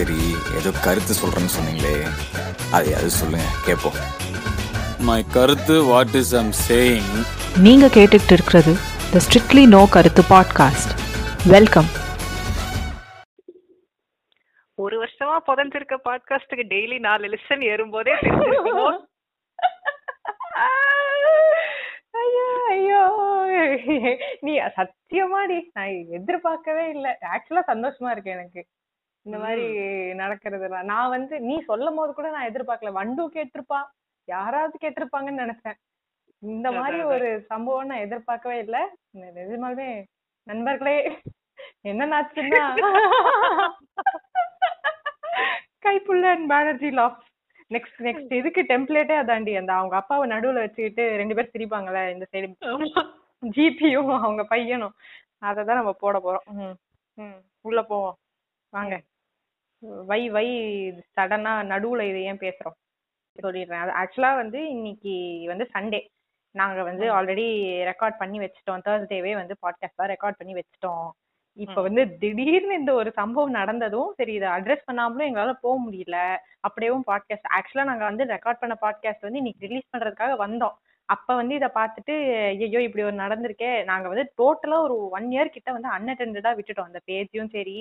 சரி ஏதோ கருத்து சொல்றேன்னு சொன்னீங்களே. அது அது சொல்லுங்க கேட்போம் மை கருத்து வாட் இஸ் ஐம் சேயிங் நீங்க கேட்டுக்கிட்டு இருக்கிறது த ஸ்ட்ரிக்ட்லி நோ கருத்து பாட்காஸ்ட் வெல்கம் ஒரு வருஷமா புதஞ்சிருக்க பாட்காஸ்டுக்கு டெய்லி நாலு லிசன் ஏறும்போதே ஐயோ ஐயோ. நீ சத்தியமாடி நான் எதிர்பார்க்கவே இல்லை. ஆக்சுவலா சந்தோஷமா இருக்கு எனக்கு. இந்த மாதிரி நடக்கிறதுலாம் நான் வந்து நீ சொல்லும் போது கூட நான் எதிர்பார்க்கல. வண்டு கேட்டிருப்பா. யாராவது கேட்டிருப்பாங்கன்னு நினைச்சேன். இந்த மாதிரி ஒரு சம்பவம் நான் எதிர்பார்க்கவே இல்லை. நிஜமாவே நண்பர்களே என்ன நாச்சுன்னா Kaipulla and Banerjee laugh next next இதுக்கு டெம்ப்ளேட்டே அதாண்டி. அந்த அவங்க அப்பாவை நடுவுல வச்சுக்கிட்டு ரெண்டு பேரும் சிரிப்பாங்கல்ல இந்த சைடு ஜிபியும் அவங்க பையனும். அதை தான் நம்ம போட போறோம். உள்ள போவோம். வாங்க. வை வை சடனா நடுவுல இது ஏன் பேசுறோம்? சொல்லிடுறேன். அது ஆக்சுவலா வந்து இன்னைக்கு வந்து சண்டே நாங்க வந்து ஆல்ரெடி ரெக்கார்ட் பண்ணி வச்சிட்டோம். தேர்ஸ்டேவே வந்து பாட்காஸ்ட் தான் ரெக்கார்ட் பண்ணி வச்சிட்டோம். இப்ப வந்து திடீர்னு இந்த ஒரு சம்பவம் நடந்ததும் சரி இதை அட்ரஸ் பண்ணாமலும் எங்களால போக முடியல. அப்படியேவும் பாட்காஸ்ட் ஆக்சுவலா நாங்க வந்து ரெக்கார்ட் பண்ண பாட்காஸ்ட் வந்து இன்னைக்கு ரிலீஸ் பண்றதுக்காக வந்தோம். அப்ப வந்து இதை பார்த்துட்டு ஐயோ இப்படி ஒரு நடந்திருக்கே. நாங்க வந்து டோட்டலா ஒரு ஒன் இயர் கிட்ட வந்து அன்அட்டெண்டடா விட்டுட்டோம். அந்த பேஜையும் சரி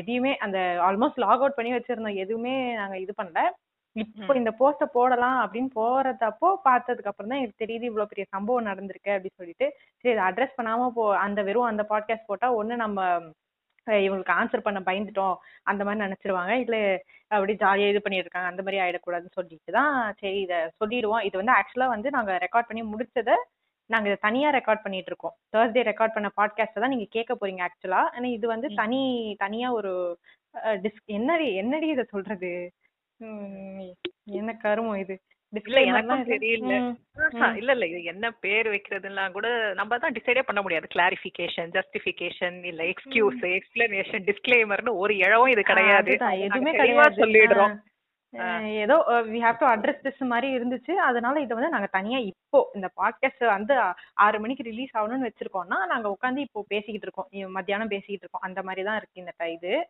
எதையுமே அந்த ஆல்மோஸ்ட் லாக் அவுட் பண்ணி வச்சிருந்தோம். எதுவுமே நாங்க இது பண்ணல. இப்போ இந்த போஸ்ட போடலாம் அப்படின்னு போறதப்போ பார்த்ததுக்கு அப்புறம் தான் எனக்கு தெரியுது இவ்வளவு பெரிய சம்பவம் நடந்திருக்கு அப்படின்னு சொல்லிட்டு. சரி இதை அட்ரஸ் பண்ணாம போ அந்த வெறும் அந்த பாட்காஸ்ட் போட்டா ஒண்ணு நம்ம இவங்களுக்கு ஆன்சர் பண்ண பயந்துட்டோம். அந்த மாதிரி நினைச்சிருவாங்க. இல்ல அப்படி ஜாலியா இது பண்ணிட்டு இருக்காங்க அந்த மாதிரி ஆயிடக்கூடாதுன்னு சொல்லிட்டு தான் சரி இதை சொல்லிடுவோம். இது வந்து ஆக்சுவலா வந்து நாங்க ரெக்கார்ட் பண்ணி முடிச்சதை நாங்க இதை தனியா ரெக்கார்ட் பண்ணிட்டு இருக்கோம் தேர்ஸ்டே ரெக்கார்ட் பண்ண பாட்காஸ்ட் தான் நீங்க கேட்க போறீங்க ஆக்சுவலா ஆனா இது வந்து தனி தனியா ஒரு டிஸ் என்னடி என்னடி இதை சொல்றது? என்ன கருமம் இது? இல்ல இல்ல இல்ல இது என்ன பேர் வைக்கிறதுலாம் கூட நம்ம தான் டிசைடே பண்ண முடியாது. கிளாரிபிகேஷன் ஜஸ்டிபிகேஷன் இல்ல எக்ஸ்கியூஸ் எக்ஸ்பிளனேஷன் டிஸ்க்ளைமர்னு ஒரு இழவும் இது கிடையாது. சொல்லிடுறோம். ஏதோ we have to address this மாதிரி இருந்துச்சு. அதனால இதை வந்து நாங்க தனியா இப்போ இந்த பாட்காஸ்ட் வந்து ஆறு மணிக்கு ரிலீஸ் ஆகணும்னு வச்சிருக்கோம்னா நாங்க உட்காந்து இப்போ பேசிக்கிட்டு இருக்கோம். மத்தியானம் பேசிக்கிட்டு இருக்கோம். அந்த மாதிரி தான் இருக்கு இந்த இது.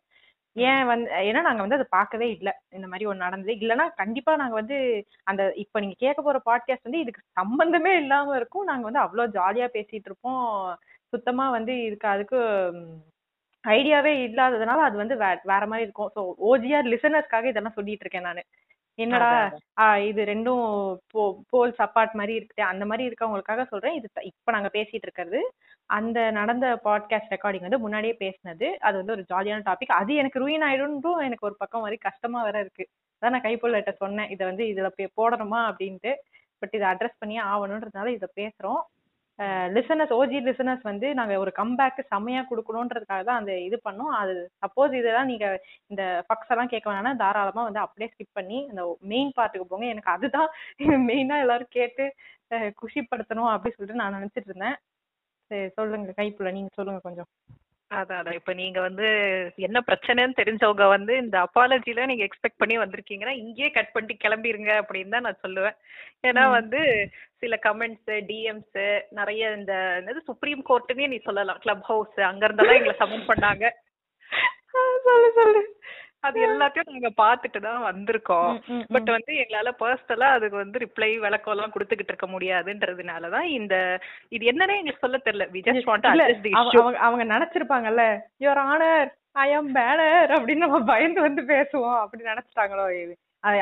ஏன் வந்து ஏன்னா நாங்க வந்து அதை பார்க்கவே இல்லை. இந்த மாதிரி ஒன்று நடந்தது. இல்லைன்னா கண்டிப்பா நாங்க வந்து அந்த இப்ப நீங்க கேட்க போற பாட்காஸ்ட் வந்து இதுக்கு சம்பந்தமே இல்லாம இருக்கும். நாங்க வந்து அவ்வளோ ஜாலியா பேசிட்டு இருப்போம். சுத்தமா வந்து இதுக்கு அதுக்கு ஐடியாவே இல்லாததுனால அது வந்து வே வேற மாதிரி இருக்கும். ஸோ ஓஜிஆர் லிசனர்ஸ்க்காக இதெல்லாம் சொல்லிட்டு இருக்கேன் நான். என்னடா இது ரெண்டும் போ போல்ஸ் அப்பார்ட் மாதிரி இருக்குது அந்த மாதிரி இருக்கவங்களுக்காக சொல்றேன். இது இப்ப நாங்க பேசிட்டு இருக்கிறது. அந்த நடந்த பாட்காஸ்ட் ரெக்கார்டிங் வந்து முன்னாடியே பேசினது. அது வந்து ஒரு ஜாலியான டாபிக் அது எனக்கு ரூயின் ஆயிடும்ன்றும் எனக்கு ஒரு பக்கம் வரை கஷ்டமா வேற இருக்கு. அதான் நான் கைப்பொருள்கிட்ட சொன்னேன். இதை வந்து இதுல போடணுமா அப்படின்ட்டு. பட் இதை அட்ரஸ் பண்ணி ஆகணுன்றதுனால இதை பேசுறோம். லிசனர்ஸ் ஓஜி லிசனர்ஸ் வந்து நாங்கள் ஒரு கம்பேக்கு செம்மையாக கொடுக்கணுன்றதுக்காக தான் அந்த இது பண்ணோம். அது சப்போஸ் இதெல்லாம் நீங்கள் இந்த ஃபக்ஸ் எல்லாம் கேட்க வேணாம்னா தாராளமாக வந்து அப்படியே ஸ்கிப் பண்ணி அந்த மெயின் பார்ட்டுக்கு போங்க. எனக்கு அதுதான் மெயினாக எல்லாரும் கேட்டு குஷிப்படுத்தணும் அப்படின்னு சொல்லிட்டு நான் நினச்சிட்டு இருந்தேன். சரி சொல்லுங்க கைப்புள்ள நீங்க சொல்லுங்க கொஞ்சம். அதான் அதான் இப்ப நீங்க வந்து என்ன பிரச்சனைன்னு தெரிஞ்சவங்க வந்து இந்த அப்பாலஜில நீங்க எக்ஸ்பெக்ட் பண்ணி வந்திருக்கீங்கன்னா இங்கேயே கட் பண்ணிட்டு கிளம்பிருங்க அப்படின்னு தான் நான் சொல்லுவேன். ஏன்னா வந்து சில கமெண்ட்ஸ் டிஎம்ஸ் நிறைய இந்த என்னது சுப்ரீம் கோர்ட்டுமே நீ சொல்லலாம். கிளப் ஹவுஸ் அங்க இருந்தெல்லாம் எங்களை சமன் பண்ணாங்க. சொல்லு சொல்லு. அது எல்லாத்தையும் நாங்க பாத்துட்டு தான் வந்திருக்கோம். பட் வந்து எங்களால பர்சனலா அதுக்கு வந்து ரிப்ளை விளக்கம் எல்லாம் கொடுத்துக்கிட்டு இருக்க முடியாதுன்றதுனாலதான் இந்த இது என்னன்னே எங்களுக்கு சொல்ல தெரியல. வி ஜஸ்ட் வாண்ட் அவங்க அவங்க நினைச்சிருப்பாங்கல்ல யுவர் ஆனர் ஐ ஆம் பேனர் அப்படின்னு நம்ம பயந்து வந்து பேசுவோம். அப்படி நினைச்சிட்டாங்களோ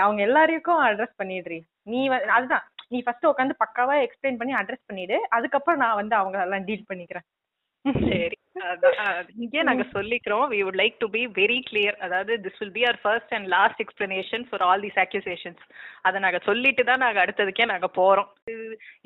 அவங்க எல்லாரையும் அட்ரஸ் பண்ணிடுறீ. நீ அதுதான். நீ ஃபர்ஸ்ட் உட்காந்து பக்காவா எக்ஸ்பிளைன் பண்ணி அட்ரஸ் பண்ணிடு. அதுக்கப்புறம் நான் வந்து அவங்க எல்லாம் டீல் பண்ணிக்கிறேன். சரி. இங்கே நாங்க சொல்லிக்கிறோம். We would like to be very clear அதாவது this will be our first and last explanation for all these accusations அதை நாங்க சொல்லிட்டு தான் நாங்க அடுத்ததுக்கே நாங்க போறோம்.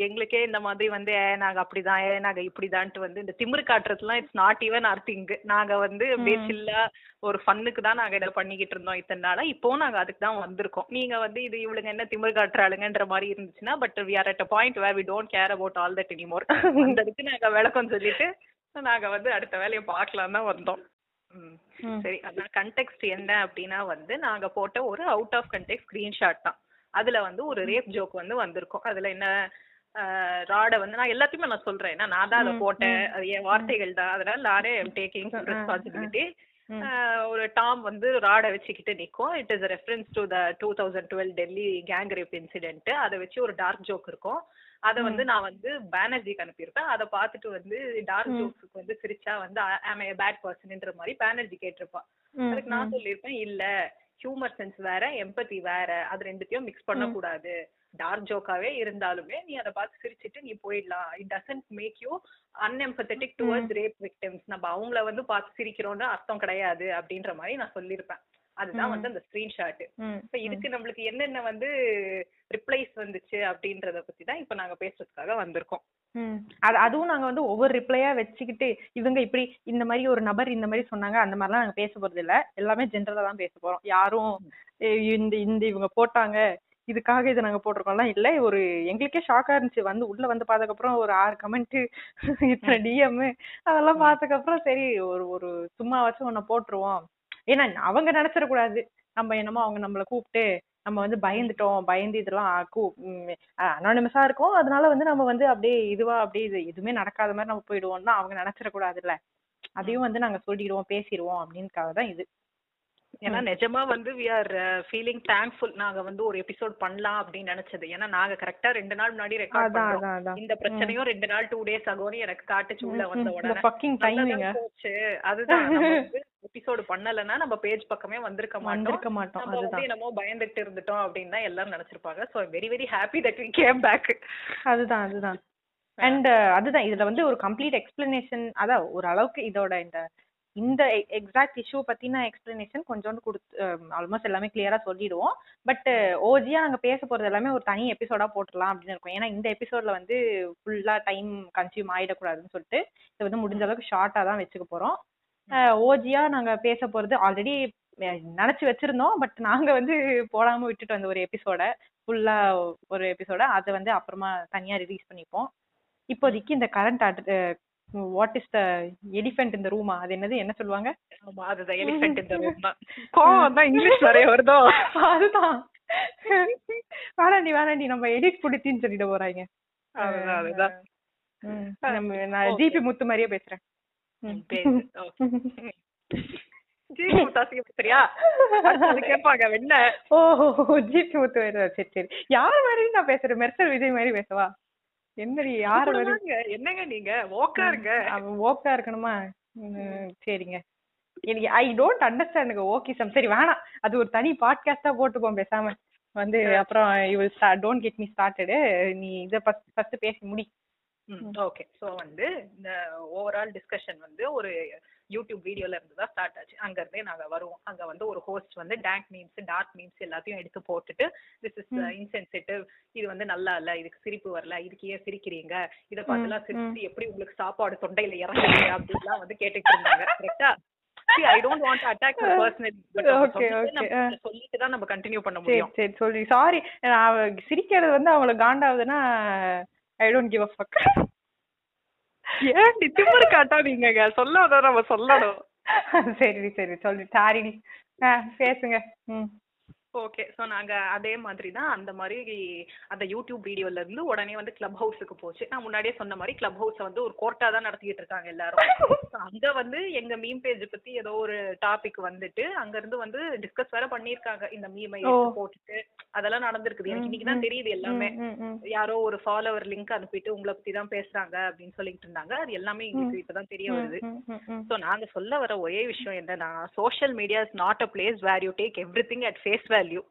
எங்களுக்கே இந்த மாதிரி வந்து நாங்க அப்படிதான் நாங்க இப்படிதான்ட்டு வந்து இந்த திமிரு காட்டுறதுலாம் it's not even our thing நாங்க வந்து பேச்சில்லா ஒரு ஃபன்னுக்கு தான் நாங்க இதை பண்ணிக்கிட்டு இருந்தோம் இத்தனை நாளா. இப்போ நாங்க அதுக்கு தான் வந்திருக்கோம். நீங்க வந்து இது இவளுங்க என்ன திமிரு காட்டுறாளுங்கன்ற மாதிரி இருந்துச்சுன்னா but we are at a point where we don't care about all that anymore அந்த இதுக்கு நாங்க விளக்கம் சொல்லிட்டு நாங்க வந்து அடுத்த வேலையை பார்க்கலாம் தான் வந்தோம். சரி அதான் கண்டெக்ட் என்ன அப்படின்னா வந்து நாங்க போட்ட ஒரு அவுட் ஆஃப் கண்டெக்ட் ஸ்கிரீன்ஷாட் தான். அதுல வந்து ஒரு ரேப் ஜோக் வந்து வந்திருக்கும். அதுல என்ன ராட வந்து நான் எல்லாத்தையுமே நான் சொல்றேன். ஏன்னா நான் தான் அதை போட்டேன். அது என் வார்த்தைகள் தான். அதனால நானே டேக்கிங் ரெஸ்பான்சிபிலிட்டி ஒரு டாம் வந்து ராடை வச்சுக்கிட்டு நிக்கும். It is reference to the two thousand twelve Delhi gang rape incident அதை வச்சு ஒரு டார்க் ஜோக் இருக்கும். அதை வந்து நான் வந்து பானர்ஜிக்கு அனுப்பியிருப்பேன். அதை பார்த்துட்டு வந்து டார்க் ஜோக்ஸுக்கு வந்து சிரிச்சா வந்து ஆம் ஏ பேட் பர்சன்ன்ற மாதிரி பானர்ஜி கேட்டிருப்பா ம், அதுக்கு நான் சொல்லியிருப்பேன் இல்ல ஹியூமர் சென்ஸ் வேற எம்பத்தி வேற அது ரெண்டுத்தையும் மிக்ஸ் பண்ணக்கூடாது டார்க் ஜோக்காவே இருந்தாலுமே நீ அதை பார்த்து சிரிச்சிட்டு நீ போயிடலாம். It doesn't make you unempathetic towards rape victims நம்ம அவங்கள வந்து பார்த்து சிரிக்கிறோம்னு அர்த்தம் கிடையாது அப்படின்ற மாதிரி நான் சொல்லியிருப்பேன். அதுதான் வந்து அந்த ஸ்கிரீன்ஷாட் இப்ப இதுக்கு நம்மளுக்கு என்னென்ன வந்து ரிப்ளைஸ் வந்துச்சு அப்படின்றத பத்தி தான் இப்ப நாங்க பேசுறதுக்காக வந்திருக்கோம். அது அதுவும் நாங்க வந்து ஒவ்வொரு ரிப்ளையா வச்சுக்கிட்டு இவங்க இப்படி இந்த மாதிரி ஒரு நபர் இந்த மாதிரி சொன்னாங்க அந்த மாதிரிலாம் நாங்க பேச போறது இல்ல. எல்லாமே ஜென்ரலா தான் பேச போறோம். யாரும் "ஏய், இந்த இந்த இவங்க போட்டாங்க இதுக்காக இதை நாங்க போட்டிருக்கோம்லாம் இல்ல. ஒரு எங்களுக்கே ஷாக்கா இருந்துச்சு. வந்து உள்ள வந்து பார்த்ததுக்கு அப்புறம் ஒரு ஆறு கமெண்ட் இத்தனை டிஎம் அதெல்லாம் பார்த்ததுக்கு அப்புறம் சரி ஒரு ஒரு சும்மா வச்சு ஒன்ன போட்டுருவோம். ஏன்னா அவங்க நினைச்சிடக்கூடாது நம்ம என்னமோ அவங்க நம்மள கூப்பிட்டு நம்ம வந்து பயந்துட்டோம் பயந்து இதெல்லாம் கூ அனானிமஸா இருக்கும். அதனால வந்து நம்ம வந்து அப்படியே இதுவா அப்படியே இது எதுவுமே நடக்காத மாதிரி நம்ம போயிடுவோம்னா அவங்க நினைச்சிடக்கூடாதுல்ல அதையும் வந்து நாங்க சொல்லிடுவோம் பேசிடுவோம் அப்படின்னுக்காக தான் இது. ஏன்னா நிஜமா வந்து வி ஆர் ஃபீலிங் தேங்க்ஃபுல் நாங்க வந்து ஒரு எபிசோட் பண்ணலாம் அப்படின்னு நினைச்சது. ஏன்னா நாங்க கரெக்டா ரெண்டு நாள் முன்னாடி ரெக்கார்ட் பண்றோம். இந்த பிரச்சனையும் ரெண்டு நாள் டூ டேஸ் ஆகோன்னு எனக்கு காட்டுச்சு உள்ள வந்த உடனே. அதுதான் எபிசோடு பண்ணலன்னா நம்ம பேஜ் பக்கமே வந்திருக்க மாட்டோம். மாட்டோம். நம்ம வந்து என்னமோ பயந்துட்டு இருந்துட்டோம் அப்படின்னு தான் எல்லாரும் நினைச்சிருப்பாங்க. So very very happy that we came back அதுதான் அதுதான். அண்ட் அதுதான். இதுல வந்து ஒரு கம்ப்ளீட் எக்ஸ்பிளனேஷன் அதான் ஒரு அளவுக்கு இதோட இந்த இந்த எக்ஸாக்ட் இஷ்யூ பத்தின எக்ஸ்பிளனேஷன் கொஞ்சோண்டு கொடுத்து ஆல்மோஸ்ட் எல்லாமே கிளியரா சொல்லிடுவோம். பட் ஓஜியா நாங்க பேச போறது எல்லாமே ஒரு தனி எபிசோடா போட்டுடலாம் அப்படின்னு இருக்கோம். ஏன்னா இந்த எபிசோட்ல வந்து ஃபுல்லா டைம் கன்சியூம் ஆயிடக்கூடாதுன்னு சொல்லிட்டு இது வந்து முடிஞ்ச அளவுக்கு ஷார்ட்டா தான் வச்சுக்க போறோம். ஓஜியா நாங்க பேச போறது ஆல்ரெடி நினைச்சு வச்சிருந்தோம். பட் நாங்க வந்து போடாம விட்டுட்டு வந்த ஒரு எபிசோட ஃபுல்லா ஒரு எபிசோட அதை வந்து அப்புறமா தனியா ரிலீஸ் பண்ணிப்போம். இப்போதைக்கு இந்த current what is the elephant இந்த ரூமா அது என்னது? என்ன சொல்லுவாங்க? ஆமா அதுதான் எலிஃபென்ட் இந்த ரூம் தான். கோவம் தான் இங்கிலீஷ் நிறைய வருதோ? அதுதான். வேணாண்டி வேணாண்டி நம்ம எடிட் பிடிச்சின்னு சொல்லிட்டு போறாங்க அதுதான் அதுதான். ம், நம்ம நான் ஜிபி முத்து மாதிரியே பேசுறேன். அது கேட்பாங்க என்ன? ஓஹோ ஜிபி முத்து வேற சரி சரி. யார் மாதிரி நான் பேசுறேன். மெர்சல் விஜய் மாதிரி பேசவா? என்னடி யார். என்னங்க நீங்க? ஓக்காருங்க அவன் ஓக்கா இருக்கணுமா? சரிங்க. எனக்கு ஐ டோன்ட் அண்டர்ஸ்டாண்டுங்க ஓகேசம் சரி வேணாம். அது ஒரு தனி பாட்காஸ்டா போட்டுப்போம் பேசாம. வந்து அப்புறம் you don't get me started நீ இதை ஃபர்ஸ்ட் ஃபர்ஸ்ட் பேசி முடி. ஓகே சோ வந்து இந்த ஓவரால் டிஸ்கஷன் வந்து ஒரு யூடியூப் வீடியோல இருந்து தான் ஸ்டார்ட் ஆச்சு. அங்க இருந்தே நாங்க வருவோம். அங்க வந்து ஒரு ஹோஸ்ட் வந்து டேங்க் மீம்ஸ் டார்க் மீம்ஸ் எல்லாத்தையும் எடுத்து போட்டுட்டு திஸ் இஸ் இன்சென்சிட்டிவ் இது வந்து நல்லா இல்ல. இதுக்கு சிரிப்பு வரல. இதுக்கு ஏன் சிரிக்கிறீங்க? இத பார்த்துலாம் சிரிச்சு எப்படி உங்களுக்கு சாப்பாடு தொண்டையில இறங்குது? அப்படிலாம் வந்து கேட்டுட்டு இருந்தாங்க. கரெக்டா ஐ டோன்ட் வாண்ட் அட்டாக். சொல்லிட்டு தான் நம்ம கண்டினியூ பண்ண முடியும். சரி சொல்லி. சாரி சிரிக்கிறது வந்து அவங்களுக்கு காண்டாகுதுன்னா I don't give a fuck ஏன்? திமிரு காட்டாதீங்க சொல்லாத நம்ம சொல்லணும். சரி சரி. சொல்லி. சாரிடி ஆ பேசுங்க. ம். ஓகே சோ நாங்க அதே மாதிரி தான் அந்த மாதிரி அந்த யூடியூப் வீடியோல இருந்து உடனே வந்து கிளப் ஹவுஸுக்கு போச்சு. நான் முன்னாடியே சொன்ன மாதிரி கிளப் ஹவுஸ வந்து ஒரு கோர்ட்டா தான் நடத்திட்டு இருக்காங்க எல்லாரும். அங்க வந்து எங்க மீம் பேஜ் பத்தி ஏதோ ஒரு டாபிக் வந்துட்டு அங்க இருந்து வந்து டிஸ்கஸ் வேற பண்ணிருக்காங்க இந்த மீமை. போட்டுட்டு அதெல்லாம் நடந்திருக்குது. எனக்கு இன்னைக்கு தான் தெரியுது எல்லாமே. யாரோ ஒரு ஃபாலோவர் லிங்க் அனுப்பிட்டு உங்களை பத்தி தான் பேசுறாங்க அப்படின்னு சொல்லிட்டு இருந்தாங்க. அது எல்லாமே எங்களுக்கு இப்பதான் தெரிய வருது. ம், ம், ம். சோ நாங்க சொல்ல வர ஒரே விஷயம் என்னன்னா social media is not a place where you take everything at face value.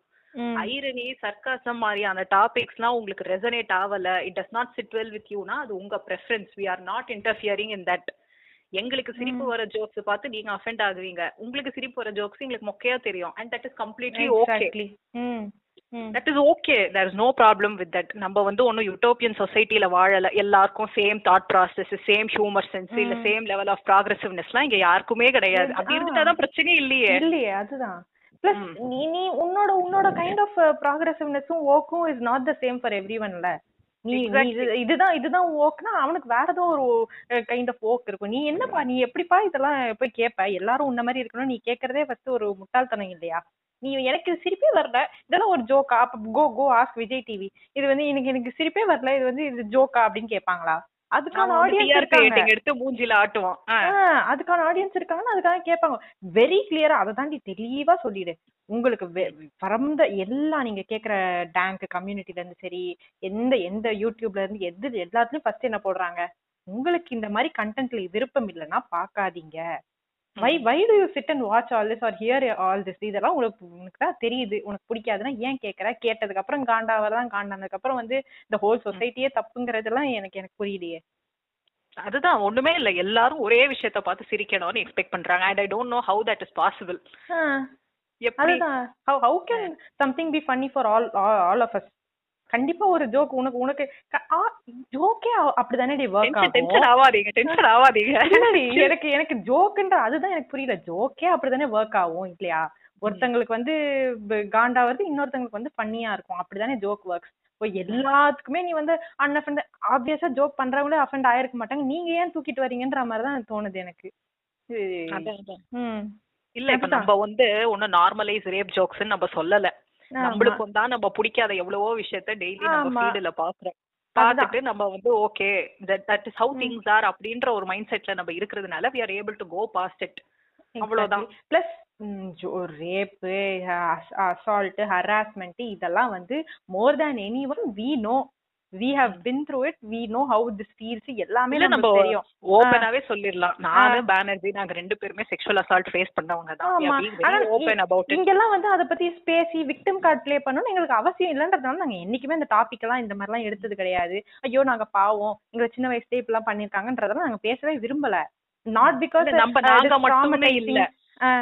Irony sarcasm மாதிரியான டாபிக்ஸ்லாம் உங்களுக்கு ரெசனேட் ஆகல it does not sit well with யூனா அது உங்க preference we are not interfering in that எங்களுக்கு சிரிப்பு வர ஜோக்ஸ் பார்த்து நீங்க அஃபெண்ட் ஆகுவீங்க உங்களுக்கு சிரிப்பு வர ஜோக்ஸ் எங்களுக்கு மொக்கையா தெரியும். And that is completely okay. That is okay there is no problem with that நம்ம வந்து ஒன்னும் யூட்டோப்பியன் சொசைட்டில வாழல. எல்லாருக்கும் same thought process same humour sense இல்ல சேம் லெவல் ஆஃப் ப்ராக்ரசிவ்னஸ்லாம் இங்க யாருக்குமே கிடையாது. அப்படி இருந்துட்டாதான் பிரச்சனையே இல்லையே. இல்லையே அதுதான். பிளஸ் நீ நீ உன்னோட உன்னோட கைண்ட் ஆஃப் ப்ராக்ரசிவ்னஸும் ஓக்கும் is not the same for every ஒன்ல நீ நீ இது- இதுதான் இதுதான் ஓக்னா அவனுக்கு வேற ஏதோ ஒரு கைண்ட் ஆஃப் ஓக் இருக்கும். நீ என்னப்பா நீ எப்படிப்பா இதெல்லாம் போய் கேட்ப எல்லாரும் உன்ன மாதிரி இருக்கணும் நீ கேக்குறதே ஃபர்ஸ்ட் ஒரு முட்டாள்தனம் இல்லையா? நீ எனக்கு சிரிப்பே வரல. இதெல்லாம் ஒரு ஜோக்கா அப்ப go go ask Vijay TV இது வந்து எனக்கு எனக்கு சிரிப்பே வரல. இது வந்து இது ஜோக்கா அப்படின்னு கேட்பாங்களா அதுக்கான ஆடியன்ஸ் இருக்காங்க. எடுத்து மூஞ்சில ஆட்டுவோம். ஆ. ஆ, அதுக்கான ஆடியன்ஸ் இருக்காங்கன்னா அதுக்காக கேட்பாங்க. வெரி கிளியரா அதை தாண்டி தெளிவா சொல்லிடு. உங்களுக்கு பரந்த எல்லா நீங்க கேக்குற டேங்க் கம்யூனிட்டில இருந்து சரி எந்த எந்த யூடியூப்ல இருந்து எது எல்லாத்துலயும் ஃபர்ஸ்ட் என்ன போடுறாங்க? உங்களுக்கு இந்த மாதிரி கண்டென்ட்ல விருப்பம் இல்லைன்னா பார்க்காதீங்க. Why why do you sit and watch all this or hear all this இதெல்லாம் உங்களுக்கு உனக்கு தான் தெரியுது. உனக்கு பிடிக்காதுன்னா ஏன் கேட்கற கேட்டதுக்கு அப்புறம் காண்டாவதான் காண்டானதுக்கு அப்புறம் வந்து இந்த ஹோல் சொசைட்டியே தப்புங்கிறதெல்லாம் எனக்கு எனக்கு புரியலையே. அதுதான் ஒண்ணுமே இல்ல. எல்லாரும் ஒரே விஷயத்த பார்த்து சிரிக்கணும்னு எக்ஸ்பெக்ட் பண்றாங்க. And I don't know how that is possible அதுதான். How how can something be funny for all all of us கண்டிப்பா ஒரு ஜோக் உனக்கு உனக்கு ஜோக்கே அப்படிதானே ஒர்க் டென்ஷன் டென்ஷன் ஆகும். ஆவாதீங்க டென்ஷன் ஆவாதீங்க எனக்கு எனக்கு ஜோக்குன்ற அதுதான் எனக்கு புரியல. ஜோக்கே அப்படிதானே ஒர்க் ஆகும் இல்லையா? ஒருத்தங்களுக்கு வந்து காண்டா வருது இன்னொருத்தங்களுக்கு வந்து ஃபன்னியா இருக்கும். அப்படிதானே ஜோக் ஒர்க்ஸ் இப்போ எல்லாத்துக்குமே நீ வந்து அன்அஃபண்ட் ஆப்வியஸா ஜோக் பண்றவங்களே அஃபண்ட் ஆயிருக்க மாட்டாங்க. நீங்க ஏன் தூக்கிட்டு வரீங்கன்ற மாதிரி தான் தோணுது எனக்கு. இல்ல இப்ப. நம்ம வந்து ஒன்னும் நார்மலைஸ் ரேப் ஜோக்ஸ் நம்ம சொல்லல. நம்மளுக்கும் தான் நம்ம பிடிக்காத எவ்வளவோ விஷயத்த டெய்லி நம்ம. ஃபீல்டுல பாக்குறோம். பார்த்துட்டு நம்ம வந்து okay that is how things are அப்படின்ற ஒரு மைண்ட் செட்ல நம்ம இருக்கிறதுனால we are able to go past it. அவ்வளவுதான். பிளஸ் ரேப்பு அசால்ட் ஹராஸ்மெண்ட் இதெல்லாம் வந்து more than anyone we know we have been through it we know how this feels எல்லாமே நம்ம நமக்கு தெரியும் ஓபனாவே சொல்லிடலாம். நானு பானர்ஜி நாங்க ரெண்டு பேருமே செக்ஷுவல் அசால்ட் ஃபேஸ் பண்ணவங்க தான். ஓபன் அபவுட் இட் இங்கெல்லாம் வந்து அத பத்தி பேசி விக்டிம் கார்டு ப்ளே பண்ணணும்னு எங்களுக்கு அவசியம் இல்லன்றதுனால நாங்க என்னைக்குமே இந்த டாபிக் எல்லாம் இந்த மாதிரி எல்லாம் எடுத்தது கிடையாது. ஐயோ நாங்க பாவம். எங்களை சின்ன வயசுலயே இப்படி எல்லாம் பண்ணிருக்காங்கன்றதெல்லாம் நாங்க பேசவே விரும்பல. நாட் பிகாஸ் நம்ம நாங்க மட்டுமே இல்ல.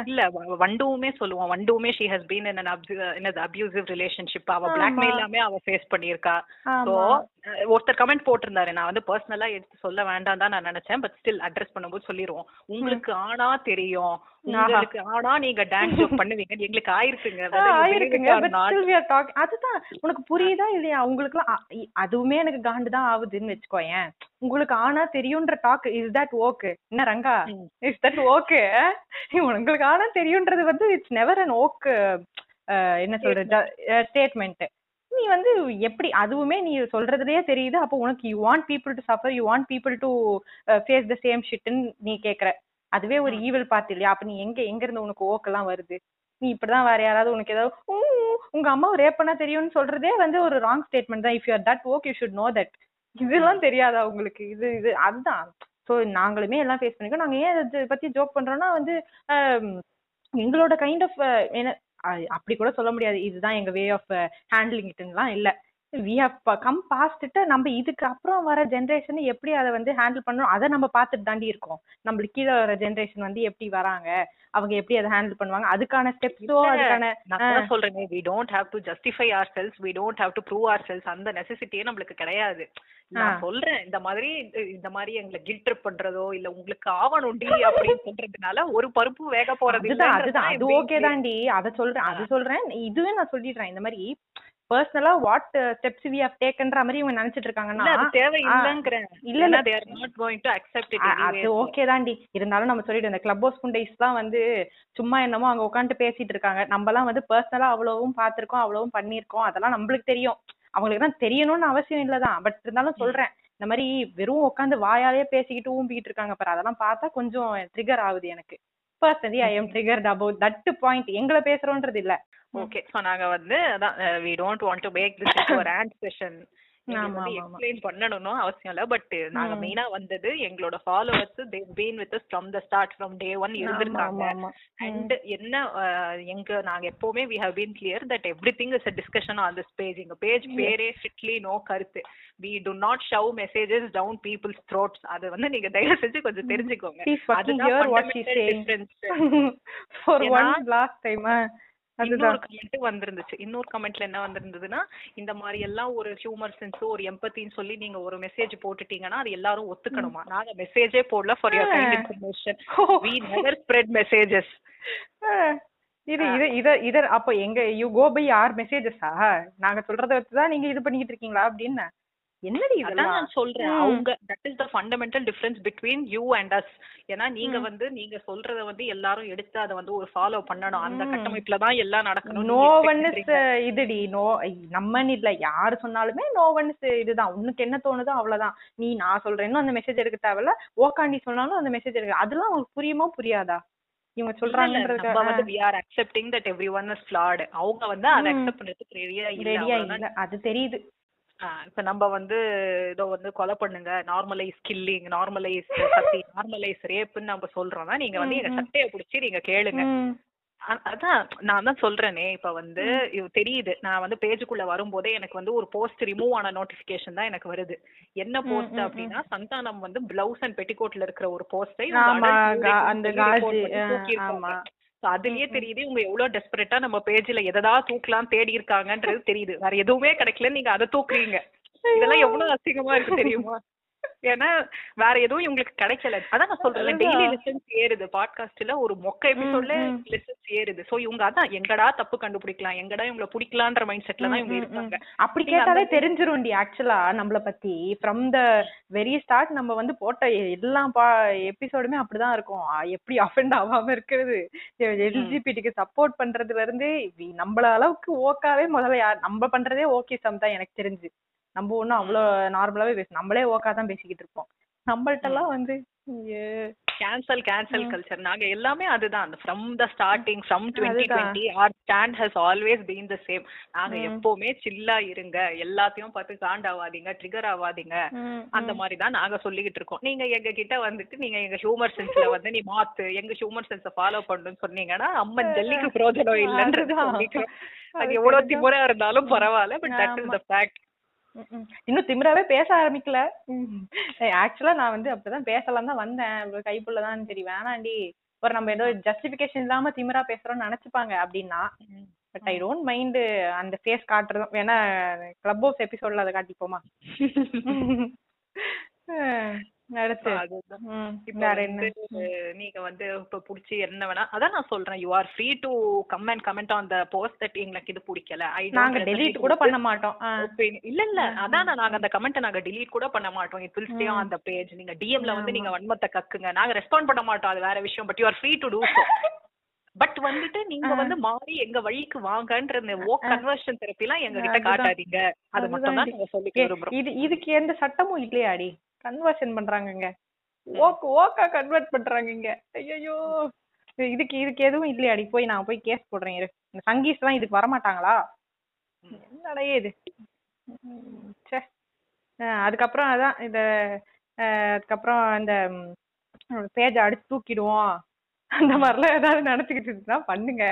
இல்ல வண்டுவுமே சொல்லுவோம் வண்டுவுமே ஷி ஹஸ் பீன் இன் என்னது அபியூசிவ் ரிலேஷன்ஷிப் அவ. பிளாக்மெயில் எல்லாமே அவ ஃபேஸ் பண்ணியிருக்கா. சோ ஒருத்தர் கமெண்ட் போட்டிருந்தாரு. நான் வந்து பர்சனலா எடுத்து சொல்ல வேண்டாம் தான் நான் நினைச்சேன். பட் ஸ்டில் அட்ரஸ் பண்ணும்போது சொல்லிருவோம். உங்களுக்கு ஆனா தெரியும். உங்களுக்கு ஆனா நீங்க டான்ஸ் பண்ணுவீங்க. எங்களுக்கு ஆயிருக்குங்க. ஆயிருக்குங்க. அதுதான் உனக்கு புரியுதா இல்லையா? இ- அதுவுமே எனக்கு காண்டு தான் ஆகுதுன்னு வச்சுக்கோயேன். உங்களுக்கு ஆனா தெரியும்ன்ற டாக் இஸ் தட் ஓகே என்ன ரங்கா. இஸ் தட் ஓகே உங்களுக்கு ஆனா தெரியும்ன்றது வந்து இட்ஸ் நெவர் அன் ஓக் என்ன சொல்றது? ஸ்டேட்மெண்ட் நீ வந்து எப்படி அதுவுமே நீ சொல்றதுலயே தெரியுது. அப்போ உனக்கு you want people to suffer you want people to face the same ஷிட்னு நீ கேக்குற. அதுவே ஒரு ஈவில் பார்ட் இல்லையா? அப்ப நீ எங்க எங்க இருந்து உனக்கு ஓக்கெல்லாம் வருது? நீ இப்படிதான் வேற யாராவது உனக்கு ஏதாவது "ஊ, ஊ, உங்க அம்மா ரேப் பண்ணா தெரியும்னு சொல்றதே வந்து ஒரு ராங் ஸ்டேட்மெண்ட் தான். If you that woke you should know that இதெல்லாம் தெரியாதா உங்களுக்கு? இது இது அதுதான். ஸோ நாங்களுமே எல்லாம் ஃபேஸ் பண்ணிக்கோ நாங்க ஏன் இதை பத்தி ஜோக் பண்றோம்னா வந்து எங்களோட கைண்ட் ஆஃப் என்ன அப்படி கூட சொல்ல முடியாது. இதுதான் எங்க வே ஆஃப் ஹேண்ட்லிங் இட்லாம் இல்ல. வி ஹவ் கம் பாஸ்ட்டு நம்ம இதுக்கு அப்புறம் வர ஜென்ரேஷன் எப்படி அதை வந்து ஹேண்டில் பண்ணணும்? அதை நம்ம பார்த்துட்டு தாண்டி இருக்கோம். நம்மளுக்கு கீழே வர ஜென்ரேஷன் வந்து எப்படி வராங்க? அவங்க எப்படி அதை ஹேண்டில் பண்ணுவாங்க? அதுக்கான ஸ்டெப்ஸோ அதுக்கான நான் கூட சொல்றேனே we don't have to justify ourselves we don't have to prove ourselves. அந்த நெசசிட்டியே நம்மளுக்கு கிடையாது. நான் சொல்றேன் இந்த மாதிரி இந்த மாதிரி எங்களை கில்ட் ட்ரிப் பண்றதோ இல்ல உங்களுக்கு ஆவணுண்டி அப்படின்னு சொல்றதுனால ஒரு பருப்பு வேக போறது அதுதான் அது ஓகே தாண்டி. அத சொல்றேன் அது சொல்றேன். இதுவே நான் சொல்லிடுறேன். இந்த மாதிரி பர்சனலா வாட் ஸ்டெப்ஸ் வி ஹவ் டேக்கன்ற மாதிரி இவங்க நினைச்சிட்டு இருக்காங்கன்னா இல்ல அது தேவையில்லைங்கிறேன். இல்ல, இல்ல. they are not going to accept it uh- anyway. அது ஓகே தாண்டி. இருந்தாலும் நம்ம சொல்லிட்டு இந்த கிளப் ஹவுஸ் புண்டைஸ் தான் வந்து சும்மா என்னமோ அங்க உட்காந்துட்டு பேசிட்டு இருக்காங்க நம்ம எல்லாம் வந்து பர்சனலா அவ்வளவும் பார்த்திருக்கோம் அவ்வளவும் பண்ணியிருக்கோம். அதெல்லாம் நம்மளுக்கு தெரியும். அவங்களுக்கு தான் தெரியணும்னு அவசியம் இல்லதான் பட் இருந்தாலும் சொல்றேன். இந்த மாதிரி வெறும் உட்காந்து வாயாலே பேசிக்கிட்டு ஊம்பிக்கிட்டு இருக்காங்க பாரு. அதெல்லாம் பார்த்தா கொஞ்சம் ட்ரிகர் ஆகுது எனக்கு. Personally I am triggered about that point எங்களை பேசுறோன்றது இல்ல ஓகே சோ நாங்க வந்து அதான் we don't want to make this ஒரு ஆண்ட் செஷன். எக்ஸ்பிளைன் பண்ணணும்னு அவசியம் இல்ல பட் நாங்க மெயினா வந்தது எங்களோட followers they been with from the start from day one இருந்திருக்காங்க. அண்ட் என்ன எங்க நாங்க எப்பவுமே we have been clear that everything is a discussion on this page எங்க பேஜ் பேரே ஸ்ட்ரிக்ட்லி நோ கருத்து. We do not shove messages down people's throats அது வந்து நீங்க தயவு செஞ்சு கொஞ்சம் தெரிஞ்சுக்கோங்க. ஃபார் ஒன் லாஸ்ட் டைம் இன்னொரு கமெண்ட் வந்திருந்துச்சு. இன்னொரு கமெண்ட்ல என்ன வந்திருந்ததுன்னா இந்த மாதிரி எல்லாம் ஒரு ஹியூமர் சென்ஸ் ஒரு எம்பத்தின்னு சொல்லி நீங்க ஒரு மெசேஜ் போட்டுட்டீங்கன்னா அது எல்லாரும் ஒத்துக்கணுமா? நாங்க மெசேஜே போடல for your kind information we never spread messages இது இது இத இத அப்போ எங்க யூ கோ பை ஆர் மெசேஜஸா நாங்க சொல்றத வச்சு தான் நீங்க இது பண்ணிக்கிட்டு இருக்கீங்களா அப்படின்னு? என்னடி இதெல்லாம்? நான் சொல்றேன். அவங்க that is the fundamental difference between you and us ஏன்னா நீங்க. வந்து நீங்க சொல்றத வந்து எல்லாரும் எடுத்து அதை வந்து ஒரு ஃபாலோ பண்ணணும். அந்த. கட்டமைப்புல தான் எல்லாம் நடக்கணும் நோ ஒன்ஸ் இதுடி. நோ நம்மன்னு இல்ல யாரு சொன்னாலுமே நோ ஒன்ஸ் இதுதான். உனக்கு என்ன தோணுதோ அவ்வளவுதான். நீ நான் சொல்றேன்னு அந்த மெசேஜ் எடுக்க தேவையில்ல. ஓக்காண்டி சொன்னாலும் அந்த மெசேஜ் எடுக்க அதெல்லாம் உங்களுக்கு புரியுமா புரியாதா? இவங்க நம்ம வந்து சொல்றாங்கன்றது we are accepting that everyone is flawed. அவங்க வந்து அதை. அக்செப்ட் பண்றதுக்கு ரெடியா இல்ல. அது தெரியுது. இப்ப நம்ம வந்து இதோ வந்து கொலை பண்ணுங்க நார்மலைஸ் கில்லிங் நார்மலைஸ் சத்தி நார்மலைஸ் ரேப்னு நம்ம சொல்றோம்னா நீங்க வந்து எங்க. சட்டையை பிடிச்சி நீங்க கேளுங்க. அதான் நான் தான் சொல்றேனே இப்ப வந்து தெரியுது. நான் வந்து பேஜுக்குள்ள வரும்போதே எனக்கு வந்து ஒரு போஸ்ட் ரிமூவ் ஆன நோட்டிபிகேஷன் தான் எனக்கு வருது. என்ன போஸ்ட் அப்படின்னா சந்தானம் வந்து பிளவுஸ் அண்ட் பெட்டிகோட்ல இருக்கிற ஒரு போஸ்டை அந்த அதுலயே தெரியுது இவங்க எவ்வளவு டெஸ்பரேட்டா நம்ம பேஜ்ல எதா தூக்கலாம் தேடி இருக்காங்கன்றது தெரியுது. வேற எதுவுமே கிடைக்கல நீங்க அதை தூக்குறீங்க. இதெல்லாம் எவ்வளவு அசிங்கமா இருக்கு தெரியுமா? ஏன்னா வேற எதுவும் இவங்களுக்கு கிடைக்கல. அதான் நான் சொல்றேன் டெய்லி லிசன்ஸ் ஏறுது பாட்காஸ்ட்ல ஒரு மொக்க எபிசோட்ல. லிசன்ஸ் ஏறுது சோ இவங்க அதான் எங்கடா தப்பு கண்டுபிடிக்கலாம்? எங்கடா இவங்கள பிடிக்கலான்ற மைண்ட் செட்ல தான் இவங்க இருக்காங்க அப்படி கேட்டாலே தெரிஞ்சிரும்டி ஆக்சுவலா நம்மள பத்தி. ஃப்ரம் த வெரி ஸ்டார்ட் நம்ம வந்து போட்ட எல்லா எபிசோடுமே அப்படிதான் இருக்கும். எப்படி அஃபெண்ட் ஆகாம இருக்கிறது? எல்ஜிபிடிக்கு சப்போர்ட் பண்றதுல இருந்து நம்மள அளவுக்கு ஓக்காவே முதல்ல யார் நம்ம பண்றதே ஓகே சம் தான் எனக்கு தெரிஞ்சு. நம்ம ஒண்ணும் அவ்வளோ நார்மலாவே பேச நம்மளே ஓக்கா தான் பேசிக்கிட்டு இருப்போம். நம்மள்ட்ட எல்லாம் வந்து. கேன்சல் கேன்சல் கல்ச்சர் நாங்க எல்லாமே அதுதான். From the starting from twenty. Twenty our stand has always been the same நாங்க. எப்பவுமே சில்லா இருங்க. எல்லாத்தையும் பார்த்து காண்டாவாதீங்க ட்ரிகர் ஆவாதீங்க. அந்த மாதிரி தான் நாங்க சொல்லிக்கிட்டு இருக்கோம். நீங்க எங்க கிட்ட வந்துட்டு நீங்க எங்க ஹியூமர் சென்ஸ்ல வந்து நீ மாத்து எங்க ஹியூமர் சென்ஸ ஃபாலோ பண்ணுன்னு சொன்னீங்கன்னா அம்மன் ஜல்லிக்கு பிரயோஜனம் இல்லைன்றது அது எவ்வளவு திமுறா இருந்தாலும் பரவாயில்ல but that is. The fact இன்னும் திமிராவே பேச ஆரம்பிக்கல. ஆக்சுவலா நான் வந்து அப்படிதான் பேசலாம் தான் வந்தேன். கைப்புள்ளதான் சரி வேணாண்டி. ஒரு நம்ம ஏதோ ஜஸ்டிபிகேஷன் இல்லாம திமிரா பேசுறோம்னு நினைச்சுப்பாங்க அப்படின்னா பட் ஐ டோன்ட் மைண்ட் அந்த ஃபேஸ் காட்டுறதும். வேணா கிளப் ஹவுஸ் எபிசோட்ல அதை காட்டிப்போமா? நீங்க வந்து இப்ப புடிச்சு என்ன வேணா அதான் நான் சொல்றேன் you are free to come and comment on the post that எங்களுக்கு இது பிடிக்கல. ஐ நாங்க டெலீட் கூட பண்ண மாட்டோம். இல்ல இல்ல. அதான் நாங்க அந்த கமெண்ட் நாங்க delete கூட பண்ண மாட்டோம். It will stay on the page நீங்க டிஎம்ல வந்து நீங்க வன்மத்தை கக்குங்க. நாங்க ரெஸ்பாண்ட் பண்ண மாட்டோம். அது வேற விஷயம் but you are free to do so but வந்துட்டு நீங்க வந்து மாறி எங்க வழிக்கு வாங்கன்ற இந்த ஓ கன்வர்ஷன் தெரப்பி எல்லாம் எங்க கிட்ட. காட்டாதீங்க. அது மட்டும் தான். நாங்க சொல்லிக்க விரும்புறோம். இது இதுக்கு எந்த சட்டமும் இல்லையாடி கன்வர்ஷன் பண்றாங்கங்க. ஓக் ஓக்கா கன்வெர்ட் பண்றாங்கங்க. ஐயோ இதுக்கு இதுக்கு எதுவும் இல்லையாடி போய் நான் போய் கேஸ் போடுறேன் இரு. இந்த சங்கீஸ் எல்லாம் இதுக்கு வரமாட்டாங்களா? என்னடா இது? அஹ் அதுக்கப்புறம் அதான் இந்த அதுக்கப்புறம் இந்த பேஜை அடிச்சு தூக்கிடுவோம். அந்த மாதிரிலாம் ஏதாவது நினைச்சுக்கிட்டு இருந்தா பண்ணுங்க.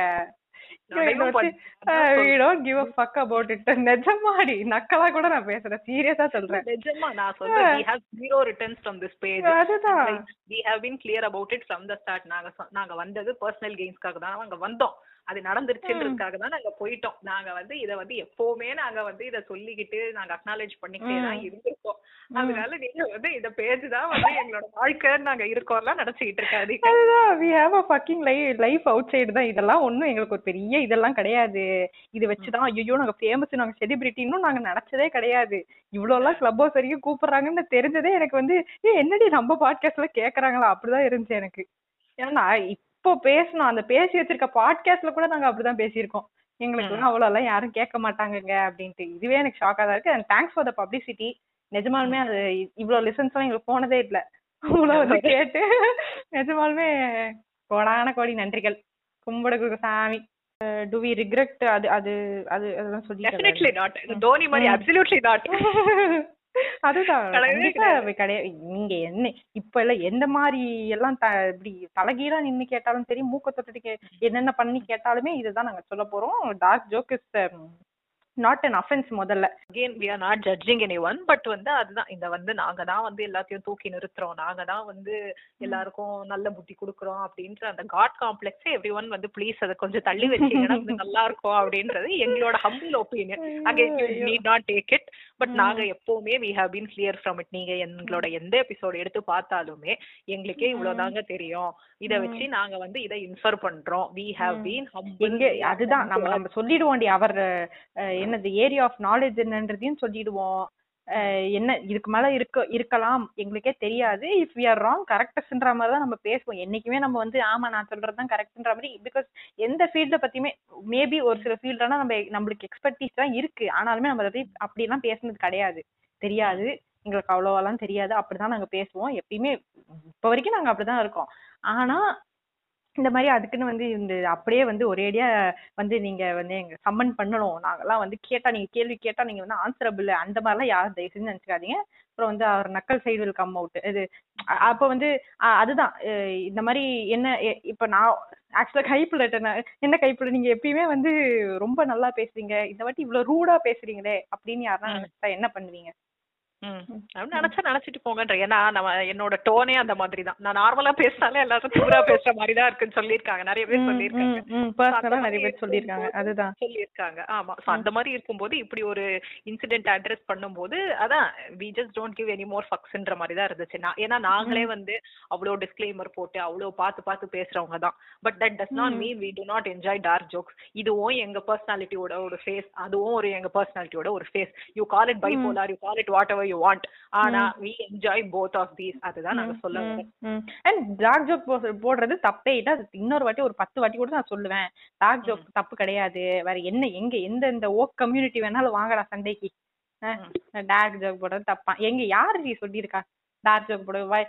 நாளைக்கும் பண்ணு. அதான் we don't give a fuck about it. நிஜமாடி நக்கலா கூட நான் பேசுறேன். சீரியஸா சொல்றேன். நிஜமா நான் சொல்றேன். We have zero returns from this page. அதுதான். We have been clear about it from the start. நாங்க நாங்க வந்தது பர்சனல் கெயின்ஸ்க்காக தான். நாங்க வந்தோம். அது நடந்துருச்சுன்றதுக்காக தான் நாங்க போயிட்டோம். நாங்க வந்து இத வந்து எப்பவுமே நாங்க வந்து இத சொல்லிக்கிட்டு நாங்க அக்னாலேஜ் பண்ணிக்கிட்டே தான் இருந்திருக்கோம். அதனால நீங்க வந்து இந்த பேஜ் தான் வந்து எங்களோட வாழ்க்கைன்னு நாங்க இருக்கோம்லாம் நினைச்சுக்கிட்டு இருக்காதீங்க. அதுதான் we have a fucking life life outside தான். இதெல்லாம் ஒண்ணும் எங்களுக்கு ஒரு பெரிய இதெல்லாம் கிடையாது. இது வச்சுதான் ஐயோ நாங்க ஃபேமஸ் நாங்க செலிபிரிட்டின்னு நாங்க நினைச்சதே கிடையாது. இவ்வளவு எல்லாம் கிளப் ஹவுஸ் வரைக்கும் கூப்பிடுறாங்கன்னு தெரிஞ்சதே எனக்கு வந்து ஏ என்னடி நம்ம பாட்காஸ்ட்ல கேக்குறாங்களா? அப்படிதான் இருந்துச்சு எனக்கு. ஏன்னா நான் இப்போ பேசணும். அந்த பேசி வச்சிருக்க பாட்காஸ்ட்ல கூட நாங்க அப்படிதான் பேசியிருக்கோம். எங்களுக்கு எல்லாம் அவ்வளவு எல்லாம் யாரும் கேட்க மாட்டாங்கங்க அப்படின்ட்டு. இதுவே எனக்கு ஷாக்கா தான் இருக்கு. And thanks for the publicity நிஜமாலுமே அது இவ்வளவு லிசன்ஸ் எல்லாம் எங்களுக்கு போனதே இல்ல. அவ்வளவு வந்து கேட்டு நிஜமாலுமே கோடான கோடி நன்றிகள். கும்பிடுக்கு சாமி டு வி ரிக்ரெட் அது அது அது அதெல்லாம் டெஃபினெட்லி சொல்லி நாட் தோனி மாதிரி அப்சல்யூட்லி நாட் அதுதான். கிடையாது. நீங்க என்ன இப்ப எல்லாம் எந்த மாதிரி எல்லாம் த இப்படி தலைகீழா நின்னு கேட்டாலும் சரி மூக்க தொட்டுட்டு என்னென்ன பண்ணி கேட்டாலுமே இதுதான் நாங்க சொல்ல போறோம். Dark joke is not an offence முதல்ல. Again we are not judging anyone but வந்து அதுதான். இந்த வந்து நாங்க தான் வந்து எல்லாத்தையும் தூக்கி நிறுத்துறோம். நாங்க தான் வந்து எல்லாருக்கும் நல்ல புத்தி கொடுக்குறோம் அப்படின்ற அந்த காட் காம்ப்ளெக்ஸ் எவ்ரி ஒன் வந்து ப்ளீஸ் அதை கொஞ்சம் தள்ளி வச்சீங்கன்னா நல்லா இருக்கும் அப்படின்றது எங்களோட humble opinion again you need not take it but நாங்க எப்பவுமே we have been clear from it நீங்க எங்களோட எந்த எபிசோட் எடுத்து பார்த்தாலுமே எங்களுக்கே இவ்வளவுதாங்க தெரியும். இத வச்சு நாங்க வந்து இதை இன்ஃபர் பண்றோம். வி ஹவ் பீன் எங்க அதுதான். நம்ம நம்ம சொல்லிடுவோம்டி அவர் என்னது ஏரியா ஆஃப் நாலேஜ் என்னன்றதையும் சொல்லிடுவோம். என்ன இதுக்கு மேல இருக்க இருக்கலாம் எங்களுக்கே தெரியாது. இஃப் வி ஆர் ராங் கரெக்டஸ்ன்ற மாதிரி தான் நம்ம பேசுவோம். என்னைக்குமே நம்ம வந்து ஆமா நான் சொல்றது தான் கரெக்ட்ன்ற மாதிரி பிகாஸ் எந்த ஃபீல்ட பத்தியுமே மேபி ஒரு சில ஃபீல்ட்லாம் நம்ம நம்மளுக்கு எக்ஸ்பர்டீஸ் தான் இருக்கு. ஆனாலுமே நம்ம அதை அப்படிலாம் பேசுனது கிடையாது. தெரியாது. எங்களுக்கு அவ்வளோவெல்லாம் தெரியாது. அப்படிதான் நாங்க பேசுவோம். எப்பயுமே இப்போ வரைக்கும் நாங்க அப்படிதான் இருக்கோம். ஆனா இந்த மாதிரி அதுக்குன்னு வந்து இந்த அப்படியே வந்து ஒரேடியா வந்து நீங்க வந்து எங்க சம்மன் பண்ணணும். நாங்கெல்லாம் வந்து கேட்டா நீங்க கேள்வி கேட்டா நீங்க வந்து ஆன்சரபிள் அந்த மாதிரிலாம் யாரும் தயவு செஞ்சு நினைச்சுக்காதீங்க. அப்புறம் வந்து அவர் நக்கல் சைடு வில் கம் அவுட் இது அப்ப வந்து அதுதான். இந்த மாதிரி என்ன இப்ப நான் ஆக்சுவலா கைப்புள்ள என்ன கைப்புள்ள? நீங்க எப்பயுமே வந்து ரொம்ப நல்லா பேசுறீங்க. இந்த வாட்டி இவ்வளவு ரூடா பேசுறீங்களே அப்படின்னு யாருன்னா. நினைச்சா என்ன பண்ணுவீங்க? ம். அப்படி நினைச்சா நினைச்சிட்டு போங்கன்ற. ஏன்னா நம்ம என்னோட டோனே அந்த மாதிரி தான் நான் நார்மலா பேசினாலே எல்லாரும் தூரா பேசுற மாதிரி தான் இருக்குன்னு சொல்லியிருக்காங்க. நிறைய பேர் சொல்லியிருக்காங்க. நிறைய பேர் சொல்லியிருக்காங்க. அதுதான். சொல்லியிருக்காங்க. ஆமா. சோ அந்த மாதிரி இருக்கும்போது இப்படி ஒரு இன்சிடென்ட் அட்ரஸ் பண்ணும்போது அதான் we just don't give any more ஃபக்ஸ்ன்ற மாதிரி தான் இருந்துச்சு. நான் ஏன்னா நாங்களே வந்து அவ்வளோ டிஸ்க்ளைமர் போட்டு அவ்வளோ பார்த்து பார்த்து பேசுறவங்க தான். But that does not mean we do not enjoy dark jokes இதுவும் எங்க பர்சனாலிட்டியோட ஒரு ஃபேஸ் அதுவும் ஒரு எங்க பர்சனாலிட்டியோட ஒரு phase you call it bipolar you call it whatever you want ஆனா we enjoy both of these அதுதான் நாங்க சொல்ல அண்ட் டார்க் ஜோக் போடுறது தப்பே இல்ல. அது இன்னொரு வாட்டி ஒரு பத்து வாட்டி கூட நான் சொல்லுவேன். டார்க் ஜோக் தப்பு கிடையாது. வேற என்ன எங்க எந்த இந்த ஓக் கம்யூனிட்டி வேணாலும் வாங்கடா சண்டைக்கு. டார்க் ஜோக் போடுறது தப்பா. எங்க யாரு நீ சொல்லியிருக்கா? டார்க் ஜோக் போட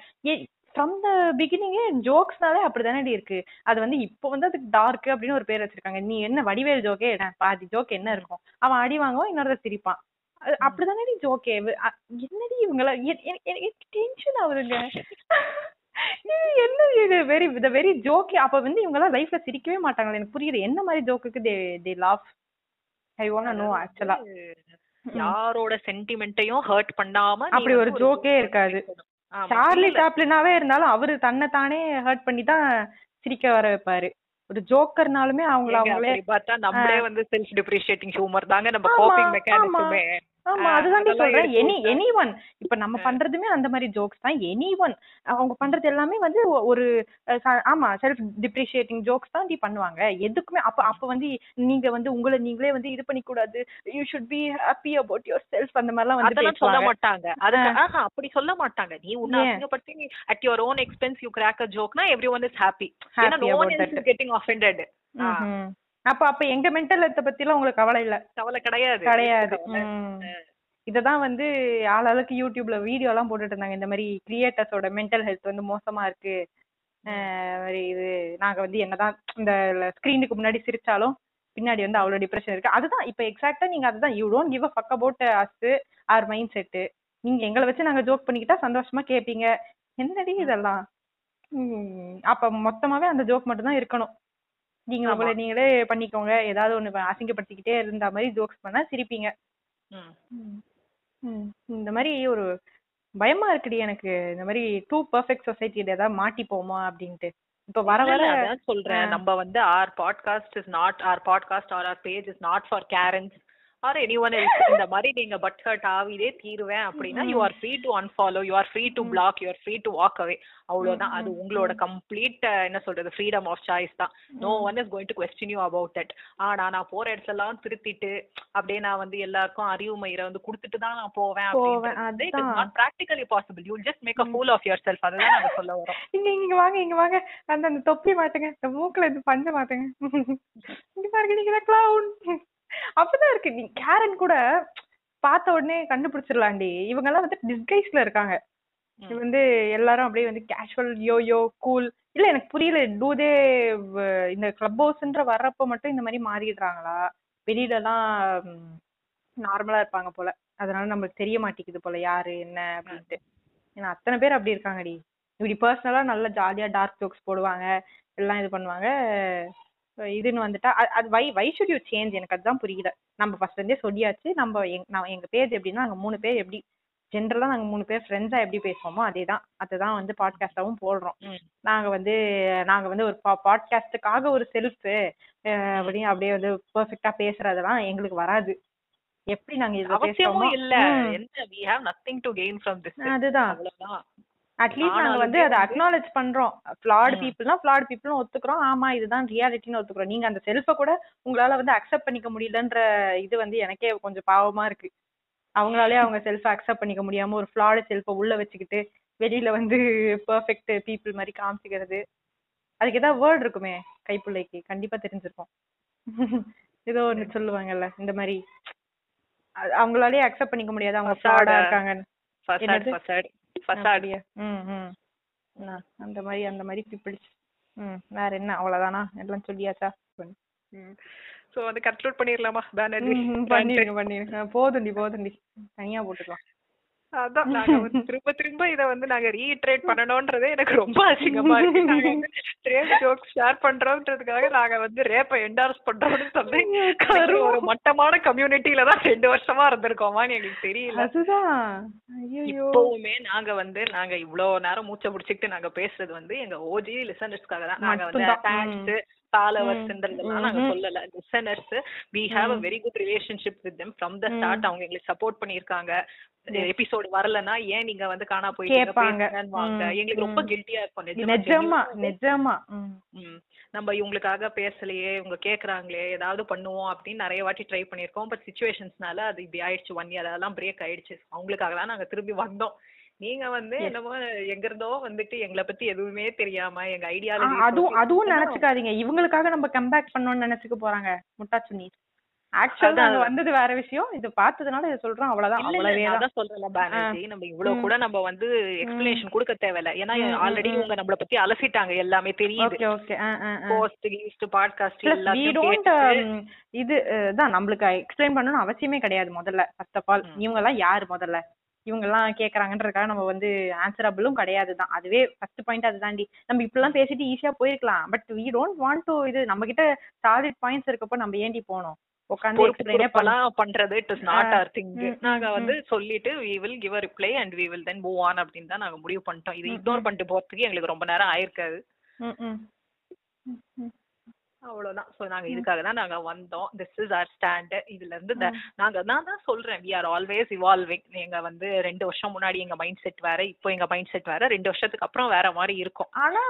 ஃப்ரம் த பிகினிங்கே ஜோக்ஸ்னாலே அப்படிதானே இருக்கு. அது வந்து இப்போ வந்து அதுக்கு டார்க் அப்படின்னு ஒரு பேர் வச்சிருக்காங்க. நீ என்ன வடிவேல் ஜோக்கே பாதி ஜோக் என்ன இருக்கும்? அவன் அடி வாங்குவான் இன்னொருத்த சிரிப்பான். அப்படிதானே ஜோக்கே? என்னடி இவங்கள? டென்ஷன் ஆகுதுங்க என்ன இது? வெரி த வெரி ஜோக்கே. அப்ப வந்து இவங்க எல்லாம் லைஃப்ல சிரிக்கவே மாட்டாங்களே. எனக்கு புரியுது. என்ன மாதிரி ஜோக்குக்கு they they laugh I want no ஆக்சுவலா யாரோட சென்டிமெண்ட்டையும் ஹர்ட் பண்ணாம அப்படி ஒரு ஜோக்கே இருக்காது. சார்லி. சாப்ளினாவே இருந்தாலும் அவரு தன்னை தானே ஹர்ட் பண்ணி தான் சிரிக்க வர வைப்பாரு. ஒரு ஜோக்கர்னாலுமே அவங்கள அவங்களே பார்த்தா நம்மளே வந்து செல்ஃப் டிப்ரிஷியேட்டிங் ஹியூமர் தாங்க நம்ம கோப்பிங். மெக்கானிசமே ஆமா அதுதான் சொல்றேன். எனி. எனி ஒன் இப்ப நம்ம பண்றதுமே அந்த மாதிரி ஜோக்ஸ் தான். எனி ஒன் அவங்க பண்றது எல்லாமே வந்து ஒரு ஆமா செல்ஃப் டிப்ரிஷியேட்டிங் ஜோக்ஸ் தான் டி பண்ணுவாங்க. எதுக்குமே அப்ப அப்ப வந்து நீங்க வந்து உங்களை நீங்களே வந்து இது பண்ணி கூடாது you should be happy about yourself அந்த மாதிரிலாம் வந்து அதெல்லாம் சொல்ல மாட்டாங்க. அதுக்கு அப்படி சொல்ல மாட்டாங்க. நீ உன்னை? அசிங்கப்படுத்தி at your own expense you crack a ஜோக்னா everyone is happy ஏன்னா no one. Is getting offended. அப்ப அப்ப எங்க மென்டல் ஹெல்த்த பத்தி எல்லாம் உங்களுக்கு கவலை இல்ல? கவலை கிடையாது. கிடையாது. இததான் வந்து ஆளாளுக்கு யூடியூப்ல வீடியோ எல்லாம் போட்டுட்டு இருந்தாங்க. இந்த மாதிரி கிரியேட்டர்ஸோட மென்டல் ஹெல்த் வந்து மோசமா இருக்கு. இது நாங்க வந்து என்னதான் இந்த ஸ்கிரீனுக்கு முன்னாடி சிரிச்சாலும் பின்னாடி வந்து அவ்வளவு டிப்ரெஷன் இருக்கு. அதுதான் இப்ப எக்ஸாக்டா நீங்க அதுதான் you don't give a fuck about us our mindset நீங்க எங்களை வச்சு நாங்க ஜோக் பண்ணிக்கிட்டா சந்தோஷமா கேப்பீங்க. என்னடி இதெல்லாம்? அப்ப மொத்தமாவே அந்த ஜோக் மட்டும் தான் இருக்கணும். நீங்க. உங்களை நீங்களே பண்ணிக்கோங்க. ஏதாவது ஒண்ணு அசிங்கப்படுத்திக்கிட்டே இருந்த மாதிரி ஜோக்ஸ் பண்ணா சிரிப்பீங்க. இந்த மாதிரி ஒரு பயமா இருக்குடி எனக்கு. இந்த மாதிரி டூ பெர்ஃபெக்ட் சொசைட்டில ஏதாவது மாட்டிப்போமா அப்படின்ட்டு. இப்ப வர வர சொல்றேன். நம்ம வந்து our podcast is not our podcast our our page is not for Karens or anyone இந்த மாதிரி நீங்க பட் ஹர்ட் ஆவிதே தீருவேன் அப்படின்னா you are free to unfollow you are free to block you are free to walk away அவ்வளவுதான். அது உங்களோட complete என்ன சொல்றது ஃப்ரீடம் ஆஃப் சாய்ஸ் தான். No one is going to question you about that ஆனா நான் போற இடத்துல எல்லாம் திருத்திட்டு அப்படியே நான் வந்து எல்லாருக்கும் அறிவு மயிரை வந்து கொடுத்துட்டு தான் நான் போவேன் அப்படின்றது. Not practically possible you just make a fool of yourself அதுதான் நாங்க சொல்ல வரோம். இங்க இங்க வாங்க இங்க வாங்க. அந்த அந்த தொப்பி மாட்டுங்க. இந்த மூக்குல இது பஞ்ச மாட்டுங்க. இங்க பாருங்க நீங்க கிளவுன் அப்படிதான் இருக்கு. நீ கேரன் கூட பார்த்த உடனே கண்டுபிடிச்சிடலாண்டி. இவங்க எல்லாம் வந்து டிஸ்கைஸ்ல இருக்காங்க. வந்து எல்லாரும் அப்படியே வந்து கேஷுவல் யோயோ கூல் இல்ல எனக்கு புரியல டூதே இந்த கிளப் ஹவுஸ்ன்ற வர்றப்ப மட்டும் இந்த மாதிரி மாறிடுறாங்களா? வெளியில எல்லாம் நார்மலா இருப்பாங்க போல. அதனால நம்மளுக்கு தெரிய மாட்டேங்குது போல யாரு என்ன அப்படின்ட்டு. ஏன்னா அத்தனை பேர் அப்படி இருக்காங்கடி. இப்படி பர்சனலா நல்ல ஜாலியா டார்க் ஜோக்ஸ் போடுவாங்க. எல்லாம் இது பண்ணுவாங்க. இதுன்னு வந்துட்டா அது why why should you change எனக்கு அதுதான் புரியல. நம்ம ஃபர்ஸ்ட் இருந்தே சொல்லியாச்சு. நம்ம நான் எங்க பேஜ் எப்படின்னா நாங்க மூணு பேர் எப்படி ஜென்ரலா நாங்க மூணு பேர் ஃப்ரெண்ட்ஸா எப்படி பேசுவோமோ அதேதான். அதுதான் வந்து பாட்காஸ்டாவும் போடுறோம். நாங்க வந்து நாங்க வந்து ஒரு பாட்காஸ்டுக்காக ஒரு செல்ஃப் அப்படின்னு அப்படியே வந்து பெர்ஃபெக்ட்டா பேசுறதெல்லாம் எங்களுக்கு வராது. எப்படி நாங்க இதுல பேசுறோமோ இல்ல. என்ன we have nothing to gain from this. அதுதான். அவ்வளவுதான். அட்லீஸ்ட் நாங்க வந்து அதை அக்னாலேஜ் பண்றோம். ஃபிளாட். பீப்புள்னா ஃபிளாட் பீப்புள்னு ஒத்துக்கிறோம். ஆமா இதுதான் ரியாலிட்டின்னு ஒத்துக்கிறோம். நீங்க அந்த செல்ஃப கூட உங்களால வந்து அக்செப்ட் பண்ணிக்க முடியலன்ற இது வந்து எனக்கே கொஞ்சம் பாவமா இருக்கு. அவங்களாலே அவங்க செல்ஃபை அக்செப்ட் பண்ணிக்க முடியாம ஒரு ஃபிளாட் செல்ஃபை உள்ள வச்சுக்கிட்டு வெளியில வந்து பெர்ஃபெக்ட் பீப்புள் மாதிரி காமிச்சிக்கிறது. அதுக்கு ஏதாவது வேர்ட் இருக்குமே கைப்புள்ளைக்கு? கண்டிப்பா தெரிஞ்சிருக்கும். ஏதோ ஒண்ணு சொல்லுவாங்கல்ல இந்த மாதிரி. அவங்களாலே அக்செப்ட் பண்ணிக்க முடியாது. அவங்க ஃப்ராடா Facade. ஃபசாட் ம் ம். அந்த மாதிரி அந்த மாதிரி பீப்புள்ஸ் ம் வேற என்ன அவ்வளவுதானா? எல்லாம் சொல்லியாச்சா? சோ வந்து கன்க்ளூட் பண்ணிரலாமா? ம், பண்ணிருங்க பண்ணிருங்க. போதுண்டி போதுண்டி. தனியா போட்டுக்கலாம். அதான் நாங்க வந்து திரும்ப திரும்ப இத வந்து நாங்க ரீட்ரேட் பண்ணணும்ன்றதே எனக்கு ரொம்ப அசிங்கமா இருக்கு. நாங்க ரேப் ஜோக்ஸ் ஷேர் பண்றோம்ன்றதுக்காக நாங்க வந்து ரேப்ப என்டார்ஸ் பண்றோம்னு சொல்லி ஒரு மட்டமான கம்யூனிட்டில தான் ரெண்டு வருஷமா இருந்திருக்கோமான்னு எங்களுக்கு தெரியல. அதுதான். இப்பவுமே நாங்க வந்து நாங்க இவ்வளவு நேரம் மூச்சை பிடிச்சிக்கிட்டு நாங்க பேசுறது வந்து எங்க ஓஜி லிசனர்ஸ்க்காக தான். நாங்க வந்து மட்டும்தான். நாங்க சொல்லல. Listeners we have a very good relationship with them from the start அவங்க எங்களுக்கு சப்போர்ட் பண்ணிருக்காங்க எபிசோட் வரலன்னா ஏன் நீங்க வந்து காணா போயிட்டீங்க? எங்களுக்கு ரொம்ப. கில்ட்டியா இருக்கும். நிஜமா நிஜமா. நம்ம இவங்களுக்காக பேசலையே இவங்க கேக்குறாங்களே ஏதாவது பண்ணுவோம் அப்படின்னு நிறைய வாட்டி ட்ரை பண்ணிருக்கோம் பட் சுச்சுவேஷன்ஸ்னால அது இப்படி ஆயிடுச்சு. ஒன் இயர் அதெல்லாம் பிரேக் ஆயிடுச்சு. அவங்களுக்காக தான் நாங்க திரும்பி வந்தோம். நீங்க வந்து என்னமோ எங்க இருந்தோ வந்துட்டு எங்களை பத்தி எதுவுமே தெரியாம எங்க ஐடியாலஜி அதுவும் அதுவும் நினைச்சுக்காதீங்க. இவங்களுக்காக நம்ம கம்பேக் பண்ணணும்னு நினைச்சுக்க போறாங்க முட்டா ஆக்சுவலா அதான். நாங்க வந்தது வேற விஷயம். இது பார்த்ததுனால இதை சொல்றோம். அவ்வளவுதான். அவ்வளவே தான். சொல்றேன்ல பானர்ஜி நம்ம இவ்வளவு கூட நம்ம வந்து எக்ஸ்பிளனேஷன் கொடுக்க தேவையில்ல. ஏன்னா ஆல்ரெடி. இவங்க நம்மள பத்தி அலசிட்டாங்க. எல்லாமே தெரியுது. ஓகே போஸ்ட் லீஸ்ட் பாட்காஸ்ட் எல்லாத்தையும் கேட்டுட்டு இது தான் நம்மளுக்கு எக்ஸ்பிளைன் பண்ணணும்னு அவசியமே கிடையாது முதல்ல. ஃபர்ஸ்ட் ஆஃப் ஆல் இவங்க எல்லாம் யாரு முதல்ல? இவங்க எல்லாம் கேக்குறாங்கன்றதுக்காக நம்ம வந்து ஆன்சரபிளும் கிடையாது தான் அதுவே ஃபர்ஸ்ட் பாயிண்ட் அதுதாண்டி. நம்ம இப்படிலாம் பேசிட்டு ஈஸியா போயிருக்கலாம். But we don't want to இது நம்ம கிட்ட சாலிட் பாயிண்ட்ஸ் இருக்கப்போ நம்ம ஏண்டி போனோம் பண்றது it is not our thing நாங்க வந்து சொல்லிட்டு we will give a reply and we will then move on அப்படின்னு தான் நாங்க முடிவு பண்ணிட்டோம். இது இக்னோர் பண்ணிட்டு போறதுக்கு எங்களுக்கு ரொம்ப நேரம் ஆயிருக்காது. அவ்வளவுதான். சோ நாங்க இதுக்காக தான் நாங்க வந்தோம். திஸ் இஸ் ஆர் ஸ்டாண்ட் இதுல இருந்து நாங்க நான் தான் சொல்றேன் வி ஆர் ஆல்வேஸ் இவால்விங் நீங்க வந்து ரெண்டு வருஷம் முன்னாடி எங்க மைண்ட் செட் வேற இப்போ எங்க மைண்ட் செட் வேற ரெண்டு வருஷத்துக்கு அப்புறம் வேற மாதிரி இருக்கும். ஆனா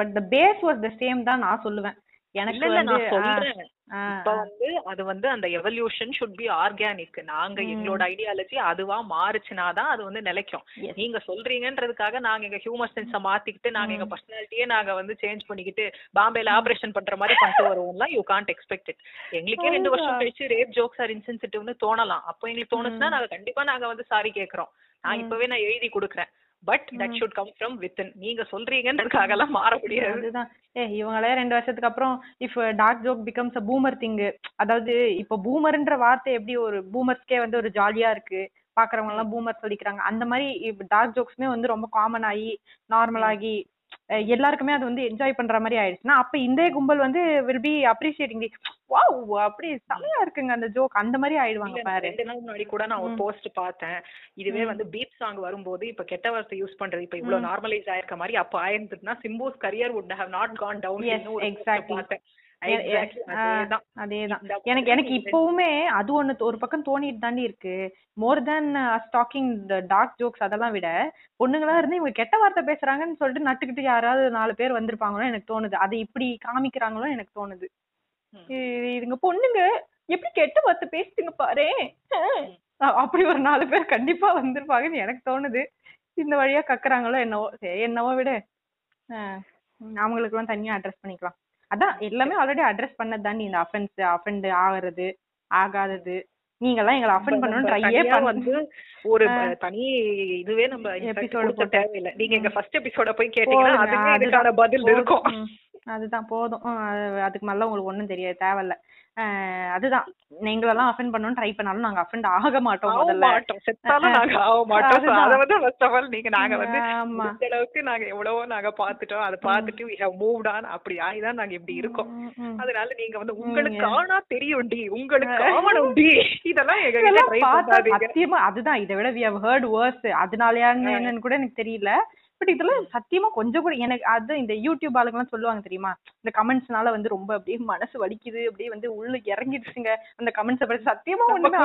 but base was the same தான் நான் சொல்லுவேன். எனக்கு நான் சொல்றேன். இப்ப வந்து அது வந்து அந்த எவல்யூஷன் ஷுட் பி ஆர்கானிக் நாங்க எங்களோட ஐடியாலஜி அதுவா மாறுச்சுனா தான் அது வந்து நிலைக்கும். நீங்க சொல்றீங்கன்றதுக்காக நாங்க எங்க ஹியூமர் சென்ஸ மாத்திக்கிட்டு நாங்க எங்க பர்சனாலிட்டியே நாங்க வந்து சேஞ்ச் பண்ணிக்கிட்டு பாம்பேல ஆபரேஷன் பண்ற மாதிரி பண்ணிட்டு வருவோம்லாம் யூ காண்ட் எக்ஸ்பெக்ட் இட் எங்களுக்கே ரெண்டு வருஷம் கழிச்சு ரேப் ஜோக்ஸ் ஆர் இன்சென்சிட்டிவ்னு தோணலாம். அப்போ எங்களுக்கு தோணுச்சுன்னா நாங்க கண்டிப்பா நாங்க வந்து சாரி கேக்குறோம். நான் இப்பவே நான் எழுதி கொடுக்குறேன். But that should come from within நீங்க சொல்றீங்கன்றதுக்காக எல்லாம் மாற முடியாது. அதுதான். ஏ இவங்களே ரெண்டு வருஷத்துக்கு அப்புறம் if dark joke becomes a boomer thing அதாவது இப்போ பூமர்ன்ற வார்த்தை எப்படி ஒரு பூமர்ஸ்க்கே வந்து ஒரு ஜாலியா இருக்கு? பாக்குறவங்க எல்லாம் பூமர் சொல்லிக்கிறாங்க. அந்த மாதிரி டார்க் ஜோக்ஸ்மே வந்து ரொம்ப காமன் ஆகி நார்மல் ஆகி எல்லாருக்குமே அது வந்து என்ஜாய் பண்ற மாதிரி ஆயிடுச்சுன்னா அப்ப இந்த கும்பல் வந்து will be appreciating the wow அப்படி செமையா இருக்குங்க அந்த ஜோக் அந்த மாதிரி ஆயிடுவாங்க பாரு. ரெண்டு நாள் முன்னாடி கூட நான் ஒரு போஸ்ட் பார்த்தேன். இதுவே வந்து பீப் சாங் வரும்போது இப்ப கெட்ட வார்த்தை யூஸ் பண்றது இப்ப இவ்வளவு நார்மலைஸ் ஆயிருக்க மாதிரி அப்ப ஆயிருந்ததுன்னா சிம்புஸ் கரியர் down Yes, இன்னும் ஒரு post exactly. பார்த்தேன். அதேதான். எனக்கு எனக்கு இப்பவுமே அது ஒண்ணு ஒரு பக்கம் தோணிட்டு தாண்டி இருக்கு. More than stacking the dark jokes அதெல்லாம் விட பொண்ணுங்களா இருந்து இவங்க கெட்ட வார்த்தை பேசுறாங்கன்னு சொல்லிட்டு நட்டுக்கிட்டு யாராவது நாலு பேர் வந்திருப்பாங்களோ எனக்கு தோணுது. அதை இப்படி காமிக்கிறாங்களோ எனக்கு தோணுது. இது இதுங்க பொண்ணுங்க எப்படி கெட்ட வார்த்தை பேசுதுங்க பாரு? அப்படி ஒரு நாலு பேர் கண்டிப்பா வந்திருப்பாங்கன்னு எனக்கு தோணுது. இந்த வழியா கக்குறாங்களோ என்னவோ என்னவோ விட. அவங்களுக்கு எல்லாம் தனியா அட்ரஸ் பண்ணிக்கலாம். அதான் எல்லாமே ஆல்ரெடி அட்ரஸ் பண்ணது தாண்டி இந்த அஃபென்ஸ் அஃபெண்ட் ஆகுறது ஆகாதது நீங்க எல்லாம் எங்களை அஃபெண்ட் பண்ணணும்னு ட்ரையே தனியா பண்ண வந்து ஒரு தனி இதுவே நம்ம எபிசோட். தேவையில்லை நீங்க எங்க ஃபர்ஸ்ட் எபிசோட போய் கேட்டீங்கன்னா அதுவே அதுதான். இதுக்கான பதில். இருக்கும் அதுதான் போதும். அதுக்கு மேல உங்களுக்கு ஒண்ணும் தெரியாது தேவையில்ல. அதுதான். நீங்களெல்லாம் அஃபெண்ட் பண்ணணும்னு ட்ரை பண்ணாலும் நாங்க அஃபெண்ட் ஆக மாட்டோம் ஆக முதல்ல. செத்தாலும் நாங்க ஆக மாட்டோம். அத வந்து ஃபர்ஸ்ட் ஆஃப் ஆல் நீங்க நாங்க வந்து. முடிஞ்ச அளவுக்கு நாங்க எவ்வளவோ நாங்க பாத்துட்டோம் அதை பார்த்துட்டு we have moved on. அப்படி ஆயிதான் நாங்க இப்படி இருக்கோம். அதனால நீங்க வந்து உங்களுக்கு ஆனா தெரியும் டி உங்களுக்கு ஆவணும் டி இதெல்லாம் எங்க பார்த்தா பண்ணாதீங்க. சத்தியமா அதுதான். இதை விட வி ஹவ் ஹர்ட் வேர்ஸ் அதனாலயான்னு என்னன்னு கூட எனக்கு தெரியல. பட் இதெல்லாம் சத்தியமா கொஞ்சம் கூட எனக்கு அது இந்த யூடியூப் ஆளுங்கெல்லாம் சொல்லுவாங்க தெரியுமா? இந்த கமெண்ட்ஸ்னால வந்து ரொம்ப அப்படியே மனசு வலிக்குது அப்படியே வந்து உள்ள இறங்கிடுச்சுங்க. அந்த கமெண்ட்ஸ் படிச்சு சத்தியமா ஒண்ணுமே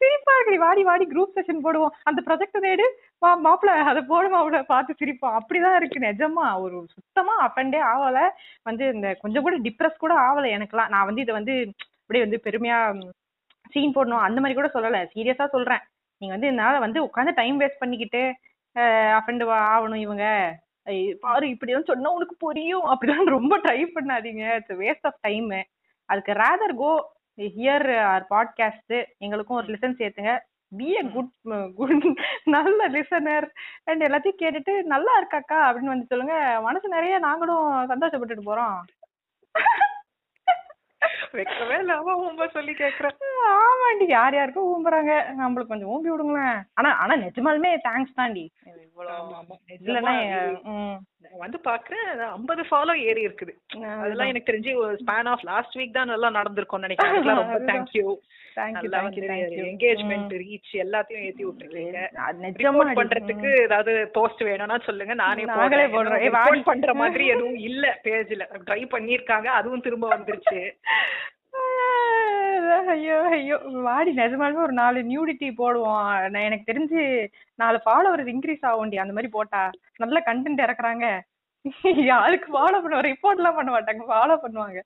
சிரிப்பா இருக்கு. வாடி வாடி குரூப் செஷன் போடுவோம். அந்த ப்ரொஜெக்ட் நேடு வா மாப்பிள அதை போடு மாப்பிள பார்த்து சிரிப்போம். அப்படிதான் இருக்கு. நிஜமா ஒரு சுத்தமா அஃபண்டே ஆகல. வந்து இந்த கொஞ்சம் கூட டிப்ரெஸ் கூட ஆகல எனக்குலாம் நான் வந்து இதை வந்து அப்படியே வந்து பெருமையா சீன் போடணும். அந்த மாதிரி கூட சொல்லல. சீரியஸா சொல்றேன். நீங்க வந்து இதனால வந்து உட்காந்து டைம் வேஸ்ட் பண்ணிக்கிட்டு அஃபெண்ட் ஆகணும் இவங்க. பாரு இப்படிதான் சொன்னா உனக்கு புரியும். அப்படிதான் ரொம்ப ட்ரை பண்ணாதீங்க. இட்ஸ் வேஸ்ட் ஆஃப் டைம் அதுக்கு rather go hear our podcast எங்களுக்கும் ஒரு லிசன் சேர்த்துங்க. பி அ குட் குட் நல்ல லிசனர் அண்ட் எல்லாத்தையும் கேட்டுட்டு நல்லா இருக்காக்கா? அப்படின்னு வந்து சொல்லுங்க. மனசு நிறைய நாங்களும் சந்தோஷப்பட்டுட்டு போறோம். வைக்கவே இல்லாம உங்க சொல்லி கேக்குறேன். ஆமாண்டி. யார் யாருக்கும் ஊம்புறாங்க? நம்மளுக்கு கொஞ்சம் ஊம்பி விடுங்களேன். ஆனா ஆனா நிஜமாலுமே தேங்க்ஸ் தாண்டி. இல்லைன்னா வந்து பாக்குறேன். ஐம்பது ஃபாலோ ஏறி இருக்குது. அதெல்லாம் எனக்கு தெரிஞ்சு ஒரு ஸ்பேன் ஆஃப் லாஸ்ட் வீக் தான் நல்லா நடந்திருக்கும்னு நினைக்கிறேன். ரொம்ப. தேங்க்யூ. என்கேஜ்மெண்ட். ரீச் எல்லாத்தையும் ஏத்தி விட்டுருக்கீங்க. பண்றதுக்கு ஏதாவது போஸ்ட் வேணும்னா சொல்லுங்க. நானே நாங்களே பண்ற மாதிரி எதுவும் இல்ல. பேஜ்ல ட்ரை பண்ணிருக்காங்க அதுவும் திரும்ப வந்துருச்சு. ஐயோ ஐயோ. வாடி நிஜமாலுமே ஒரு நாலு நியூடிட்டி போடுவோம். நான் எனக்கு தெரிஞ்சு நாலு ஃபாலோவர்ஸ் இன்க்ரீஸ் ஆகும்டி. அந்த மாதிரி போட்டா நல்ல கண்டென்ட் இறக்குறாங்க. யாருக்கு ஃபாலோ பண்ணுவாங்க ரிப்போர்ட் எல்லாம் பண்ண மாட்டாங்க. ஃபாலோ பண்ணுவாங்க.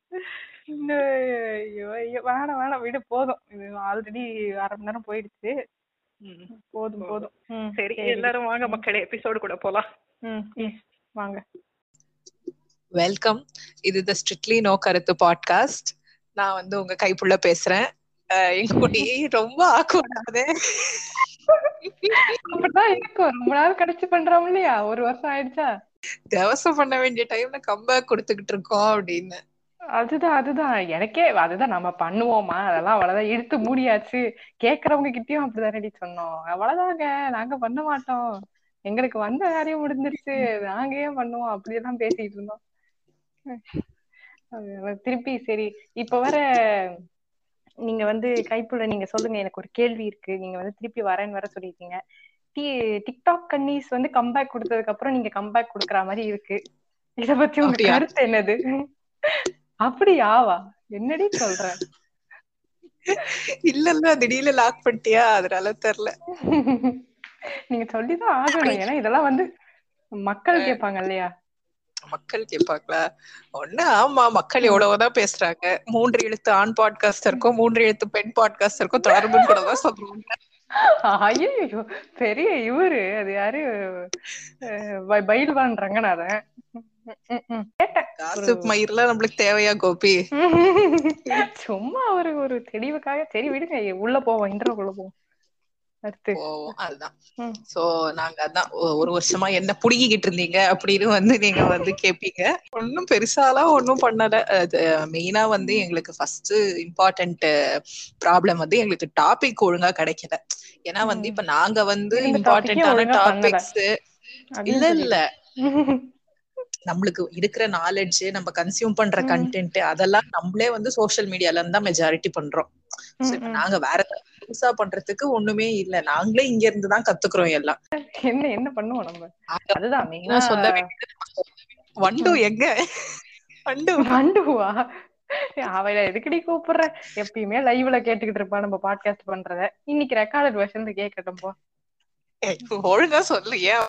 ஐயோ ஐயோ வேணாம் வேணாம். விடு போதும். இது ஆல்ரெடி அரை மணி நேரம் போயிடுச்சு. போதும் போதும். சரி எல்லாரும் வாங்க. மக்களே எபிசோடு கூட போலாம். ம் வாங்க. வெல்கம் இது த ஸ்ட்ரிக்ட்லி நோ கருத்து பாட்காஸ்ட் நான் வந்து உங்க கைப்புள்ள பேசுறேன். எங்க குட்டி ரொம்ப ஆக்குவாடாது அப்படிதான் இருக்கும். ரொம்ப நாள் கழிச்சு பண்றோம் இல்லையா? ஒரு வருஷம் ஆயிடுச்சா? திவசம் பண்ண வேண்டிய டைம்ல கம்பேக் கொடுத்துக்கிட்டு இருக்கோம் அப்படின்னு. அதுதான் அதுதான். எனக்கே அதுதான். நம்ம பண்ணுவோமா? அதெல்லாம் அவ்வளவுதான். இழுத்து மூடியாச்சு. கேக்குறவங்க கிட்டயும் அப்படிதானடி சொன்னோம். அவ்வளவுதாங்க. நாங்க பண்ண மாட்டோம். எங்களுக்கு வந்த காரியம் முடிஞ்சிருச்சு. நாங்க ஏன் பண்ணுவோம்? அப்படியெல்லாம் பேசிட்டு இருந்தோம். திருப்பி சரி இப்ப வர நீங்க வந்து கைப்புள்ள நீங்க சொல்லுங்க எனக்கு ஒரு கேள்வி இருக்கு. நீங்க வந்து திருப்பி வரேன்னு வர சொல்லிருக்கீங்க டி டிக்டாக் கன்னிஸ் வந்து கம்பேக் கொடுத்ததுக்கு அப்புறம் நீங்க கம்பேக் கொடுக்கற மாதிரி இருக்கு. இத பத்தி உங்க? கருத்து என்னது? அப்படியாவா என்னடி சொல்ற? இல்ல இல்ல திடீர்னு லாக் பண்ணிட்டியா? அதனால தெரியல நீங்க சொல்லிதான் ஆகணும். ஏன்னா இதெல்லாம் வந்து மக்கள் கேட்பாங்க இல்லையா? மக்கள் கேட்பாங்களா? ஒண்ணு ஆமா மக்கள் எவ்வளவுதான் பேசுறாங்க. மூன்று எழுத்து ஆண் பாட்காஸ்டருக்கும் மூன்று எழுத்து பெண் பாட்காஸ்டருக்கும் தொடர்புன்னு கூட தான் சொல்றாங்க. ஐயோ பெரிய இவரு. அது யாரு? பயில்வான் ரங்கநாதன் நம்மளுக்கு தேவையா கோபி? சும்மா ஒரு ஒரு தெளிவுக்காக. சரி விடுங்க. உள்ள போவோம் இன்டர்வியூக்குள்ள போவோம். போவோம் அதுதான். சோ நாங்க அதான் ஒரு வருஷமா என்ன புடுங்கிக்கிட்டு இருந்தீங்க அப்படின்னு வந்து நீங்க வந்து கேப்பீங்க ஒன்னும் பெருசாலாம் ஒன்னும் பண்ணல மெயினா வந்து எங்களுக்கு ஃபர்ஸ்ட் இம்பார்ட்டன்ட் ப்ராப்ளம் வந்து எங்களுக்கு டாபிக் ஒழுங்கா கிடைக்கல ஏன்னா வந்து இப்ப நாங்க வந்து இம்பார்ட்டன்டான. டாபிக்ஸ் இல்ல. இல்ல நம்மளுக்கு இருக்கிற நாலேஜ் நம்ம கன்சியூம் பண்ற. கண்டென்ட் அதெல்லாம் நம்மளே வந்து சோஷியல் மீடியால இருந்து மெஜாரிட்டி பண்றோம். நாங்க வேற புதுசா பண்றதுக்கு ஒண்ணுமே இல்ல. நாங்களே இங்க இருந்து தான் கத்துக்கிறோம் எல்லாம். என்ன என்ன பண்ணுவோம் நம்ம? அதுதான் மெயினா சொல்ல வண்டு எங்க? வண்டு. வண்டுவா? அவள எதுக்கடி கூப்பிடுற? எப்பயுமே லைவ்ல கேட்டுக்கிட்டு இருப்பா நம்ம பாட்காஸ்ட் பண்றத. இன்னைக்கு ரெக்கார்டட் வெர்ஷன்ல கேட்கட்டும் போ. ஒழுங்கா சொல்லு ஏன்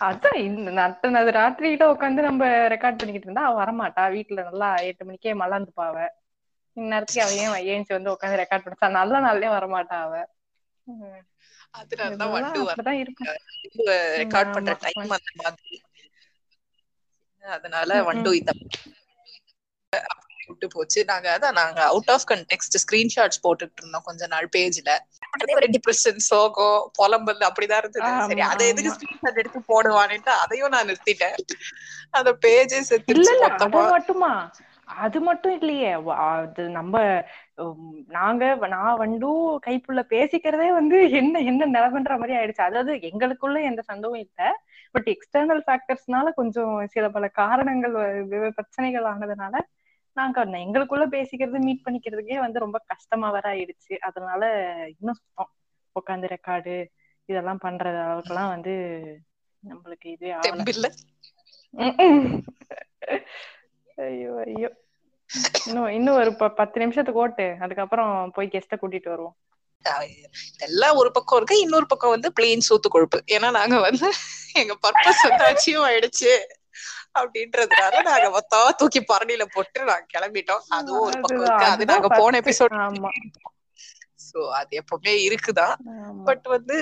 அதான் இந்த நட்டனது ராத்திரிகிட்ட உட்காந்து நம்ம ரெக்கார்ட் பண்ணிக்கிட்டு இருந்தா அவ வரமாட்டா. வீட்டுல நல்லா எட்டு மணிக்கே மலாந்துப்பா அவ. இந்நேரத்துக்கு அவ ஏன் ஏஞ்சி வந்து உட்காந்து ரெக்கார்ட் பண்ணா நல்ல நாள்லயே வரமாட்டா அவ அதனாலதான் வண்டு ரெக்கார்ட் பண்ற. டைம் அந்த மாதிரி. அதனால வண்டு அப்படி விட்டு போச்சு. நாங்க அதான் நாங்க அவுட் ஆஃப் கண்டெக்ஸ்ட் ஸ்கிரீன்ஷாட்ஸ் போட்டுட்டு இருந்தோம் கொஞ்ச நாள் பேஜ்ல ஒரு டிப்ரெஷன் சோகம் புலம்பல் அப்படிதான் இருந்தது. சரி அதை எதுக்கு. ஸ்கிரீன்ஷாட் எடுத்து போடுவான்னுட்டு அதையும் நான் நிறுத்திட்டேன். அந்த பேஜே இல்ல செத்துருச்சு இல்ல அது மொத்தமா. மட்டுமா? அது மட்டும் இல்லையே. அது நம்ம நாங்க நான் வந்து கைப்புள்ள பேசிக்கிறதே வந்து என்ன என்ன நிலைமைன்ற மாதிரி ஆயிடுச்சு. அதாவது எங்களுக்குள்ள எந்த சந்தவும் இல்ல. பட் எக்ஸ்டர்னல் ஃபேக்டர்ஸ்னால கொஞ்சம் சில பல காரணங்கள் பிரச்சனைகள் ஆனதுனால நாங்க எங்களுக்குள்ள பேசிக்கிறது மீட் பண்ணிக்கிறதுக்கே வந்து ரொம்ப கஷ்டமா வர ஆயிடுச்சு. அதனால இன்னும் சுத்தம். உட்காந்து ரெக்கார்டு இதெல்லாம் பண்ற அளவுக்குலாம் வந்து நம்மளுக்கு இதே ஆகல. ஐயோ ஐயோ. இன்னும் இன்னும் ஒரு பத்து நிமிஷத்துக்கு ஓட்டு. அதுக்கப்புறம் போய் கெஸ்ட கூட்டிட்டு வருவோம். இதெல்லாம் ஒரு பக்கம் இருக்கு. இன்னொரு பக்கம் வந்து பிளெயின் சூத்து கொழுப்பு. ஏன்னா நாங்க வந்து எங்க பர்பஸ் வந்து அச்சீவ் ஆயிடுச்சு அப்படின்றதுனால நாங்க மொத்தம் தூக்கி பரணியில போட்டு நாங்க கிளம்பிட்டோம். அதுவும் ஒரு பக்கம் இருக்கு. அது நாங்க போன. எபிசோட் சோ அது எப்பவுமே இருக்குதான். பட் வந்து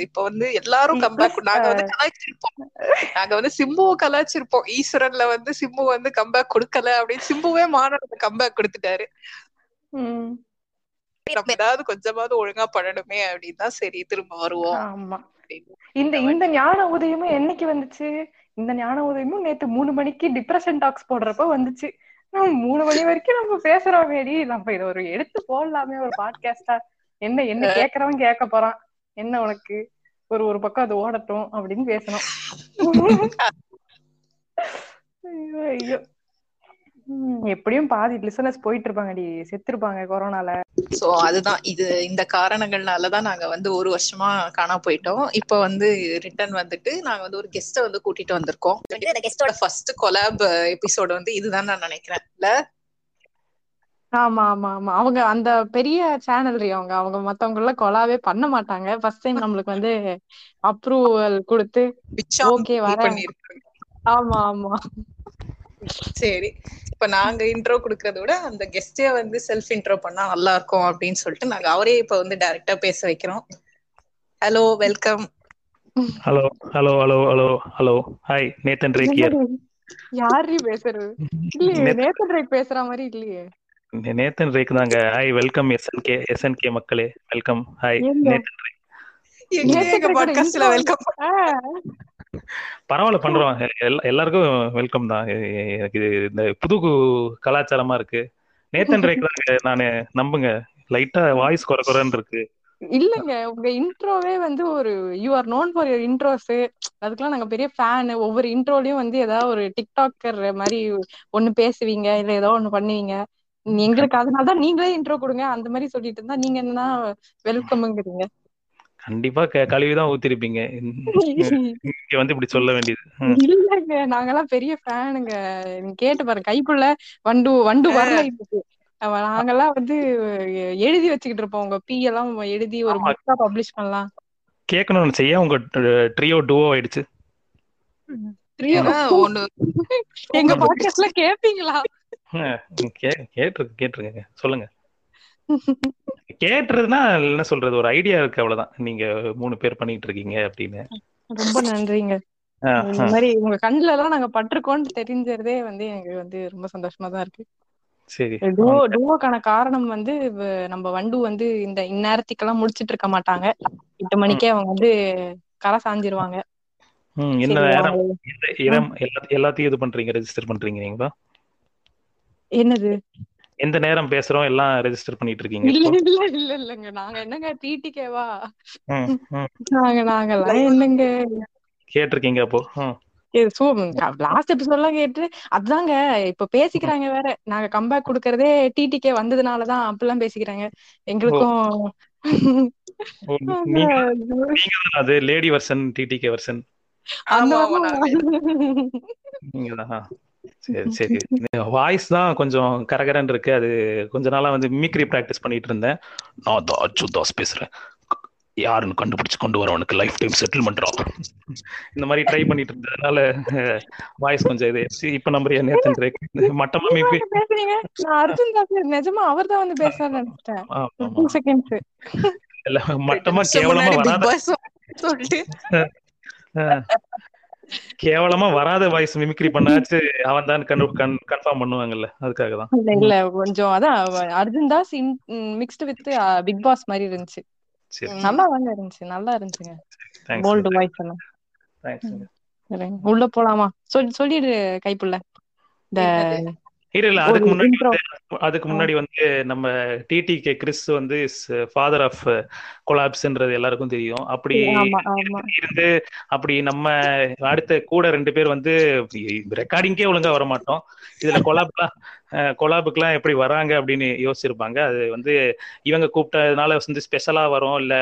இப்ப வந்து எல்லாரும் கம்பேக் நாங்க வந்து கலாய்ச்சிருப்போம். நாங்க வந்து சிம்புவை கலாய்ச்சிருப்போம். ஈஸ்வரன்ல வந்து சிம்பு வந்து கம்பேக் கொடுக்கல அப்படின்னு சிம்புவே மாநாடு கம்பேக் கொடுத்துட்டாரு. நம்ம ஏதாவது கொஞ்சமாவது ஒழுங்கா பண்ணணுமே அப்படின்னு சரி திரும்ப வருவோம். ஆமா. இந்த இந்த ஞான உதயமும் என்னைக்கு வந்துச்சு? இந்த ஞான உதயமும் நேத்து மூணு மணிக்கு டிப்ரெஷன் டாக்ஸ் போடுறப்ப வந்துச்சு. மூணு மணி வரைக்கும் நம்ம பேசுறோமேடி நம்ம இதை ஒரு எடுத்து போடலாமே ஒரு பாட்காஸ்டா என்ன என்ன கேக்குறவன் கேட்க போறான். என்ன உனக்கு? ஒரு ஒரு பக்கம் அது ஓடட்டும் அப்படின்னு பேசணும். ஐயோ ஐயோ. எப்படியும் பாதி லிசனர்ஸ் போயிட்டு இருப்பாங்கடி செத்துருப்பாங்க கொரோனால. சோ அதுதான் இது இந்த காரணங்கள்னாலதான் நாங்க வந்து ஒரு வருஷமா காணா போயிட்டோம். இப்ப வந்து ரிட்டர்ன் வந்துட்டு நாங்க வந்து ஒரு கெஸ்ட வந்து கூட்டிட்டு வந்திருக்கோம். இந்த கெஸ்டோட ஃபர்ஸ்ட் கொலாப் எபிசோட் வந்து இதுதான் நான் நினைக்கிறேன். இல்ல? ஆமா ஆமா ஆமா. அவங்க அந்த பெரிய சேனல் அவங்க. அவங்க மத்தவங்க எல்லாம் கொலாவே பண்ண மாட்டாங்க. ஃபர்ஸ்ட் டைம் நம்மளுக்கு வந்து அப்ரூவல் கொடுத்து வரேன். பண்ணிருக்காங்க ஆமா ஆமா. சரி. இப்ப நாங்க இன்ட்ரோ குடுக்கறத விட அந்த கெஸ்டே வந்து செல்ஃப் இன்ட்ரோ பண்ணா நல்லா இருக்கும் அப்படின்னு சொல்லிட்டு நாங்க அவரே இப்ப வந்து டைரக்டா பேச வைக்கிறோம். Hello welcome hello hello hello hello hello hi Nathan Rake here யாரு பேசுறது? இல்லையே நேத்து- நேத்தன் ரேக் பேசுற மாதிரி இல்லையே. நேத்தன் ரேக் தாங்க. ஹாய் வெல்கம் எஸ்என்கே எஸ்என்கே மக்களே. Welcome hi? நேத்தன் ரேக் எங்க பாட்காஸ்ட்ல வெல்கம் ஆ, பரவாயில்ல பண்றோம் எல்லா- எல்லாருக்கும் வெல்கம் தான். இது இந்த புது கு- கலாச்சாரமா இருக்கு. நேத்தன் ரேக் நானு நம்புங்க. லைட்டா வாய்ஸ் குறை குறைன்னு இருக்கு. இல்லங்க. உங்க இன்ட்ரோவே வந்து ஒரு you are known for your intros அதுக்கெல்லாம் நாங்க பெரிய ஃபேன் ஒவ்வொரு இன்ட்ரோலயும் வந்து ஏதாவது ஒரு டிக்டாக்கர் மாதிரி ஒண்ணு பேசுவீங்க. இல்ல ஏதோ ஒண்ணு பண்ணுவீங்க. எங்களுக்கு அதனாலதான் நீங்களே இன்ட்ரோ கொடுங்க. அந்த மாதிரி சொல்லிட்டு இருந்தா நீங்க என்ன வெல்கம்ங்கிறீங்க கண்டிப்பா க- கழுவிதான் ஊத்திருப்பீங்க. இங்க வந்து இப்படி சொல்ல வேண்டியது. இல்லங்க நாங்கெல்லாம் பெரிய ஃபேனுங்க. நீங்க கேட்டு பாருங்க கைப்புள்ள வண்டு வண்டு வரல இதுக்கு அவ நாங்கெல்லாம் வந்து எழுதி வச்சுக்கிட்டு இருப்போம். உங்க பி எல்லாம் எழுதி ஒரு. புக்கா பப்ளிஷ் பண்ணலாம். கேட்கணும்னு செய்ய உங்க ட்ரியோ டுவோ ஆயிடுச்சு? எங்க பாட்காஸ்ட்ல கேப்பீங்களா? ம், கே கேட்டிருக்கு கேட்டிருக்கேங்க. சொல்லுங்க. கேட்டுறதுன்னா என்ன சொல்றது ஒரு ஐடியா இருக்கு அவ்வளவுதான். நீங்க மூணு பேர் பண்ணிட்டு இருக்கீங்க அப்படின்னு. ரொம்ப நன்றிங்க. இந்த மாதிரி உங்க கண்ணுல எல்லாம் நாங்க பட்டிருக்கோம்னு தெரிஞ்சதே வந்து எனக்கு வந்து ரொம்ப சந்தோஷமா தான் இருக்கு. சரி. டுவோ டுவோக்கான காரணம் வந்து நம்ம வண்டு வந்து இந்த இந்நேரத்துக்கெல்லாம் முடிச்சிட்டு இருக்க மாட்டாங்க. எட்டு மணிக்கே அவங்க வந்து கரை சாஞ்சிருவாங்க. எல்லாத்தையும் இது பண்றீங்க ரெஜிஸ்டர் பண்றீங்க என்னது? எந்த நேரம் பேசுறோம்? எல்லாம் ரெஜிஸ்டர் பண்ணிட்டு இருக்கீங்க இல்ல இல்ல இல்ல இல்லங்க. நாங்க என்னங்க டிடிகேவா ம், ம். நாங்க நாங்கெல்லாம் என்னங்க? கேட்டிருக்கீங்க அப்போ. ம். லாஸ்ட் எபிசோட்லாம் கேட்டு அதுதாங்க இப்ப பேசிக்கிறாங்க வேற. நாங்க கம்பேக் கொடுக்கறதே டிடிகே வந்ததுனாலதான் அப்படிலாம் பேசிக்கிறாங்க. எங்களுக்கும் நீங்க நீங்க அது லேடி வெர்சன் டிடிகே வெர்சன் சரி சரி. வாய்ஸ் தான் கொஞ்சம் கரகரன்னு இருக்கு. அது கொஞ்ச நாளா வந்து மிமிக்ரி பிராக்டிஸ் பண்ணிட்டு இருந்தேன். நான் தான் அச்சு தாஸ் பேசுறேன். யாருன்னு கண்டுபிடிச்சு கொண்டு வரவனுக்கு லைஃப் டைம் செட்டில்மெண்ட் இந்த மாதிரி ட்ரை பண்ணிட்டு இருந்ததுனால வாய்ஸ் கொஞ்சம் இது இப்ப நம்புறியா நேத்தன் மட்டமா நான் அர்ஜுன் தாஸ் நிஜமா அவர் தான் வந்து பேசுறாரு செகண்ட்ஸ் இல்ல மட்டமா கேவலமா வராத. கேவலமா வராத வாய்ஸ் மிமிக்ரி பண்ணாச்சு அவன் தான் கன்ஃபார்ம் பண்ணுவாங்கல்ல அதுக்காக தான் இல்ல இல்ல கொஞ்சம் அதான் Arjun Das mixed with Bigg Boss மாதிரி இருந்துச்சு. சரி. நல்லா தாங்க இருந்துச்சு நல்லா இருந்துச்சுங்க. போல்டு வாய்ஸ் எல்லாம். உள்ள போலாமா? சொல்லி சொல்லிடு கைப்புள்ள. இந்த? இல்ல இல்ல அதுக்கு முன்னாடி அதுக்கு முன்னாடி வந்து நம்ம டிடிகே கிறிஸ் வந்து ஃபாதர் ஆஃப் கொலாப்ஸ்ன்றது எல்லாருக்கும் தெரியும். அப்படி இருந்து அப்படி நம்ம அடுத்த கூட ரெண்டு பேர் வந்து ரெக்கார்டிங்கே ஒழுங்கா வர மாட்டோம் இதுல கொலாப்லாம் கொலாபுக்குலாம் எப்படி வராங்க அப்படின்னு யோசிச்சிருப்பாங்க. அது வந்து இவங்க கூப்பிட்டதுனால வந்து ஸ்பெஷலா வரும். இல்ல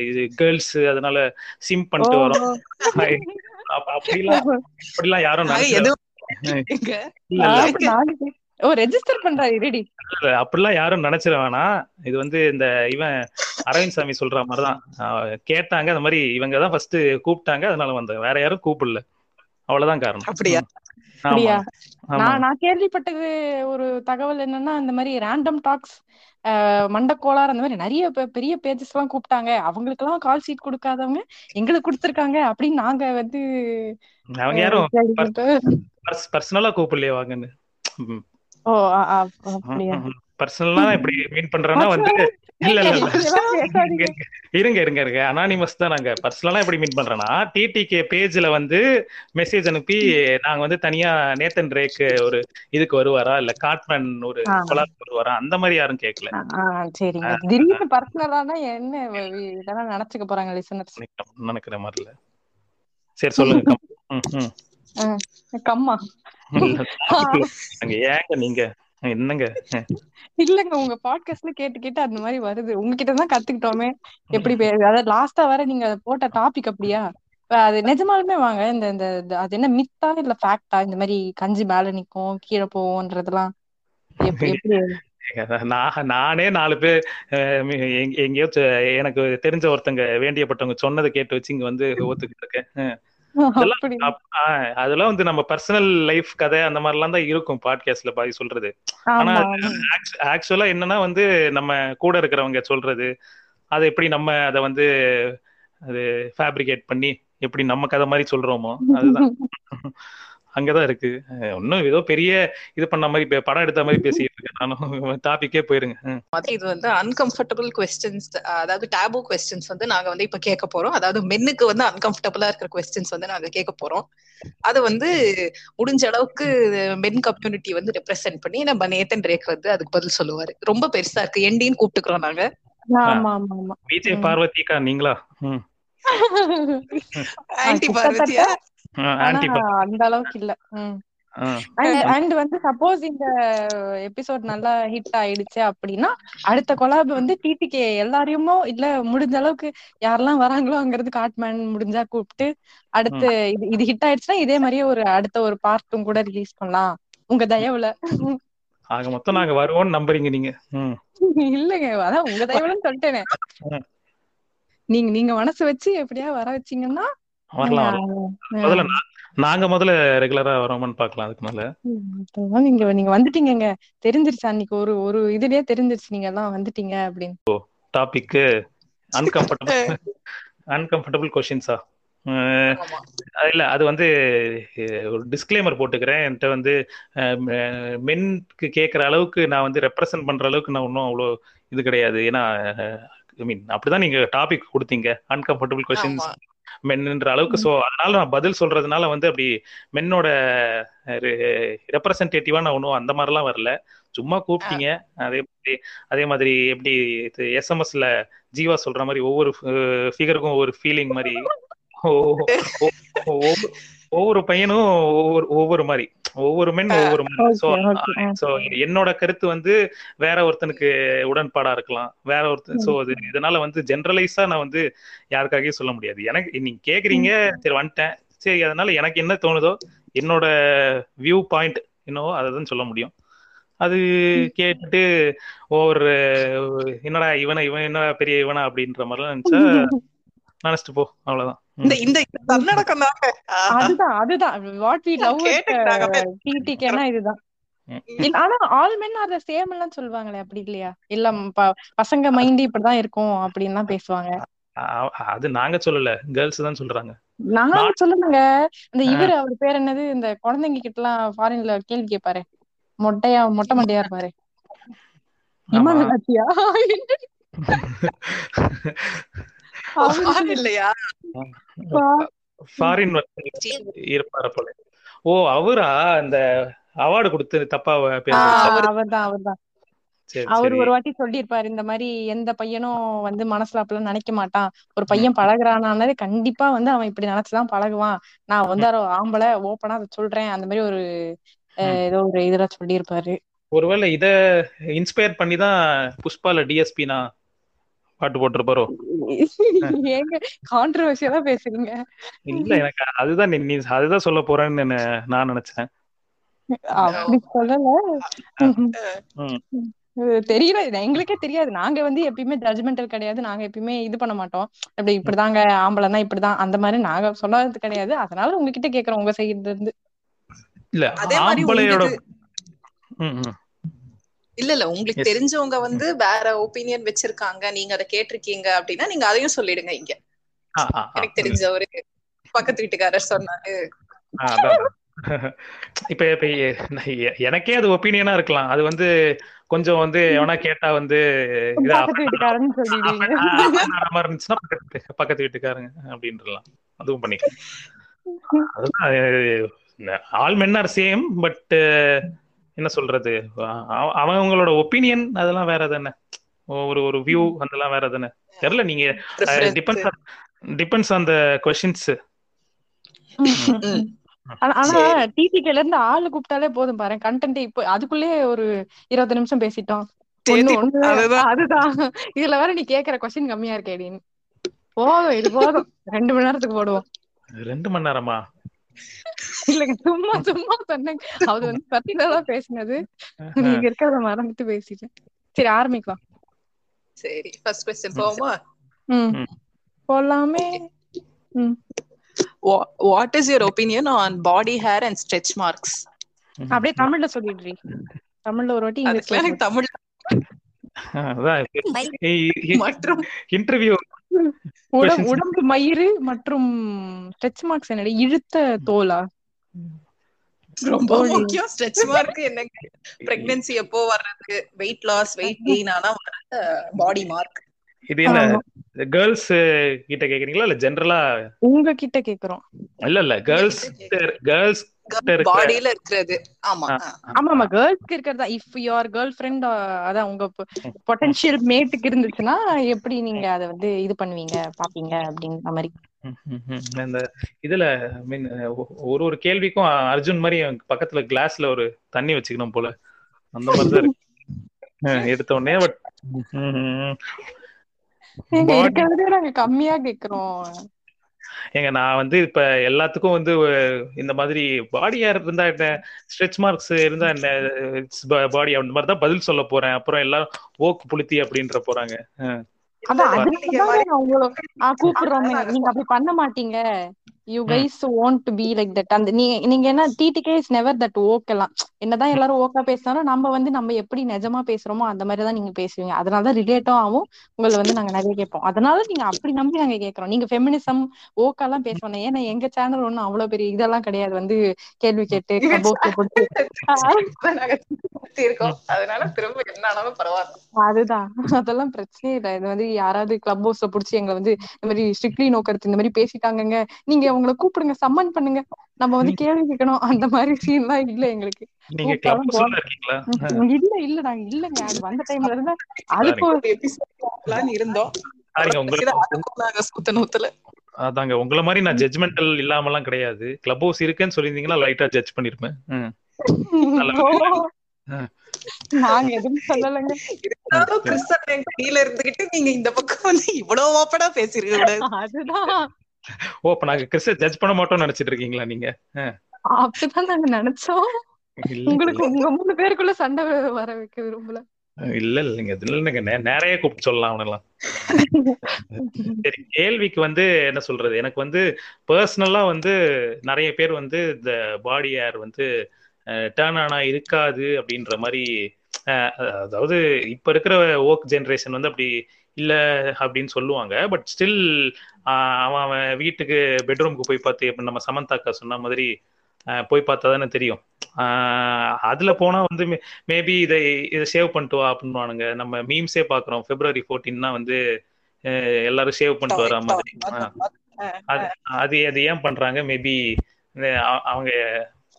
இது கேர்ள்ஸ் அதனால சிம் பண்ணிட்டு வரும். அப்ப- அப்படிலாம் அப்படிலாம் யாரும் ஓ ரெஜிஸ்டர் பண்றாரு ரெடி அப்படிலாம் யாரும் நினைச்சிட வேணாம். இது வந்து இந்த இவன் அரவிந்த் சாமி சொல்ற மாதிரிதான். கேட்டாங்க அந்த மாதிரி இவங்க தான் ஃபர்ஸ்ட் கூப்பிட்டாங்க அதனால வந்தாங்க வேற யாரும் கூப்பிடல. அவ்வளவுதான் காரணம். அப்படியா? அப்படியா? நான் நான் கேள்விப்பட்டது ஒரு தகவல் என்னன்னா இந்த மாதிரி ரேண்டம் டாக்ஸ் மண்டக்கோளார் அந்த மாதிரி நிறைய பெரிய பேஜஸ் எல்லாம் கூப்பிட்டாங்க. அவங்களுக்கு எல்லாம் கால் சீட் கொடுக்காதவங்க எங்களுக்கு கொடுத்துருக்காங்க அப்படின்னு நாங்க வந்து அவங்க யாரும் பர்சனலா கூப்பிடலையே வாங்கன்னு. ஓ அப்படியா? பர்சனலா இப்படி மீன் பண்றேன்னா வந்து இல்ல இல்ல இருங்க இருங்க இருங்க. அனானிமஸ் தான் நாங்க. பர்சனலா எப்படி மீட் பண்றோம்னா டிடிகே பேஜ்ல வந்து மெசேஜ் அனுப்பி நாங்க வந்து தனியா நேத்தன் ரேக் ஒரு இதுக்கு வருவாரா? இல்ல காட்மேன் ஒரு. கொலாப் வருவாரா? அந்த மாதிரி யாரும் கேட்கல சரிங்க. திடீர்னு பர்சனலானா என்ன இதெல்லாம் நினைச்சுக்க போறாங்க லிசனர்ஸ் நினைக்கிற மாதிரி இல்ல. சரி சொல்லுங்க. கம்மா. ஏங்க நீங்க? என்னங்க? இல்லங்க உங்க பாட்காஸ்ட்ல கேட்டு கேட்டு அந்த மாதிரி வருது. உங்ககிட்ட தான் கத்துக்கிட்டோமே. எப்படி அதாவது லாஸ்டா வர நீங்க போட்ட டாபிக் அப்படியா? அது நிஜமாலுமே வாங்க இந்த இந்த அது என்ன மித்தா இல்ல ஃபேக்டா இந்த மாதிரி கஞ்சி மேல நிக்கும் கீழே எப்படி? நான் நானே நாலு பேர் எங்கேயோ எனக்கு தெரிஞ்ச ஒருத்தங்க வேண்டியப்பட்டவங்க சொன்னதை கேட்டு வச்சு இங்க வந்து ஒத்துக்கிட்டு இருக்கேன். அதெல்லாம் வந்து நம்ம பர்சனல் லைஃப் கதை அந்த மாதிரிலாம் தான் இருக்கும் பாட்காஸ்ட்ல பாதி சொல்றது. ஆனா ஆக்சுவலா என்னன்னா வந்து நம்ம கூட இருக்கிறவங்க சொல்றது அதை எப்படி நம்ம அதை வந்து அது ஃபேப்ரிகேட் பண்ணி எப்படி நம்ம கதை மாதிரி சொல்றோமோ அதுதான். அங்கதான் இருக்கு. அஹ் இன்னும் ஏதோ பெரிய இது பண்ண மாதிரி படம் எடுத்த மாதிரி பேசிட்டு இருக்கேன். நானும் டாபிக்கே போயிருங்க. இது வந்து அன்கம்ஃபர்டபுள் கொஸ்டின்ஸ் அதாவது டேபு கொஸ்டின்ஸ் வந்து நாங்க வந்து இப்ப கேட்க போறோம். அதாவது மென்னுக்கு வந்து அன்கம்ஃபர்டபுளா இருக்கிற கொஸ்டின்ஸ் வந்து நாங்க கேட்க போறோம். அது வந்து முடிஞ்ச அளவுக்கு மென் கம்யூனிட்டி வந்து ரெப்ரசென்ட் பண்ணி நம்ம நேத்தன் ரேக் வந்து அதுக்கு பதில் சொல்லுவாரு. ரொம்ப பெருசா இருக்கு. எண்டின்னு கூப்பிட்டுக்கிறோம் நாங்க? ஆமா ஆமா ஆமா. விஜய் ம். பார்வதிக்கா நீங்களா? ம். ஆன்டி பார்வதியா? அந்த அளவுக்கு இல்ல. அண்ட் வந்து சப்போஸ் இந்த எபிசோட் நல்லா ஹிட் ஆயிடுச்சு அப்படின்னா அடுத்த கொலாப் வந்து டிடிகே எல்லாரையுமோ இல்ல முடிஞ்ச அளவுக்கு யாரெல்லாம் வராங்களோங்கிறது காட்மேன் முடிஞ்சா கூப்பிட்டு அடுத்து இது இது ஹிட் ஆயிடுச்சுன்னா இதே மாதிரியே ஒரு அடுத்த ஒரு பார்ட்டும் கூட ரிலீஸ் பண்ணலாம். உங்க தயவுல. ஆக மொத்தம் நாங்க வருவோம்னு நம்புறீங்க நீங்க. இல்லைங்க அதான் உங்க தயவுலன்னு சொல்லிட்டேனே. நீங்க நீங்க மனசு வச்சு எப்படியா வர வச்சீங்கன்னா வரலாம் நாங்க முதல்ல ரெகுலரா வரோமான்னு பார்க்கலாம் அதுக்கு மேல. நீங்க நீங்க வந்துட்டீங்கங்க. தெரிஞ்சிருச்சு அன்னைக்கு ஒரு ஒரு இதுலயே தெரிஞ்சிருச்சு நீங்க எல்லாம் வந்துட்டீங்க அப்படின்னு. டாபிக் அன்கம்ஃபர்டபுள் அன்கம்ஃபர்டபுள் ஆமா. இல்ல அது வந்து ஒரு டிஸ்க்ளைமர் போட்டுக்கிறேன். என்கிட்ட வந்து மென்க்கு கேட்குற அளவுக்கு நான் வந்து ரெப்ரசன்ட் பண்ற அளவுக்கு நான் ஒன்றும் அவ்வளோ இது கிடையாது. ஏன்னா ஐ மீன் அப்படிதான் நீங்க டாபிக் கொடுத்தீங்க. அன்கம்ஃபர்டபுள் ஆமா. மென்ன்ற அளவுக்கு. ஸோ அதனால நான் பதில் சொல்றதுனால வந்து அப்படி மென்னோட ரெப்ரசன்டேட்டிவா நான் ஒன்றும் அந்த மாதிரிலாம் வரல. சும்மா கூப்பிட்டீங்க. அதே மாதிரி அதே மாதிரி எப்படி எஸ்எம்எஸ்ல ஜீவா சொல்ற மாதிரி ஒவ்வொரு ஃபிகருக்கும் ஒவ்வொரு ஃபீலிங் மாதிரி. ஒவ்வொரு- பையனும் ஒவ்வொரு ஒவ்வொரு மாதிரி. ஒவ்வொரு மென் ஒவ்வொரு மாதிரி. ஸோ என்னோட கருத்து வந்து வேற ஒருத்தனுக்கு உடன்பாடா இருக்கலாம். வேற ஒருத்தன் ஸோ அது இதனால வந்து ஜென்ரலைஸா நான் வந்து யாருக்காகவும் சொல்ல முடியாது. எனக்கு நீங்க கேக்குறீங்க சரி வந்துட்டேன். சரி அதனால எனக்கு என்ன தோணுதோ என்னோட வியூ பாயிண்ட் என்னவோ அதை தான் சொல்ல முடியும். அது கேட்டுட்டு ஒவ்வொரு என்னடா இவனை இவன் என்னடா பெரிய இவனா அப்படின்ற மாதிரிலாம் நினைச்சா நினைச்சிட்டு போ அவ்வளவுதான். இந்த இந்த தாங்க. அதுதான் அதுதான். What we love. டிடிகேனா இதுதான். ஆனா all men are the same எல்லாம் சொல்லுவாங்களே அப்படி இல்லையா? இல்ல ப- பசங்க மைண்ட் இப்படிதான் இருக்கும் அப்படின்னு பேசுவாங்க. அது நாங்க சொல்லல கேர்ள்ஸ் தான் சொல்றாங்க. நாங்க சொல்லுங்க இந்த இவரு அவர் பேர் என்னது? இந்த குழந்தைங்க கிட்ட எல்லாம் ஃபாரின்ல கேள்வி கேட்பாரு மொட்டையா மொட்டை மண்டையா இருப்பாரு. ஆள் இல்லையா? ஃபாரின் இருப்பார போல. ஓ அவரா? அந்த அவார்டு கொடுத்து தப்பா அவர்தான் அவர் ஒரு வாட்டி சொல்லியிருப்பாரு இந்த மாதிரி எந்த பையனும் வந்து மனசுல அப்படிலாம் நினைக்க மாட்டான். ஒரு பையன் பழகுறானாலே கண்டிப்பா வந்து அவன் இப்படி நினைச்சுதான் பழகுவான். நான் வந்து ஆம்பளை ஓப்பனா அதை சொல்றேன். அந்த மாதிரி ஒரு ஏதோ ஒரு இதுல சொல்லியிருப்பாரு. ஒருவேளை இத இன்ஸ்பயர் பண்ணி தான் புஷ்பால டிஎஸ்பி நான் பாட்டு போட்டிருப்பாரோ? ஏங்க கான்ட்ரவர்சியலா பேசுறீங்க. இல்ல எனக்கு அதுதான் நீ நீ அதுதான் சொல்ல போறேன்னு நான் நினைச்சேன். அப்படி சொல்லல. தெரியல எங்களுக்கே தெரியாது. நாங்க வந்து எப்பயுமே ஜட்ஜ்மெண்டல் கிடையாது. நாங்க எப்பயுமே இது பண்ண மாட்டோம். அப்படி இப்படிதாங்க ஆம்பளைன்னா இப்படிதான் அந்த மாதிரி நாங்க சொல்லாதது கிடையாது. அதனால உங்ககிட்ட கேக்குறோம் உங்க சைடுல இருந்து. இல்ல அதே மாதிரி ஆம்பளையோட. இல்ல இல்ல உங்களுக்கு. தெரிஞ்சவங்க வந்து வேற ஒப்பீனியன் வச்சிருக்காங்க நீங்க அதை கேட்டிருக்கீங்க அப்படின்னா நீங்க அதையும் சொல்லிடுங்க இங்க. எனக்கு தெரிஞ்சவரு பக்கத்து வீட்டுக்காரர் சொன்னாரு. இப்ப இப்ப எனக்கே அது ஒப்பீனியனா இருக்கலாம் அது வந்து கொஞ்சம் வந்து எவனா கேட்டா வந்து இருந்துச்சுன்னா பக்கத்து பக்கத்து வீட்டுக்காரங்க அப்படின்றலாம் அதுவும் பண்ணிக்கலாம் அதுதான் all men are same but என்ன சொல்றது? அவ- அவங்களோட ஒப்பீனியன் அதெல்லாம் வேற தானே? ஒரு ஒரு வியூ அதெல்லாம் வேற தானே? தெரியல நீங்க. Depends depends on the questions ம். ஆனா. டிபிகேல இருந்து ஆளு கூப்பிட்டாலே போதும் பாரு கண்டென்ட் இப்போ அதுக்குள்ளே ஒரு இருபது நிமிஷம் பேசிட்டோம். அதுதான். இதுல வேற நீ கேக்குற கொஸ்டின் கம்மியா இருக்கேடின்னு போதும் இது போதும். ரெண்டு மணி நேரத்துக்கு போடுவோம். ரெண்டு மணி நேரமா? இல்லங்க சும்மா சும்மா சொன்னேங்க. அது வந்து பர்டிகுலரா பேசினது. நீங்க இருக்கிறத மறந்துட்டு பேசிட்டேன். சரி ஆரம்பிக்கலாம். சரி ஃபர்ஸ்ட் கொஸ்டின் போவோமா? ம். போலாமே ம். What is your opinion on body hair and stretch marks அப்படியே தமிழ்ல சொல்லிடுறி தமிழ்ல ஒரு வாட்டி இங்கிலீஷ்ல எனக்கு தமிழ் அதான். மற்றும் இன்டர்வியூ. உடம்பு மயிறு மற்றும் ஸ்ட்ரெச் மார்க்ஸ் என்னடி? இழுத்த தோலா? ரொம்ப முக்கியம். ஸ்ட்ரெச் மார்க் என்னங்க? பிரெக்னன்சி எப்போ வர்றது? வெயிட் லாஸ் வெயிட் கெயின் ஆனா வர்ற பாடி மார்க் இது என்ன. கேர்ள்ஸ் கிட்ட கேக்குறீங்களா? இல்ல ஜெனரலா உங்க கிட்ட கேக்குறோம். இல்ல இல்ல கேர்ள்ஸ் கேர்ள்ஸ் பாடியில இருக்கிறது. ஆமா. ஆமா ஆமா கேர்ள்ஸ்க்கு இருக்கிறதா? இஃப் யுவர் கேர்ள் ஃப்ரெண்ட் அதான் உங்க பொட்டன்ஷியல் மேட்டுக்கு இருந்துச்சுன்னா எப்படி நீங்க அதை வந்து இது பண்ணுவீங்க பாப்பீங்க அப்படிங்கிற மாதிரி. இந்த இதுல மீன் ஒரு ஒரு கேள்விக்கும் அர்ஜுன் மாதிரி பக்கத்துல கிளாஸ்ல ஒரு தண்ணி வச்சுக்கணும் போல. அந்த மாதிரிதான் இருக்கு. எடுத்த உடனே பட் நாங்க கம்மியா கேக்குறோம். ஏங்க நான் வந்து இப்ப எல்லாத்துக்கும் வந்து இந்த மாதிரி பாடி ஹேர் இருந்தா என்ன? ஸ்ட்ரெச் மார்க்ஸ் இருந்தா என்ன? பாடி அந்த மாதிரி தான் பதில் சொல்ல போறேன். அப்புறம் எல்லாரும் ஓக்கு புளுத்தி அப்படின்ற போறாங்க. கூப்பிடுறோமே. நீங்க அப்படி பண்ண மாட்டீங்க. You. Guys want to be like that அந்த நீங்க நீங்க என்ன டிடிகே இஸ் நெவர் தட் ஓகெல்லாம் என்னதான் எல்லாரும் ஓக்கா பேசினாலும் நம்ம வந்து நம்ம எப்படி நிஜமா பேசுறோமோ அந்த மாதிரி தான் நீங்க பேசுவீங்க. அதனால தான் ரிலேட்டும் ஆகும் உங்களை வந்து நாங்க நிறைய கேட்போம். அதனால நீங்க அப்படி நம்பி நாங்க கேட்கறோம். நீங்க ஃபெமினிசம் ஓக்காலாம் பேசணும் ஏன்னா எங்க சேனல் ஒண்ணும் அவ்வளவு பெரிய இதெல்லாம் கிடையாது. வந்து கேள்வி கேட்டு அதனால திரும்ப என்ன அதுதான். அதெல்லாம் பிரச்சனையே இல்லை. இது வந்து யாராவது கிளப் ஹவுஸ்ல புடிச்சு எங்களை வந்து இந்த மாதிரி ஸ்ட்ரிக்ட்லி நோக்கறது இந்த மாதிரி பேசிட்டாங்கங்க. நீங்க அவங்கள கூப்பிடுங்க சம்மன் பண்ணுங்க. நம்ம வந்து கேள்வி கேட்கணும். அந்த மாதிரி சீன்லாம் இல்ல எங்களுக்கு. இல்ல இல்ல நாங்க இல்லங்க. அது வந்த டைம்ல இருந்தா அதுக்கு ஒரு எபிசோட் இருந்தோம். அதாங்க. உங்கள மாதிரி நான் ஜட்ஜ்மெண்டல் இல்லாமலாம் கிடையாது. கிளப் ஹவுஸ் இருக்குன்னு சொல்லியிருந்தீங்கன்னா லைட்டா ஜட்ஜ் பண்ணிருப்பேன். நாங்க எதுவும் சொல்லலைங்க. இருந்தாலும் கையில இருந்துகிட்டு நீங்க இந்த பக்கம் வந்து இவ்வளவு ஓப்பனா பேசிருக்க கூடாது அதுதான். ஓ அப்ப நாங்க கிறிஸ்ட ஜட்ஜ் பண்ண மாட்டோம்னு நினைச்சிட்டு இருக்கீங்களா நீங்க. அப்படிதான் நாங்க நினைச்சோம். உங்களுக்கு உங்க மூணு பேருக்குள்ள சண்டை வர வைக்க விரும்பல. இல்ல இல்லைங்க. இல்லைங்க. நிறைய கூப்பிட்டு சொல்லலாம் அவனெல்லாம். சரி கேள்விக்கு வந்து என்ன சொல்றது? எனக்கு வந்து பர்சனலா வந்து நிறைய பேர் வந்து இந்த பாடி ஏர் வந்து டேர்ன் ஆனா இருக்காது அப்படின்ற மாதிரி அதாவது இப்ப இருக்கிற ஓக் ஜெனரேஷன் வந்து அப்படி இல்ல அப்படின்னு சொல்லுவாங்க. பட் ஸ்டில் அவன் அவன் வீட்டுக்கு பெட்ரூமுக்கு போய் பார்த்து நம்ம சமந்தாக்கா சொன்ன மாதிரி போய் பார்த்தா தானே தெரியும். அதுல போனா வந்து மேபி இதை இதை சேவ் பண்ணிட்டு வா அப்படின்னுவானுங்க. நம்ம மீம்ஸே பாக்குறோம் பிப்ரவரி ஃபோர்டீன்னா வந்து எல்லாரும் சேவ் பண்ணிட்டு வர மாதிரி. அது அது அது ஏன் பண்றாங்க? மேபி அவங்க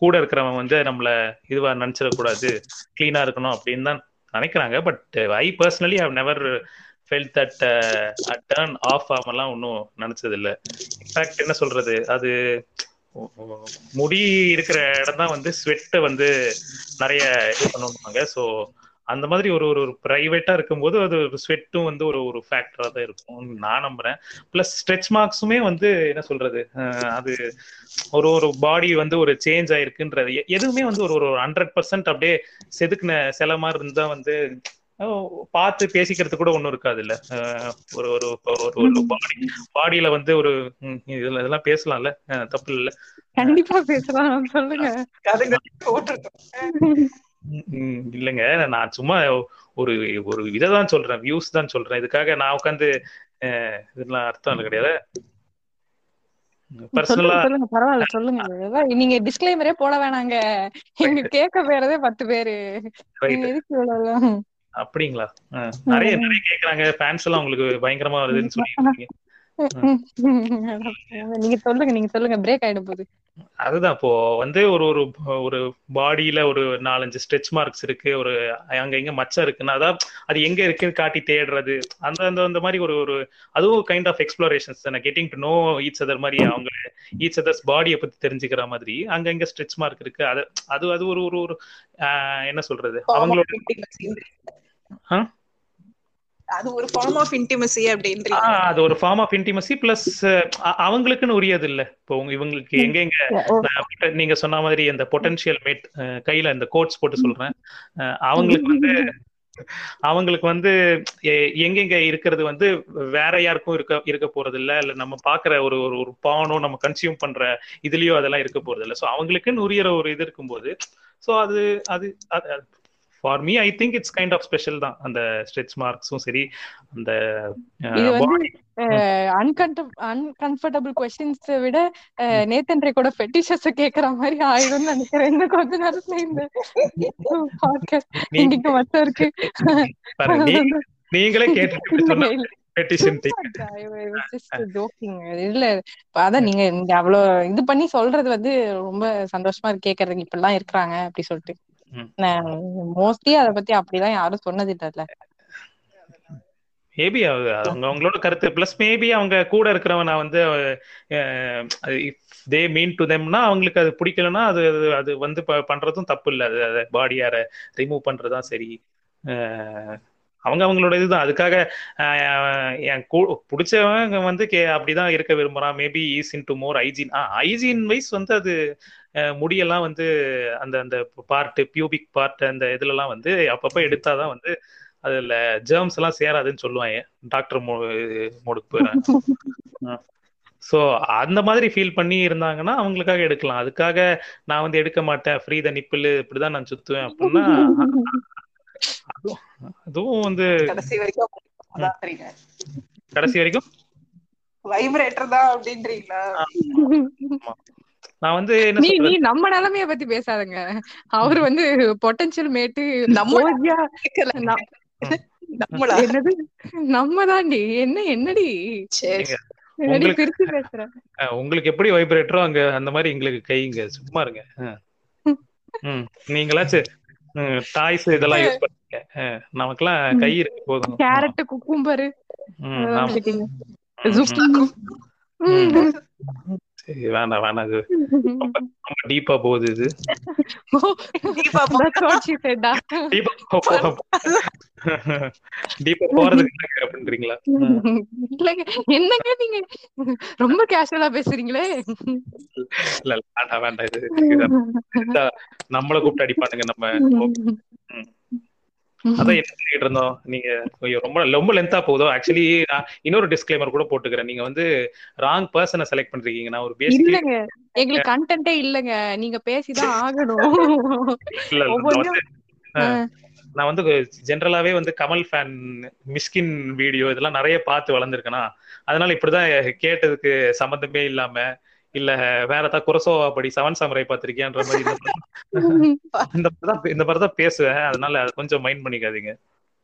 கூட இருக்கிறவன் வந்து நம்மள இதுவா நினைச்சிடக்கூடாது. கிளீனா இருக்கணும் அப்படின்னு தான் நினைக்கிறாங்க. But I personally have never felt that turn uh, off ஆகலாம் ஒன்றும் நினச்சது இல்லை இன்ஃபேக்ட் என்ன சொல்றது? அது முடி இருக்கிற இடம் தான் வந்து ஸ்வெட்டை வந்து நிறைய இது பண்ணுவாங்க. ஸோ அந்த மாதிரி ஒரு ஒரு ஒரு ப்ரைவேட்டா இருக்கும்போது அது ஒரு ஸ்வெட்டும் வந்து ஒரு ஒரு ஃபேக்டரா தான் இருக்கும். நான் நம்புறேன். பிளஸ் ஸ்ட்ரெச் மார்க்ஸுமே வந்து என்ன சொல்றது? அது ஒரு ஒரு பாடி வந்து ஒரு சேஞ்ச் ஆயிருக்குன்றது. எதுவுமே வந்து ஒரு ஒரு ஹண்ட்ரட் பர்சன்ட் அப்படியே செதுக்குன சில மாதிரி இருந்தா வந்து பார்த்து பேசிக்கிறது கூட ஒண்ணும் இருக்காது இல்ல ஒரு ஒரு ஒரு பாடி பாடியில வந்து ஒரு இதுல இதெல்லாம் பேசலாம்ல? தப்பு இல்ல. கண்டிப்பா பேசலாம் சொல்லுங்க. இல்லைங்க நான் சும்மா ஒரு ஒரு இதைதான் சொல்றேன் வியூஸ் தான் சொல்றேன். இதுக்காக நான் உட்காந்து இதெல்லாம் அர்த்தம் இல்லை கிடையாது. பரவாயில்ல சொல்லுங்க. நீங்க டிஸ்க்ளைமரே போட வேணாங்க. எங்க கேட்க போறதே பத்து பேரு. அப்படிங்களா? நிறைய நிறைய கேக்குறாங்க. ஃபேன்ஸ் எல்லாம் உங்களுக்கு பயங்கரமா வருதுன்னு சொல்லிட்டு நீங்க சொல்லுங்க நீங்க சொல்லுங்க. பிரேக் ஆயிட போகுது. அதுதான். இப்போ வந்து ஒரு ஒரு ஒரு பாடியில ஒரு நாலஞ்சு ஸ்ட்ரெச் மார்க்ஸ் இருக்கு. ஒரு அங்க இங்க மச்சம் இருக்குன்னா அதான் அது எங்க இருக்குன்னு காட்டி தேடுறது. அந்த அந்த அந்த மாதிரி ஒரு ஒரு அதுவும் கைண்ட் ஆஃப் எக்ஸ்ப்ளோரேஷன்ஸ் தானே. Getting to know each other மாதிரி அவங்க ஈச் அதர்ஸ் பாடியை பத்தி தெரிஞ்சுக்கிற மாதிரி அங்க இங்க ஸ்ட்ரெச் மார்க் இருக்கு. அது அது அது ஒரு ஒரு என்ன சொல்றது? அவங்களோட? அது ஒரு ஃபார்ம் ஆஃப் இன்டிமசி அப்படின்றீங்க அது ஒரு ஃபார்ம் ஆஃப் இன்டிமசி பிளஸ் அவங்களுக்குன்னு உரியது இல்ல. இப்போ இவங்களுக்கு எங்க எங்க நீங்க சொன்ன மாதிரி அந்த பொட்டன்ஷியல் மேட் கையில இந்த கோட்ஸ் போட்டு சொல்றேன். அவங்களுக்கு வந்து அவங்களுக்கு வந்து எங்கெங்க இருக்கிறது வந்து வேற யாருக்கும் இருக்க இருக்க போறது இல்ல இல்ல நம்ம பாக்குற ஒரு ஒரு ஒரு பானோ நம்ம கன்சியூம் பண்ற இதுலயோ அதெல்லாம் இருக்க போறது இல்ல சோ அவங்களுக்குன்னு உரியற ஒரு இது இருக்கும்போது சோ அது அது for me I think it's kind of special தான். அந்த ஸ்ட்ரெச் மார்க்ஸும் சரி அந்த body- அன்கண்ட அன்கம்ஃபர்டபுள் கொஸ்டின்ஸ் விட நேத்தன் ரே கூட ஃபெட்டிஷஸ் கேக்குற மாதிரி ஆயிடும்னு நினைக்கிறேன். இன்னும் கொஞ்ச நேரத்துல இந்த பாட்காஸ்ட் இன்னைக்கு மட்டும் இருக்கு. நீங்களே கேட்டுட்டு இல்ல, அதான் நீங்க அவ்வளவு இது பண்ணி சொல்றது வந்து ரொம்ப சந்தோஷமா இருக்கு. கேக்குறதுக்கு இப்படி எல்லாம் இருக்கிறாங்க அப்படி சொல்லிட்டு. மோஸ்ட்லி அத பத்தி அப்படிலாம் யாரும் சொன்னது இல்ல மேபி அவங்க அவங்களோட கருத்து பிளஸ் மேபி அவங்க கூட இருக்கிறவன் நான் வந்து தே மீன் டு தெம்னா அவங்களுக்கு அது பிடிக்கலன்னா அது அது- வந்து பண்றதும் தப்பு இல்லை அது பாடியார ரிமூவ் பண்றதுதான் சரி. அவங்க அவங்களோட இதுதான். அதுக்காக என் கூ பிடிச்சவங்க வந்து கே அப்படிதான் இருக்க விரும்புறான். Maybe is into more hygiene hygiene wise வந்து அது முடியெல்லாம் வந்து அந்த அந்த பார்ட் பியூபிக் பார்ட் அந்த இதுலலாம் வந்து அப்பப்ப எடுத்தாதான் வந்து அதுல ஜெர்ம்ஸ் எல்லாம் சேராதுன்னு சொல்லுவாங்க. டாக்டர் மோடுக்கு போயிடுறேன். ஸோ அந்த மாதிரி ஃபீல் பண்ணி இருந்தாங்கன்னா அவங்களுக்காக எடுக்கலாம். அதுக்காக நான் வந்து எடுக்க மாட்டேன். ஃப்ரீ த நிப்பிள் இப்படிதான் நான் சுத்துவேன் அப்படின்னா அதுவும் வந்து கடைசி வரைக்கும் கடைசி வரைக்கும்? வைப்ரேட்டர் தான் அப்படின்றீங்களா? நான் வந்து நீ நீ நம்ம நிலைமைய பத்தி பேசாதங்க. அவர் வந்து பொட்டன்ஷியல் மேட்டு நம்ம என்னது? நம்ம தாண்டி என்ன என்னடி? உங்களுக்கு- எப்படி வைப்ரேட்டரோ அங்க அந்த மாதிரி எங்களுக்கு கைங்க. சும்மா இருங்க. நீங்களாச்சும் டாய்ஸ் இதெல்லாம் யூஸ் பண்ணுங்க. நமக்கெல்லாம் கை இருக்கு போதும். கேரட் குக்கும்பரு சரி, வேணாம் வேணாம் இது ரொம்ப ரொம்ப டீப்பா போகுது இது. டீப்பா போறதுக்கு என்னங்க அப்படின்றீங்களா. இல்லைங்க என்னங்க நீங்க? ரொம்ப கேஷுவலா பேசுறீங்களே. இல்ல வேண்டாம் இது நம்மள கூப்பிட்டு அடிப்பானுங்க நம்ம. அதான் என்ன சொல்லிட்டு இருந்தோம்? நீங்க ரொம்ப ரொம்ப லென்த்தா போகுதோ? ஆக்சுவலி நான் இன்னொரு டிஸ்க்ளைமர் கூட போட்டுக்கிறேன். நீங்க வந்து ராங் பர்சனை செலக்ட் பண்றீங்க நான் ஒரு பேசிக்கலி இல்லங்க. எங்களுக்கு கண்டென்ட்டே இல்லங்க. நீங்க பேசிதான் ஆகணும். நான் வந்து அஹ், நான் வந்து ஜென்ரலாவே வந்து கமல் ஃபேன் மிஸ்கின் வீடியோ இதெல்லாம் நிறைய பார்த்து வளர்ந்துருக்கேனா? அதனால இப்படிதான் கேட்டதுக்கு சம்மந்தமே இல்லாம இல்ல வேற ஏதாவது குரசோவா படி செவன் சாமரை பார்த்திருக்கியான்ற மாதிரி இந்த மாதிரி இந்த மாதிரி தான் பேசுவேன். அதனால அதை கொஞ்சம் மைண்ட் பண்ணிக்காதீங்க.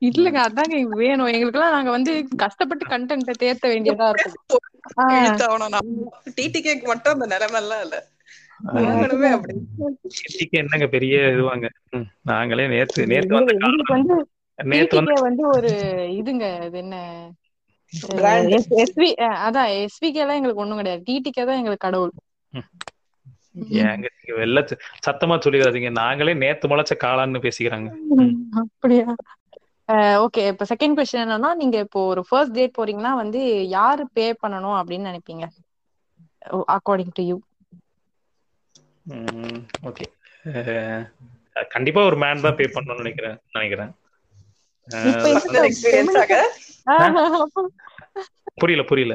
இல்லங்க அதாங்க எங்களுக்கு வேணும். எங்களுக்குலாம் நாங்க வந்து கஷ்டப்பட்டு கண்டென்ட்டை தேர்த்த வேண்டியதா இருக்கும் நம்ம டிடிகேக்கு மட்டும் அந்த நிலைமை எல்லாம் இல்ல என்னங்க பெரிய இதுவாங்க? நாங்களே நேத்து நேத்து வந்து எங்களுக்கு வந்து நேத்து வந்து ஒரு இதுங்க. அது என்ன? Brand. எஸ்வி அதான் எஸ்விகே எல்லாம் எங்களுக்கு ஒண்ணும் கிடையாது. டிடிகே தான் எங்களுக்கு கடவுள். ஏங்க நீங்க வெள்ள சத்தமா சொல்லிடாதீங்க. நாங்களே நேத்து முளைச்ச காளான்னு பேசிக்கிறாங்க. அப்படியா? ஓகே இப்ப செகண்ட் கொஸ்டின் என்னன்னா நீங்க இப்போ ஒரு ஃபர்ஸ்ட் டேட் போறீங்கன்னா வந்து யாரு பே பண்ணணும் அப்படின்னு நினைப்பீங்க? According to you okay. கண்டிப்பா ஒரு மேன் தான் பே பண்ணணும்னு நினைக்கிறேன் நினைக்கிறேன் இப்ப பர்சனல் எக்ஸ்பீரியன்ஸ் ஆக புரியல புரியல.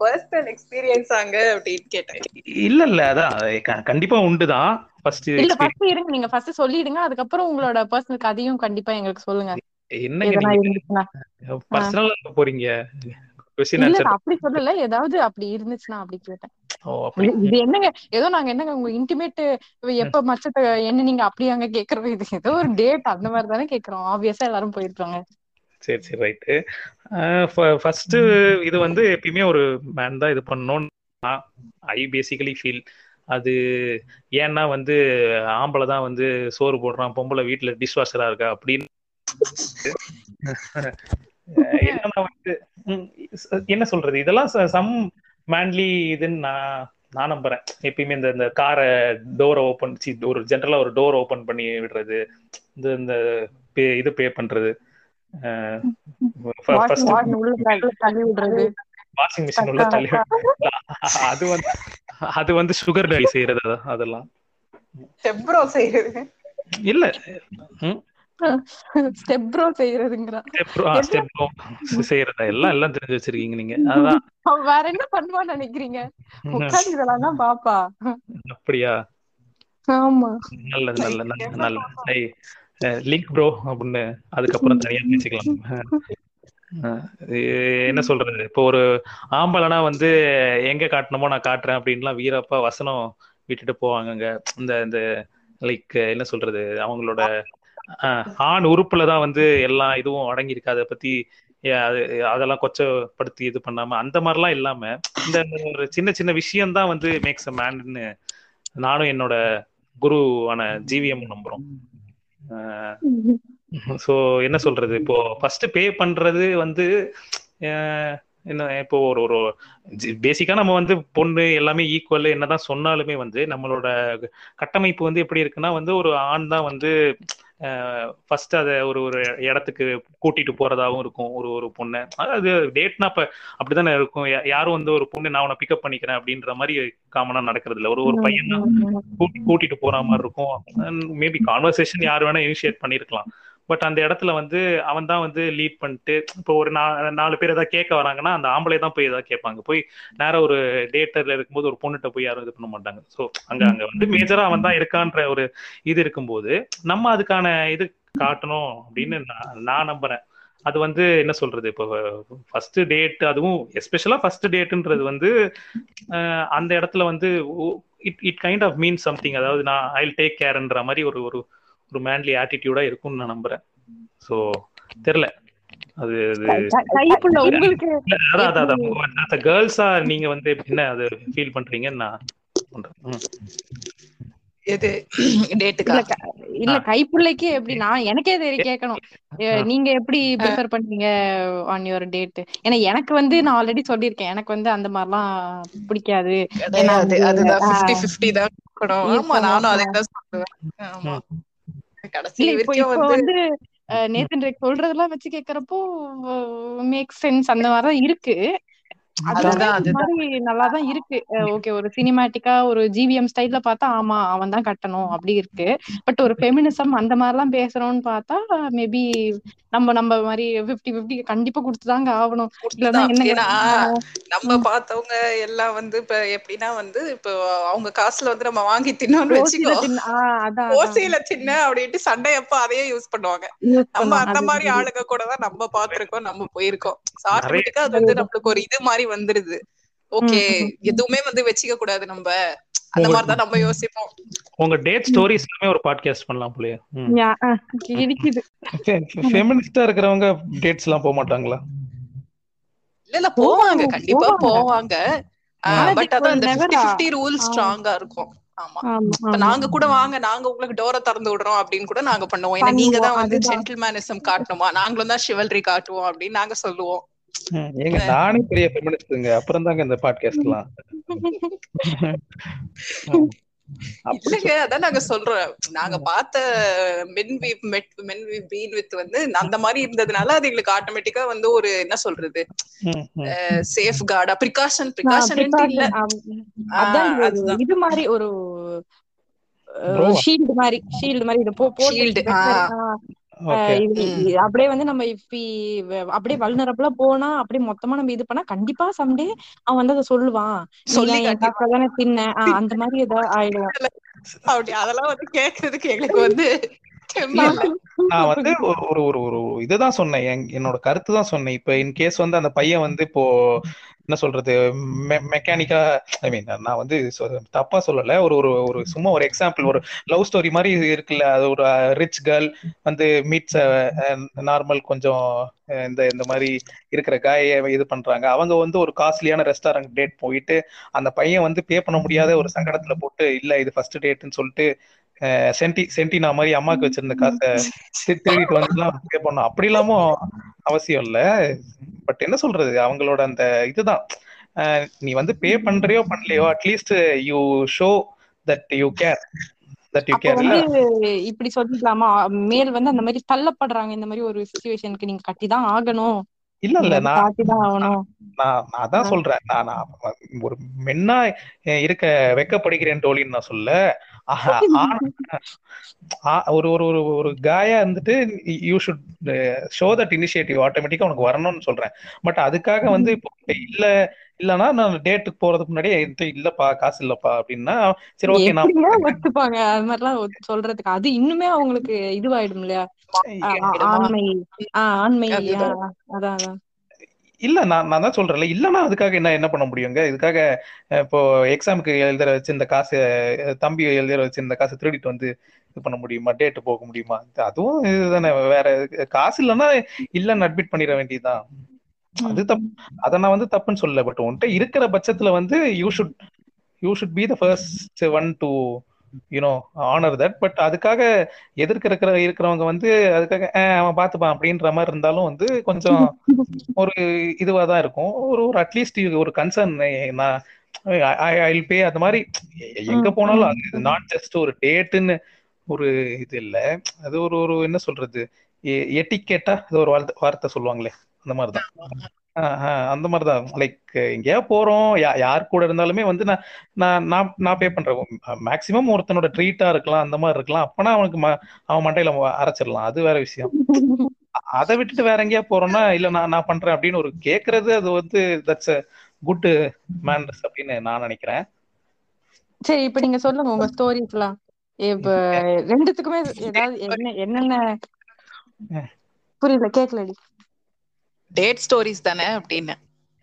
பர்சனல் எக்ஸ்பீரியன்ஸ் ஆங்க அப்படின்னு கேட்டேன். இல்ல இல்ல அதான். கண்டிப்பா உண்டுதான் ஃபர்ஸ்ட் இல்ல ஃபர்ஸ்ட் இருங்க நீங்க ஃபர்ஸ்ட் சொல்லிடுங்க. அதுக்கப்புறம் உங்களோட பர்சனல் கதையும் கண்டிப்பா எங்களுக்கு சொல்லுங்க. இருந்துச்சுன்னா. பர்சனலா போறீங்க? அப்படி சொல்லல. ஏதாவது அப்படி இருந்துச்சுன்னா அப்படி கேட்டேன். இது இது என்னங்க ஏதோ நாங்க என்னங்க உங்க இன்டிமேட் எப்ப மச்சத்தை என்ன நீங்க அப்படியாங்க கேக்குறோம் இது ஏதோ ஒரு டேட் அந்த மாதிரி தானே கேக்குறோம். ஆப்வியஸா எல்லாரும் போயிருக்காங்க. சரி சரி ரைட்டு ஃபர்ஸ்ட் இது வந்து எப்பயுமே ஒரு மேன் தான் இது பண்ணணும்னு ஐ பேசிக்கலி ஃபீல் அது ஏன்னா வந்து ஆம்பளை தான் வந்து சோறு போடுறான் பொம்பளை வீட்டுல டிஷ் வாஷரா இருக்கா அப்படின்னு. என்னன்னா வந்து என்ன சொல்றது? இதெல்லாம் சம் மேன்லி இதுன்னு நான் நான் நம்புறேன். எப்பயுமே இந்த இந்த காரை டோரை ஓப்பன் ஒரு ஜென்ரலா ஒரு டோர் ஓபன் பண்ணி விடுறது இந்த இந்த pay- இது பே பண்றது வாஷிங் வாஷிங் உள்ள தள்ளி- தள்ளி விடுறது. வாஷிங் மிஷின் உள்ள தள்ளி அது வந்து அது வந்து சுகர் டை செய்யறது அது- அதெல்லாம். செப்ரோ செய்யறது. இல்ல ம், ஸ்டெப் ப்ரோ ஆ, step bro. செய்யறதா எல்லாம் எல்லாம் தெரிஞ்சு வச்சிருக்கீங்க நீங்க. அதான். வேற என்ன பண்ணுவான்னு நினைக்கிறீங்க? உட்காந்து இதெல்லாம் தான் பாப்பா. அப்படியா? ஆமா. நல்லது நல்லது நல்லது நல்லது. லிங்க் ப்ரோ அப்படின்னு அதுக்கப்புறம் தனியா பேசிக்கலாம். என்ன சொல்றது? இப்போ ஒரு ஆம்பளைனா வந்து எங்க காட்டணுமோ நான் காட்டுறேன் அப்படின்லாம் வீரப்பா வசனம் விட்டுட்டு போவாங்கங்க. இந்த இந்த லைக் என்ன சொல்றது? அவங்களோட ஆண் உறுப்புல தான் வந்து எல்லா இதுவும் அடங்கியிருக்கு. அதை பத்தி அதெல்லாம் கொச்சப்படுத்தி இது பண்ணாம அந்த மாதிரிலாம் இல்லாம இந்த ஒரு சின்ன சின்ன விஷயம் தான் வந்து மேக்ஸ் அ மேன்னு நானும் என்னோட குருவான ஜிவிஎம் நம்புறோம். ஸோ என்ன சொல்றது? இப்போ ஃபர்ஸ்ட் பே பண்றது வந்து என்ன இப்போ ஒரு ஒரு பேசிக்கா நம்ம வந்து பொண்ணு எல்லாமே ஈக்குவல் என்னதான் சொன்னாலுமே வந்து நம்மளோட கட்டமைப்பு வந்து எப்படி இருக்குன்னா வந்து ஒரு ஆண் தான் வந்து ஃபர்ஸ்ட் அதை ஒரு ஒரு இடத்துக்கு கூட்டிட்டு போறதாவும் இருக்கும். ஒரு ஒரு பொண்ணை. அதாவது டேட்னா அப்ப அப்படிதானே இருக்கும். யாரும் வந்து ஒரு பொண்ணு நான் உன்னை பிக்கப் பண்ணிக்கிறேன் அப்படின்ற மாதிரி காமனா நடக்கிறது இல்ல. ஒரு ஒரு பையன் கூட்டி கூட்டிட்டு போற மாதிரி இருக்கும். மேபி கான்வர்சேஷன் யார் வேணா இனிஷியேட் பண்ணிருக்கலாம். பட் அந்த இடத்துல வந்து அவன் தான் வந்து லீட் பண்ணிட்டு இப்போ ஒரு நாலு பேர் ஏதாவது கேட்க வராங்கன்னா அந்த ஆம்பளை தான் போய் ஏதாவது கேட்பாங்க. போய் நேரா ஒரு டேட்டர்ல இருக்கும்போது ஒரு பொண்ணுகிட்ட போய் யாரும் இது பண்ண மாட்டாங்க. ஸோ அங்க அங்க வந்து மேஜரா அவன் தான் இருக்கான்ற ஒரு இது இருக்கும்போது நம்ம அதுக்கான இது காட்டணும் அப்படின்னு நான் நான் நம்புறேன். அது வந்து என்ன சொல்றது? இப்போ ஃபர்ஸ்ட் டேட் அதுவும் எஸ்பெஷலா ஃபர்ஸ்ட் டேட்ன்றது வந்து அந்த இடத்துல வந்து it it kind of mean something அதாவது நான் ஐ டேக் கேர்ன்ற மாதிரி ஒரு ஒரு ஒரு மேன்லி ஆட்டிடியூடா இருக்கும்னு நான் நம்புறேன். ஸோ தெரியல. அது அது கேர்ள்ஸா நீங்க வந்து என்ன அது ஃபீல் பண்றீங்கன்னு நான் பண்றேன். இல்ல கைப்புள்ளைக்கு எப்படி நான் எனக்கே தெரியும் கேட்கணும். நீங்க எப்படி ப்ரிஃபர் பண்றீங்க ஆன் யுவர் டேட் ஏன்னா எனக்கு வந்து நான் ஆல்ரெடி சொல்லியிருக்கேன். எனக்கு வந்து அந்த மாதிரிலாம் பிடிக்காது. அதுதான். நானும் அதை தான் சொல்லுவேன். கடைசி வரைக்கும் வந்து நேத்தன் சொல்றதெல்லாம் வச்சு கேக்குறப்போ மேக் சென்ஸ் அந்த மாதிரிதான் இருக்கு. நல்லாதான் இருக்கு. ஓகே ஒரு சினிமேட்டிக்கா ஒரு ஜிவிஎம் ஸ்டைல்ல பார்த்தா ஆமா அவன் தான் கட்டணும் அப்படி இருக்கு. பட் ஒரு ஃபெமினிசம் அந்த மாதிரிலாம் பேசுறோம்னு பார்த்தா மேபி நம்ம நம்ம மாதிரி பிப்டி பிப்டி கண்டிப்பா கொடுத்துதாங்க ஆகணும். நம்ம பார்த்தவங்க எல்லாம் வந்து இப்ப எப்படின்னா வந்து இப்போ அவங்க காசுல வந்து நம்ம வாங்கி தின்னோம்னு வச்சுக்கோ. ஓசையில தின்ன அப்படின்ட்டு சண்டை எப்ப அதையே யூஸ் பண்ணுவாங்க. நம்ம அந்த மாதிரி ஆளுங்க கூட தான் நம்ம பார்த்திருக்கோம் நம்ம போயிருக்கோம். ஆட்டோமேட்டிக்கா அது வந்து நம்மளுக்கு ஒரு இது மாதிரி வந்துருது. ஓகே. எதுவுமே வந்து வச்சுக்க கூடாது நம்ம. அந்த மாதிரி தான் நம்ம யோசிப்போம். உங்க டேட் ஸ்டோரிஸ் எல்லாமே ஒரு பாட்காஸ்ட் பண்ணலாம் போலயே. இடிக்குது. ஃபெமினிஸ்டா இருக்கிறவங்க டேட்ஸ் எல்லாம் போக மாட்டாங்களா? இல்ல இல்ல போவாங்க. கண்டிப்பா போவாங்க. பட் அதான் அந்த never fifty ah- fifty rule ah, ஸ்ட்ராங்கா இருக்கும். ஆமா. நாங்க கூட வாங்க நாங்க உங்களுக்கு டோரை திறந்து விடுறோம் அப்படின்னு கூட நாங்க பண்ணுவோம். ஏன்னா நீங்க தான் வந்து ஜென்டில்மேனிசம் காட்டணுமா? நாங்களும் தான் ஷிவல்ரி காட்டுவோம் அப்படின்னு நாங்க சொல்லுவோம். ஏங்க நானே பெரிய ஃபெமினிஸ்ட்ங்க அப்புறம் தாங்க இந்த பாட்காஸ்ட்லாம் இல்லங்க அதான் நாங்க சொல்றோம். நாங்க பார்த்த men we met men we been with வந்து அந்த மாதிரி இருந்ததுனால அது எங்களுக்கு ஆட்டோமேட்டிக்கா வந்து ஒரு என்ன சொல்றது. சேஃப் கார்டா ப்ரிகாஷன் ப்ரிகாஷன் இல்ல. அதான் இது மாதிரி ஒரு. ஷீல்டு மாதிரி ஷீல்டு மாதிரி இதை போ ஷீல்டு அப்படியே வந்து நம்ம இப்பி அப்படியே வல்னரபிளா போனா அப்படியே மொத்தமா நம்ம இது பண்ணா கண்டிப்பா சம்டே அவன் வந்து அதை சொல்லுவான். தானே தின்ன? ஆஹ் அந்த மாதிரி ஏதாவது ஆயிடும் அப்படி அதெல்லாம் வந்து கேக்குறதுக்கு எங்களுக்கு வந்து. நான் வந்து ஒரு ஒரு ஒரு ஒரு இதுதான் சொன்னேன். என்- என்னோட கருத்து தான் சொன்னேன். இப்ப இன் கேஸ் வந்து அந்த பையன் வந்து இப்போ என்ன சொல்றது மெக்கானிக்கா ஐ மீன் நான் வந்து தப்பா சொல்லல. ஒரு ஒரு ஒரு சும்மா ஒரு எக்ஸாம்பிள் ஒரு லவ் ஸ்டோரி மாதிரி இருக்குல்ல. அது ஒரு ரிச் கேர்ள் வந்து மீட்ஸ் நார்மல் கொஞ்சம் இந்த இந்த மாதிரி இருக்கிற காய இது பண்றாங்க. அவங்க வந்து ஒரு காஸ்ட்லியான ரெஸ்டாரண்ட் டேட் போயிட்டு அந்த பையன் வந்து பே பண்ண முடியாத ஒரு சங்கடத்துல போட்டு இல்ல இது ஃபர்ஸ்ட் டேட்னு சொல்லிட்டு சென்டி சென்டினா மாதிரி அம்மாக்கு வச்சிருந்த காசை திருடிட்டு வந்துலாம் பே பண்ணும். அப்படி இல்லாம அவசியம் இல்ல. பட் என்ன சொல்றது? அவங்களோட அந்த இதுதான். நீ வந்து பே பண்றியோ பண்ணலையோ at least you show that you care இப்படி சொல்லிக்கலாமா? மேல் வந்து அந்த மாதிரி தள்ளப்படுறாங்க. இந்த மாதிரி ஒரு சுச்சுவேஷனுக்கு நீங்க கட்டிதான் ஆகணும். இல்ல இல்ல. நான் நான் அதான் சொல்றேன். நான் ஒரு மென்னா இருக்க வெக்கப்படுகிறேன் டோலின்னு நான் சொல்ல ஒரு ஒரு ஒரு ஒரு காயா இருந்துட்டு you should show that initiative ஆட்டோமேட்டிக்கா உனக்கு வரணும்னு சொல்றேன். பட் அதுக்காக வந்து இப்போ இல்ல இல்லனா நான் டேட்டுக்கு போறதுக்கு முன்னாடி இல்லப்பா காசு இல்லப்பா அப்படின்னா சரி ஓகே நான் ஒத்துப்பாங்க? அது மாதிரிலாம் சொல்றதுக்கு. அது இன்னுமே அவங்களுக்கு இதுவாயிடும் இல்லையா? ஆண்மை ஆண்மை அதான் அதான். இல்ல நான் நான் தான் சொல்றேன்ல. இல்லன்னா அதுக்காக என்ன என்ன பண்ண முடியுங்க? இதுக்காக இப்போ எக்ஸாமுக்கு எழுதுற வச்சு இந்த காசு தம்பி எழுதுற வச்சு இந்த காசு திருடிட்டு வந்து இது பண்ண முடியுமா? டேட் போக முடியுமா? அதுவும் இதுதானே. வேற காசு இல்லைன்னா இல்லன்னு அட்மிட் பண்ணிட வேண்டியதுதான். அது தப்பு அதை நான் வந்து தப்புன்னு சொல்லல. பட் உன்கிட்ட இருக்கிற பட்சத்துல வந்து you should you should be the first one to you know honour that but அதுக்காக எதிர்க்க இருக்கிற இருக்கிறவங்க வந்து அதுக்காக "அஹ், அவன் பார்த்துப்பான் அப்படின்ற மாதிரி இருந்தாலும் வந்து கொஞ்சம் ஒரு இதுவா தான் இருக்கும். ஒரு ஒரு அட்லீஸ்ட் ஒரு கன்சர்ன் நான் ஐ பே அந்த மாதிரி எங்க போனாலும் அது நாட் ஜஸ்ட் ஒரு டேட்டுன்னு ஒரு இது இல்ல. அது ஒரு ஒரு என்ன சொல்றது? எட்டிக்கேட்டா அது ஒரு வார்த்தை வார்த்தை சொல்லுவாங்களே அந்த மாதிரிதான் அந்த மாதிரிதான். லைக் எங்கேயா போறோம். யார் கூட இருந்தாலுமே வந்து நான் நான் நான் நான் பே பண்றேன். மேக்சிமம் ஒருத்தனோட ட்ரீட்டா இருக்கலாம் அந்த மாதிரி இருக்கலாம். அப்பனா அவனுக்கு அவன் மண்டையில அரைச்சிடலாம். அது வேற விஷயம். அதை விட்டுட்டு வேற எங்கேயா போறோம்னா இல்ல நான் நான் பண்றேன் அப்படின்னு ஒரு கேக்குறது அது வந்து தட்ஸ் அ குட் மேனர்ஸ் அப்படின்னு நான் நினைக்கிறேன். சரி இப்ப நீங்க சொல்லுங்க உங்க ஸ்டோரிஸ் எல்லாம் இப்ப ரெண்டுத்துக்குமே ஏதாவது என்ன என்னென்ன? புரியல கேக்கலடி. டேட் ஸ்டோரிஸ் தானே அப்படின்னு.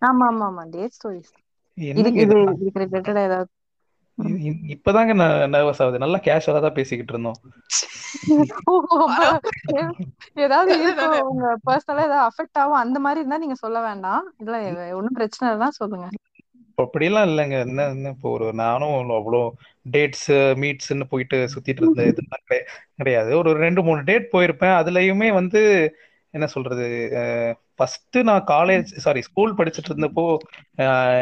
ஆமா ஆமா ஆமா. டேட் ஸ்டோரிஸ் இதுக்கு இப்பதாங்க நர்வஸ் ஆகுது. நல்லா கேஷுவலா தான் பேசிக்கிட்டு இருந்தோம். ஏதாவது உங்க பர்சனலா ஏதாவது அஃபெக்ட் ஆகும் அந்த மாதிரி இருந்தா நீங்க சொல்ல வேண்டாம். இல்ல ஒன்னும் பிரச்சனை இல்லைன்னா சொல்லுங்க. அப்படியெல்லாம் இல்லைங்க. என்ன என்ன இப்போ ஒரு நானும் அவ்வளோ டேட்ஸ் மீட்ஸ்ன்னு போயிட்டு சுத்திட்டு இருந்த இதெல்லாம் கிடை- கிடையாது. ஒரு ரெண்டு மூணு டேட் போயிருப்பேன். அதுலயுமே வந்து என்ன சொல்றது ஃபர்ஸ்ட் நான் காலேஜ் சாரி ஸ்கூல் படிச்சுட்டு இருந்தப்போ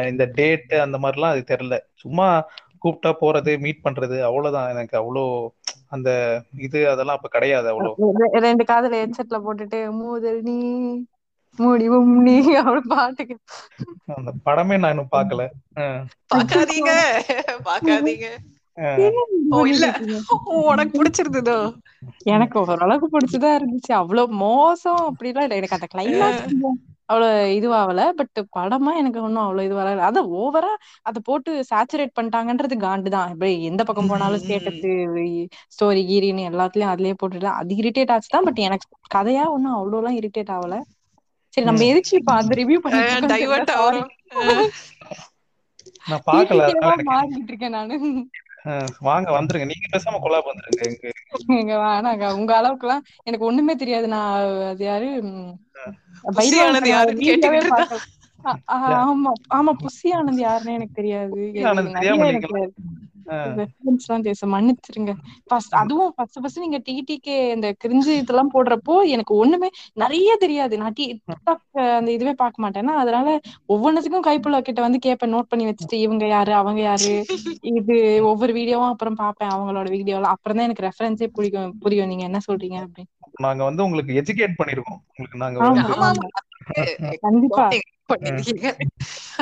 இந்த டேட் அந்த மாதிரிலாம் அது தெரியல. சும்மா கூப்பிட்டா போறது மீட் பண்றது அவ்வளவுதான். எனக்கு அவ்வளோ அந்த இது அதெல்லாம் அப்ப கிடையாது அவ்வளோ. ரெ- ரெண்டு காதுல ஹெட்செட்ல போட்டுட்டு மூதல் நீ முடிவும் நீ அவ்வளவு பாட்டுக்கு. அந்த படமே நான் இன்னும் பார்க்கல. அஹ், பாக்காதீங்க பாக்காதீங்க உனக்கு பிடிச்சிருந்ததோ? எனக்கு ஓரளவுக்கு பிடிச்சதா இருந்துச்சு அவ்வளவு மோசம் அப்படிலாம் இல்ல. எனக்கு அந்த கிளைமேக்ஸ் அவ்வளவு இதுவாகல. பட் படமா எனக்கு ஒன்னும் அவ்வளவு இது வரல அத ஓவரா அத போட்டு சேச்சுரேட் பண்ணிட்டாங்கன்றது காண்டு தான் இப்படி எந்த பக்கம் போனாலும் ஸ்டேட்டஸ் ஸ்டோரி கீரின்னு எல்லாத்துலயும் அதுலயே போட்டுட்டு அது இரிட்டேட் ஆச்சு தான் பட் எனக்கு கதையா ஒன்னும் அவ்வளவு எல்லாம் இரிட்டேட் ஆகல. சரி நம்ம எதுக்கு இப்ப அந்த ரிவ்யூ அஹ், நான் எனக்கு மாறிக்கிட்டு இருக்கேன் நானு. வாங்க வந்துருங்க. நீங்க பேசாம கொலாப் வந்துருங்க வேணாங்க உங்க அளவுக்குலாம் எனக்கு ஒண்ணுமே தெரியாது. நான் அது யாரு? யாருன்னு கேட்டுக்கிட்டு ஆமா ஆமா புசி ஆனந்த் யாருன்னு எனக்கு தெரியாது. மன்னிச்சிருங்க. ஃபர்ஸ்ட் அதுவும் ஃபர்ஸ்ட் ஃபர்ஸ்ட் நீங்க டிடிகே இந்த கிரிஞ்சு இதெல்லாம் போடுறப்போ எனக்கு ஒண்ணுமே நிறைய தெரியாது. நான் டி அந்த இதுவே பார்க்க மாட்டேன்னா அதனால ஒவ்வொன்றுத்துக்கும் கைப்புள்ள கிட்ட வந்து கேட்பேன் நோட் பண்ணி வச்சுட்டு இவங்க யாரு அவங்க யாரு இது ஒவ்வொரு வீடியோவும் அப்புறம் பார்ப்பேன் அவங்களோட வீடியோலாம் அப்புறம் தான் எனக்கு ரெஃபரன்ஸே புரியும் புரியும். நீங்க என்ன சொல்றீங்க அப்படின்னு. நாங்க வந்து உங்களுக்கு எஜுகேட் பண்ணிருக்கோம். உங்களுக்கு நாங்க கண்டிப்பா. பண்ணிருக்கீங்க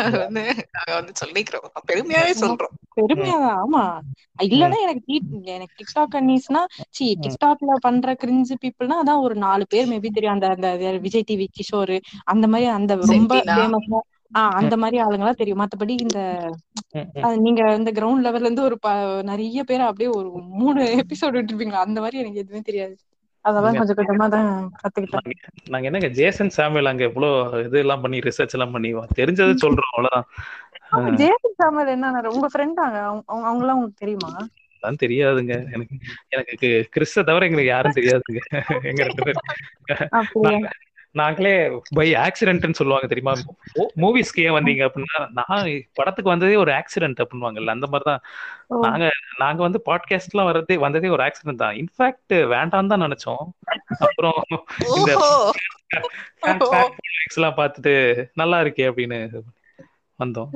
அது வந்து நாங்க வந்து சொல்லிக்கிறோம் பெருமையாவே சொல்றோம். பெருமையாதான். ஆமா. இல்லன்னா எனக்கு எனக்கு டிக்டாக் அன்னீஸ்னா சி டிக்டாக்ல பண்ற கிரிஞ்சு பீப்புள்னா அதான் ஒரு நாலு பேர் மேபி தெரியும். அந்த அந்த விஜய் டிவி கிஷோர் அந்த மாதிரி அந்த ரொம்ப. ஃபேமஸா ஆஹ் அந்த மாதிரி ஆளுங்களா தெரியும். மத்தபடி இந்த நீங்க இந்த கிரவுண்ட் லெவல்ல இருந்து ஒரு நிறைய பேர் அப்படியே ஒரு மூணு எபிசோடு விட்டுருப்பீங்களா? அந்த மாதிரி எனக்கு எதுவுமே தெரியாது. அதெல்லாம் கொஞ்சம் கொஞ்சமா தான் கத்துக்கிட்டேன். நாங்க- என்னங்க ஜேசன் சாமுவேல் அங்க எவ்வளவு இது எல்லாம் பண்ணி ரிசர்ச் எல்லாம் பண்ணி தெரிஞ்சதை சொல்றோம் அவ்வளவுதான். ஜேசன் சாமல் என்ன உங்க ஃப்ரெண்டாங்க அவங்க எல்லாம் உங்களுக்கு தெரியுமா? அதான் தெரியாதுங்க. எனக்கு எனக்கு கிறிஸ்த தவிர எங்களுக்கு யாரும் தெரியாதுங்க. எங்க ரெண்டு பேர் நாங்களே பை ஆக்சிடென்ட்னு சொல்லுவாங்க தெரியுமா? மூவிஸ்க்கு ஏன் வந்தீங்க அப்படின்னா நான் படத்துக்கு வந்ததே ஒரு ஆக்சிடென்ட் அப்படின்வாங்கல்ல அந்த மாதிரிதான். ஓ. நாங்க நாங்க வந்து பாட்காஸ்ட் எல்லாம் வர்றதே வந்ததே ஒரு ஆக்சிடென்ட் தான். இன்ஃபேக்ட் வேண்டாம் தான் நினைச்சோம். அப்புறம் இந்த எல்லாம் பார்த்துட்டு நல்லா இருக்கே அப்படின்னு வந்தோம்.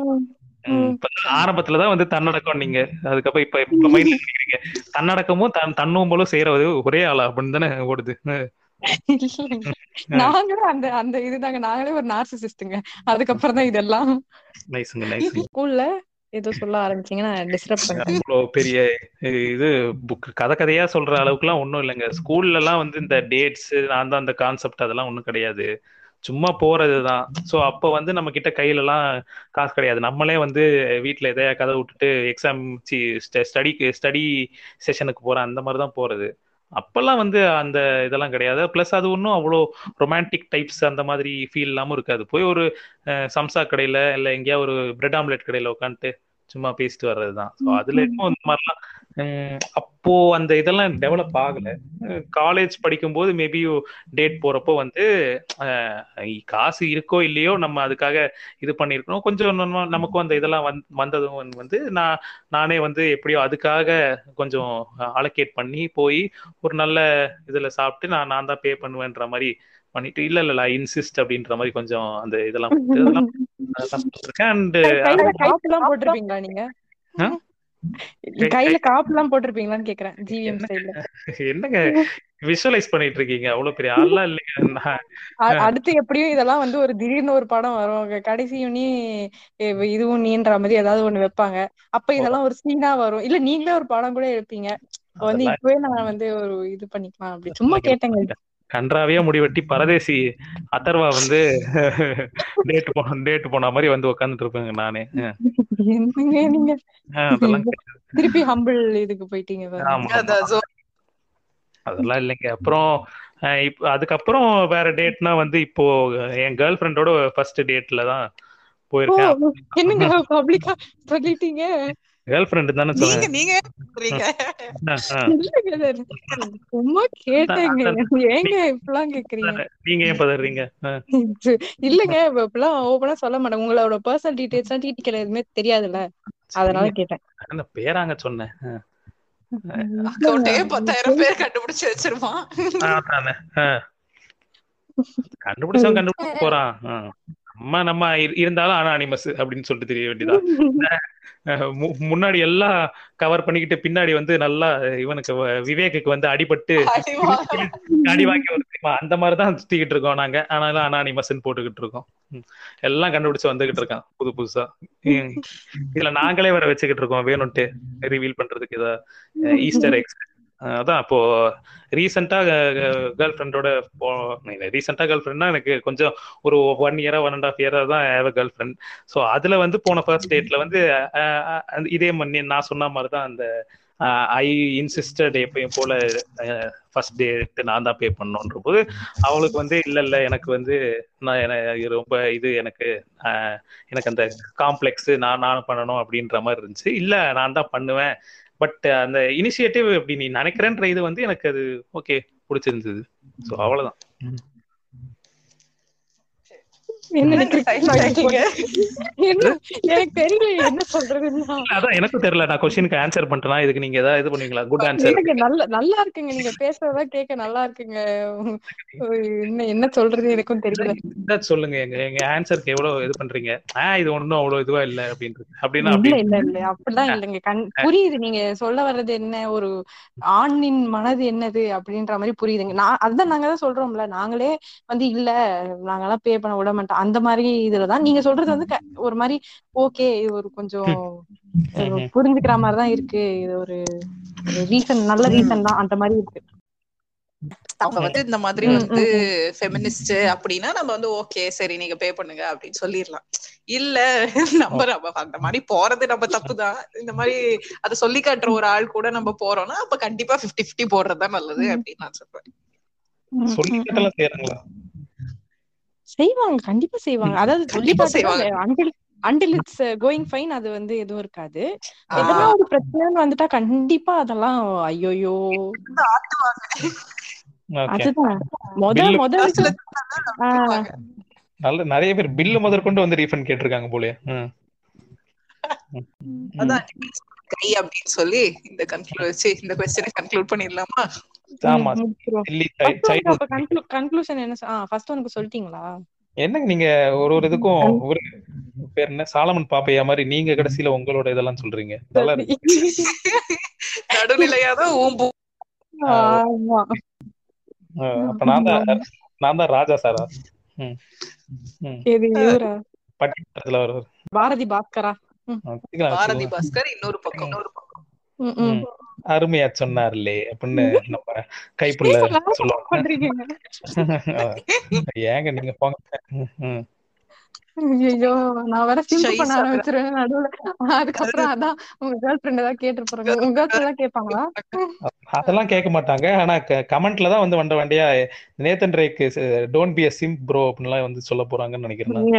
ஆரம்பத்துலதான் வந்து தன்னடக்கம் நீங்க அதுக்கப்புறம் இப்ப இப்ப தன்னடக்கமும் தன் தன்னும் செய்யறது ஒரே ஆளா அப்படின்னு தானே ஓடுது. நாங்களும் அந்த அந்த இதுதாங்க. நாங்களே ஒரு நார்சிசிஸ்டுங்க அதுக்கப்புறம் தான் இதெல்லாம். ஸ்கூல்ல ஏதோ சொல்ல ஆரம்பிச்சீங்கன்னா டிஸ்டர்ப் அவ்வளோ பெரிய இது புக் கதை கதையா சொல்ற அளவுக்குலாம் ஒன்றும் இல்லைங்க. ஸ்கூல்ல எல்லாம் வந்து இந்த டேட்ஸ் அந்த அந்த கான்செப்ட் அதெல்லாம் ஒன்றும் கிடையாது. சும்மா போறதுதான். ஸோ அப்போ வந்து நம்ம கிட்ட கையில எல்லாம் காசு கிடையாது. நம்மளே வந்து வீட்ல எதையா கதை விட்டுட்டு எக்ஸாம் ஸ்டடிக்கு ஸ்டடி செஷனுக்கு போறேன் அந்த மாதிரி தான் போறது. அப்பெல்லாம் வந்து அந்த இதெல்லாம் கிடையாது. ப்ளஸ் அது ஒன்றும் அவ்வளோ ரொமான்டிக் டைப்ஸ் அந்த மாதிரி ஃபீல் இல்லாமல் இருக்காது. போய் ஒரு சம்சா கடையில இல்லை எங்கேயா ஒரு பிரெட் ஆம்லெட் கடையில உட்காந்துட்டு சும்மா பேசிட்டு வர்றது தான் ஸோ அதுல இருக்கும் இந்த மாதிரிலாம் அப்போ அந்த இதெல்லாம் டெவலப் ஆகல. காலேஜ் படிக்கும்போது மேபி டேட் போறப்போ வந்து காசு இருக்கோ இல்லையோ நம்ம அதுக்காக இது பண்ணியிருக்கணும். கொஞ்சம் நமக்கும் அந்த இதெல்லாம் வந் வந்ததும் வந்து- வந்து நான் நானே வந்து எப்படியோ அதுக்காக கொஞ்சம் அலோகேட் பண்ணி போய் ஒரு நல்ல இதுல சாப்பிட்டு நான் நான் தான் பே பண்ணுவேன்ற மாதிரி பண்ணிட்டு இல்ல இல்ல இன்சிஸ்ட் அப்படின்ற மாதிரி கொஞ்சம் அந்த இதெல்லாம் அண்ட் கையில காப்பு எல்லாம் போட்டிருப்பீங்களா நீங்க? கையில காப்பு எல்லாம் போட்டிருப்பீங்களான்னு கேக்குறேன். ஜிவிஎம் ஸ்டைல்ல என்னங்க? விஷுவலைஸ் பண்ணிட்டு இருக்கீங்க. அவ்வளவு பெரிய இல்லைங்க நான் அ- அடுத்து எப்படியும் இதெல்லாம் வந்து ஒரு திடீர்னு ஒரு படம் வரும். கடைசியும் நீ இதுவும் நீன்ற மாதிரி ஏதாவது ஒண்ணு வைப்பாங்க. அப்ப இதெல்லாம் ஒரு சீனா வரும். இல்ல நீங்களே ஒரு படம் கூட எடுப்பீங்க. வந்து இப்பவே நான் வந்து ஒரு இது பண்ணிக்கலாம் அப்படி. சும்மா கேட்டேங்க. கன்றாவியா முடிவெட்டி பரதேசி அதர்வா வந்து டேட் போ டேட் போன மாதிரி வந்து உட்காந்துட்டு இருப்பேங்க நானே நீங்க. திருப்பி ஹம்பிள் இதுக்கு போயிட்டீங்க அதெல்லாம் இல்லைங்க. அப்புறம் இப்ப அதுக்கப்புறம் வேற டேட்னா வந்து இப்போ என் கேர்ள் ஃப்ரெண்டோட ஃபர்ஸ்ட் டேட்ல தான் போயிருக்கேன். என்னங்க பப்ளிக்கா சொல்லிட்டீங்க? கேர்ள் ஃப்ரெண்டு தானே நீங்க நீங்க சொல்றீங்க. சும்மா கேட்டேங்க. ஏங்க இப்பெல்லாம் கேக்குறீங்க? நீங்க ஏன் பதறீங்க? இல்லங்க இப்ப இப்பெல்லாம் ஓபனா சொல்ல மாட்டேன் உங்களோட பர்சனல் டீடைல்ஸ் எல்லாம் டிடிக்கல எதுவுமே தெரியாதுல்ல. அதனால கேட்டேன். அந்த பேராங்க சொன்னேன். அஹ் அக்கௌண்ட்டே பத்தாயிரம் பேர் கண்டுபிடிச்சு அஹ் கண்டுபிடிச்சவன் கண்டுபிடிச்சு போறான். அஹ் நம்ம நம்ம இரு- இருந்தாலும் அனானிமஸ் அப்படின்னு சொல்லிட்டு தெரிய வேண்டியதான் முன்னாடி எல்லாம் கவர் பண்ணிக்கிட்டு பின்னாடி வந்து நல்லா இவனுக்கு விவேக்குக்கு வந்து அடிபட்டு. அடி வாங்கி தெரியுமா அந்த மாதிரி தான் சுத்திக்கிட்டு இருக்கோம் நாங்க ஆனாலும் அனானிமஸ்ன்னு போட்டுக்கிட்டு இருக்கோம். எல்லாம் கண்டுபிடிச்சு வந்துகிட்டு இருக்கான் புது புதுசா. இதுல நாங்களே வேற வச்சுக்கிட்டு இருக்கோம் வேணும்ட்டு ரிவீல் பண்றதுக்கு ஏதோ ஈஸ்டர் எக்ஸ் அதான் அப்போ ரீசெண்டா கேர்ள் ஃப்ரெண்டோட ரீசெண்டா கேர்ள் ஃப்ரெண்ட்னா எனக்கு கொஞ்சம் ஒரு ஒன் இயரா ஒன் அண்ட் ஆஃப் இயரா தான் ஹேவ் கேர்ள் ஃப்ரெண்ட் ஸோ அதுல வந்து போன ஃபர்ஸ்ட் டேட்ல வந்து இதே மாதிரி நான் சொன்ன மாதிரி தான் அந்த ஐ இன்சிஸ்டட் எப்பயும் போல ஃபர்ஸ்ட் டேட் நான் தான் பே பண்ணோன்ற போது அவளுக்கு வந்து இல்ல இல்ல எனக்கு வந்து நான் ரொம்ப இது எனக்கு எனக்கு அந்த காம்ப்ளெக்ஸ் நான் நான் பண்ணணும் அப்படின்ற மாதிரி இருந்துச்சு. இல்ல நான் தான் பண்ணுவேன். பட் uh, அந்த இனிஷியேட்டிவ் இப்படி நீ நினைக்கிறேன்ற இது வந்து எனக்கு அது ஓகே பிடிச்சிருந்தது. ஸோ அவ்வளவுதான் என்ன என்னங்க silent ஆயிட்டீங்க? என்ன எனக்கு தெரியல என்ன சொல்றதுன்னா. அதான் எனக்கும் தெரியல நான் கொஸ்டினுக்கு ஆன்சர் பண்ணிட்டேனா இதுக்கு நீங்க ஏதாவது இது பண்ணுவீங்களா? குட் ஆன்சர் நல்ல நல்லா இருக்குங்க. நீங்க பேசுறதெல்லாம் கேட்க நல்லா இருக்குங்க. என்ன என்ன சொல்றது எனக்கும் தெரியல. சொல்லுங்க எங்க எங்க ஆன்சருக்கு எவ்வளவு இது பண்றீங்க? ஆ இது ஒண்ணும் அவ்வளவு இதுவா இல்ல அப்படின்றது. அப்படின்னா இல்ல அப்படி இல்ல இல்ல. அப்படிலாம் இல்லைங்க. கண் புரியுது. நீங்க சொல்ல வர்றது என்ன? ஒரு ஆணின் மனது என்னது? அப்படின்ற மாதிரி புரியுதுங்க. நான் அதுதான் நாங்க தான் சொல்றோம்ல. நாங்களே வந்து இல்ல நாங்கெல்லாம் பே பண்ண விட மாட்டோம். அந்த மாதிரி இதுலதான் நீங்க சொல்றது வந்து க- ஒரு மாதிரி ஓகே இது ஒரு கொஞ்சம் புரிஞ்சுக்கிற மாதிரி தான் இருக்கு. இது ஒரு ரீசன் நல்ல ரீசன் தான் அந்த மாதிரி இருக்கு. அவங்க வந்து இந்த மாதிரி வந்து ஃபெமினிஸ்ட் அப்படின்னா நம்ம வந்து ஓகே சரி நீங்க பே பண்ணுங்க அப்படின்னு சொல்லிடலாம். இல்ல நம்ம நம்ம அந்த மாதிரி போறது நம்ம தப்பு தான். இந்த மாதிரி அதை சொல்லி காட்டுற ஒரு ஆள் கூட நம்ம போறோம்னா அப்ப கண்டிப்பா 50 50 போடுறதுதான் நல்லது அப்படின்னு நான் சொல்றேன் ம், சொல்லி ம், ம். கேட்டெல்லாம் செய்யறாங்களா செய்வாங்க கண்டிப்பா செய்வாங்க. அதாவது சொல்லி கண்டிப்பா காட்டுறது செய்வாங்க. Until until it's going fine அது வந்து எதுவும் இருக்காது. எதனா ஒரு பிரச்சனைன்னு வந்துட்டா கண்டிப்பா அதெல்லாம் ஐயோயோ. அதுதான். மொத மொத நல்ல நிறைய பேர் பில்லு முதற்கொண்டு வந்து ரீஃபண்ட் கேட்டிருக்காங்க. ம். அதான் கை அப்படின்னு சொல்லி இந்த கன்க்ளூட் வச்சு இந்த கொஸ்டினை கன்க்ளூட் பண்ணிடலாமா? ஆமா. கன்க்ளூஷன் என்ன ஃபர்ஸ்ட் ஒனுக்கு சொல்லிட்டீங்களா? என்னங்க நீங்க ஒரு ஒரு இதுக்கும் ஒரு பேர் என்ன? சாலமன் பாப்பையா மாதிரி நீங்க கடைசியில உங்களோட இதெல்லாம் சொல்றீங்க. நடுநிலையாதான் அப்ப நான் தான் நான் தான் ராஜா சாரா. பட்டிமன்றத்துல வருவார் பாரதி பாஸ்கரா? பாரதி பாஸ்கர் இன்னொரு பக்கம் இன்னொரு பக்கம். அருமையா சொன்னார்லே அப்படின்னு நம்ம கைப்புள்ள சொல்லுவாங்க. ஏங்க நீங்க போங்க. ஐயோ நான் வேற சிம்பு ஷை பண்ண ஆரம்பிச்சிருவேன் நடுவுல. அதுக்கப்புறம் அதான். உங்க கேர்ள் ஃப்ரெண்ட் ஏதாவது கேட்டு போறாங்க உங்க கேர்ள் ஃப்ரெண்ட் கேட்பாங்களா? அதெல்லாம் கேட்க மாட்டாங்க. ஆனா கமெண்ட்ல தான் வந்து வண்ட வண்டியா Nathan rack don't be a simp bro அப்படின்லாம் வந்து சொல்ல போறாங்கன்னு நினைக்கிறேன் நான்.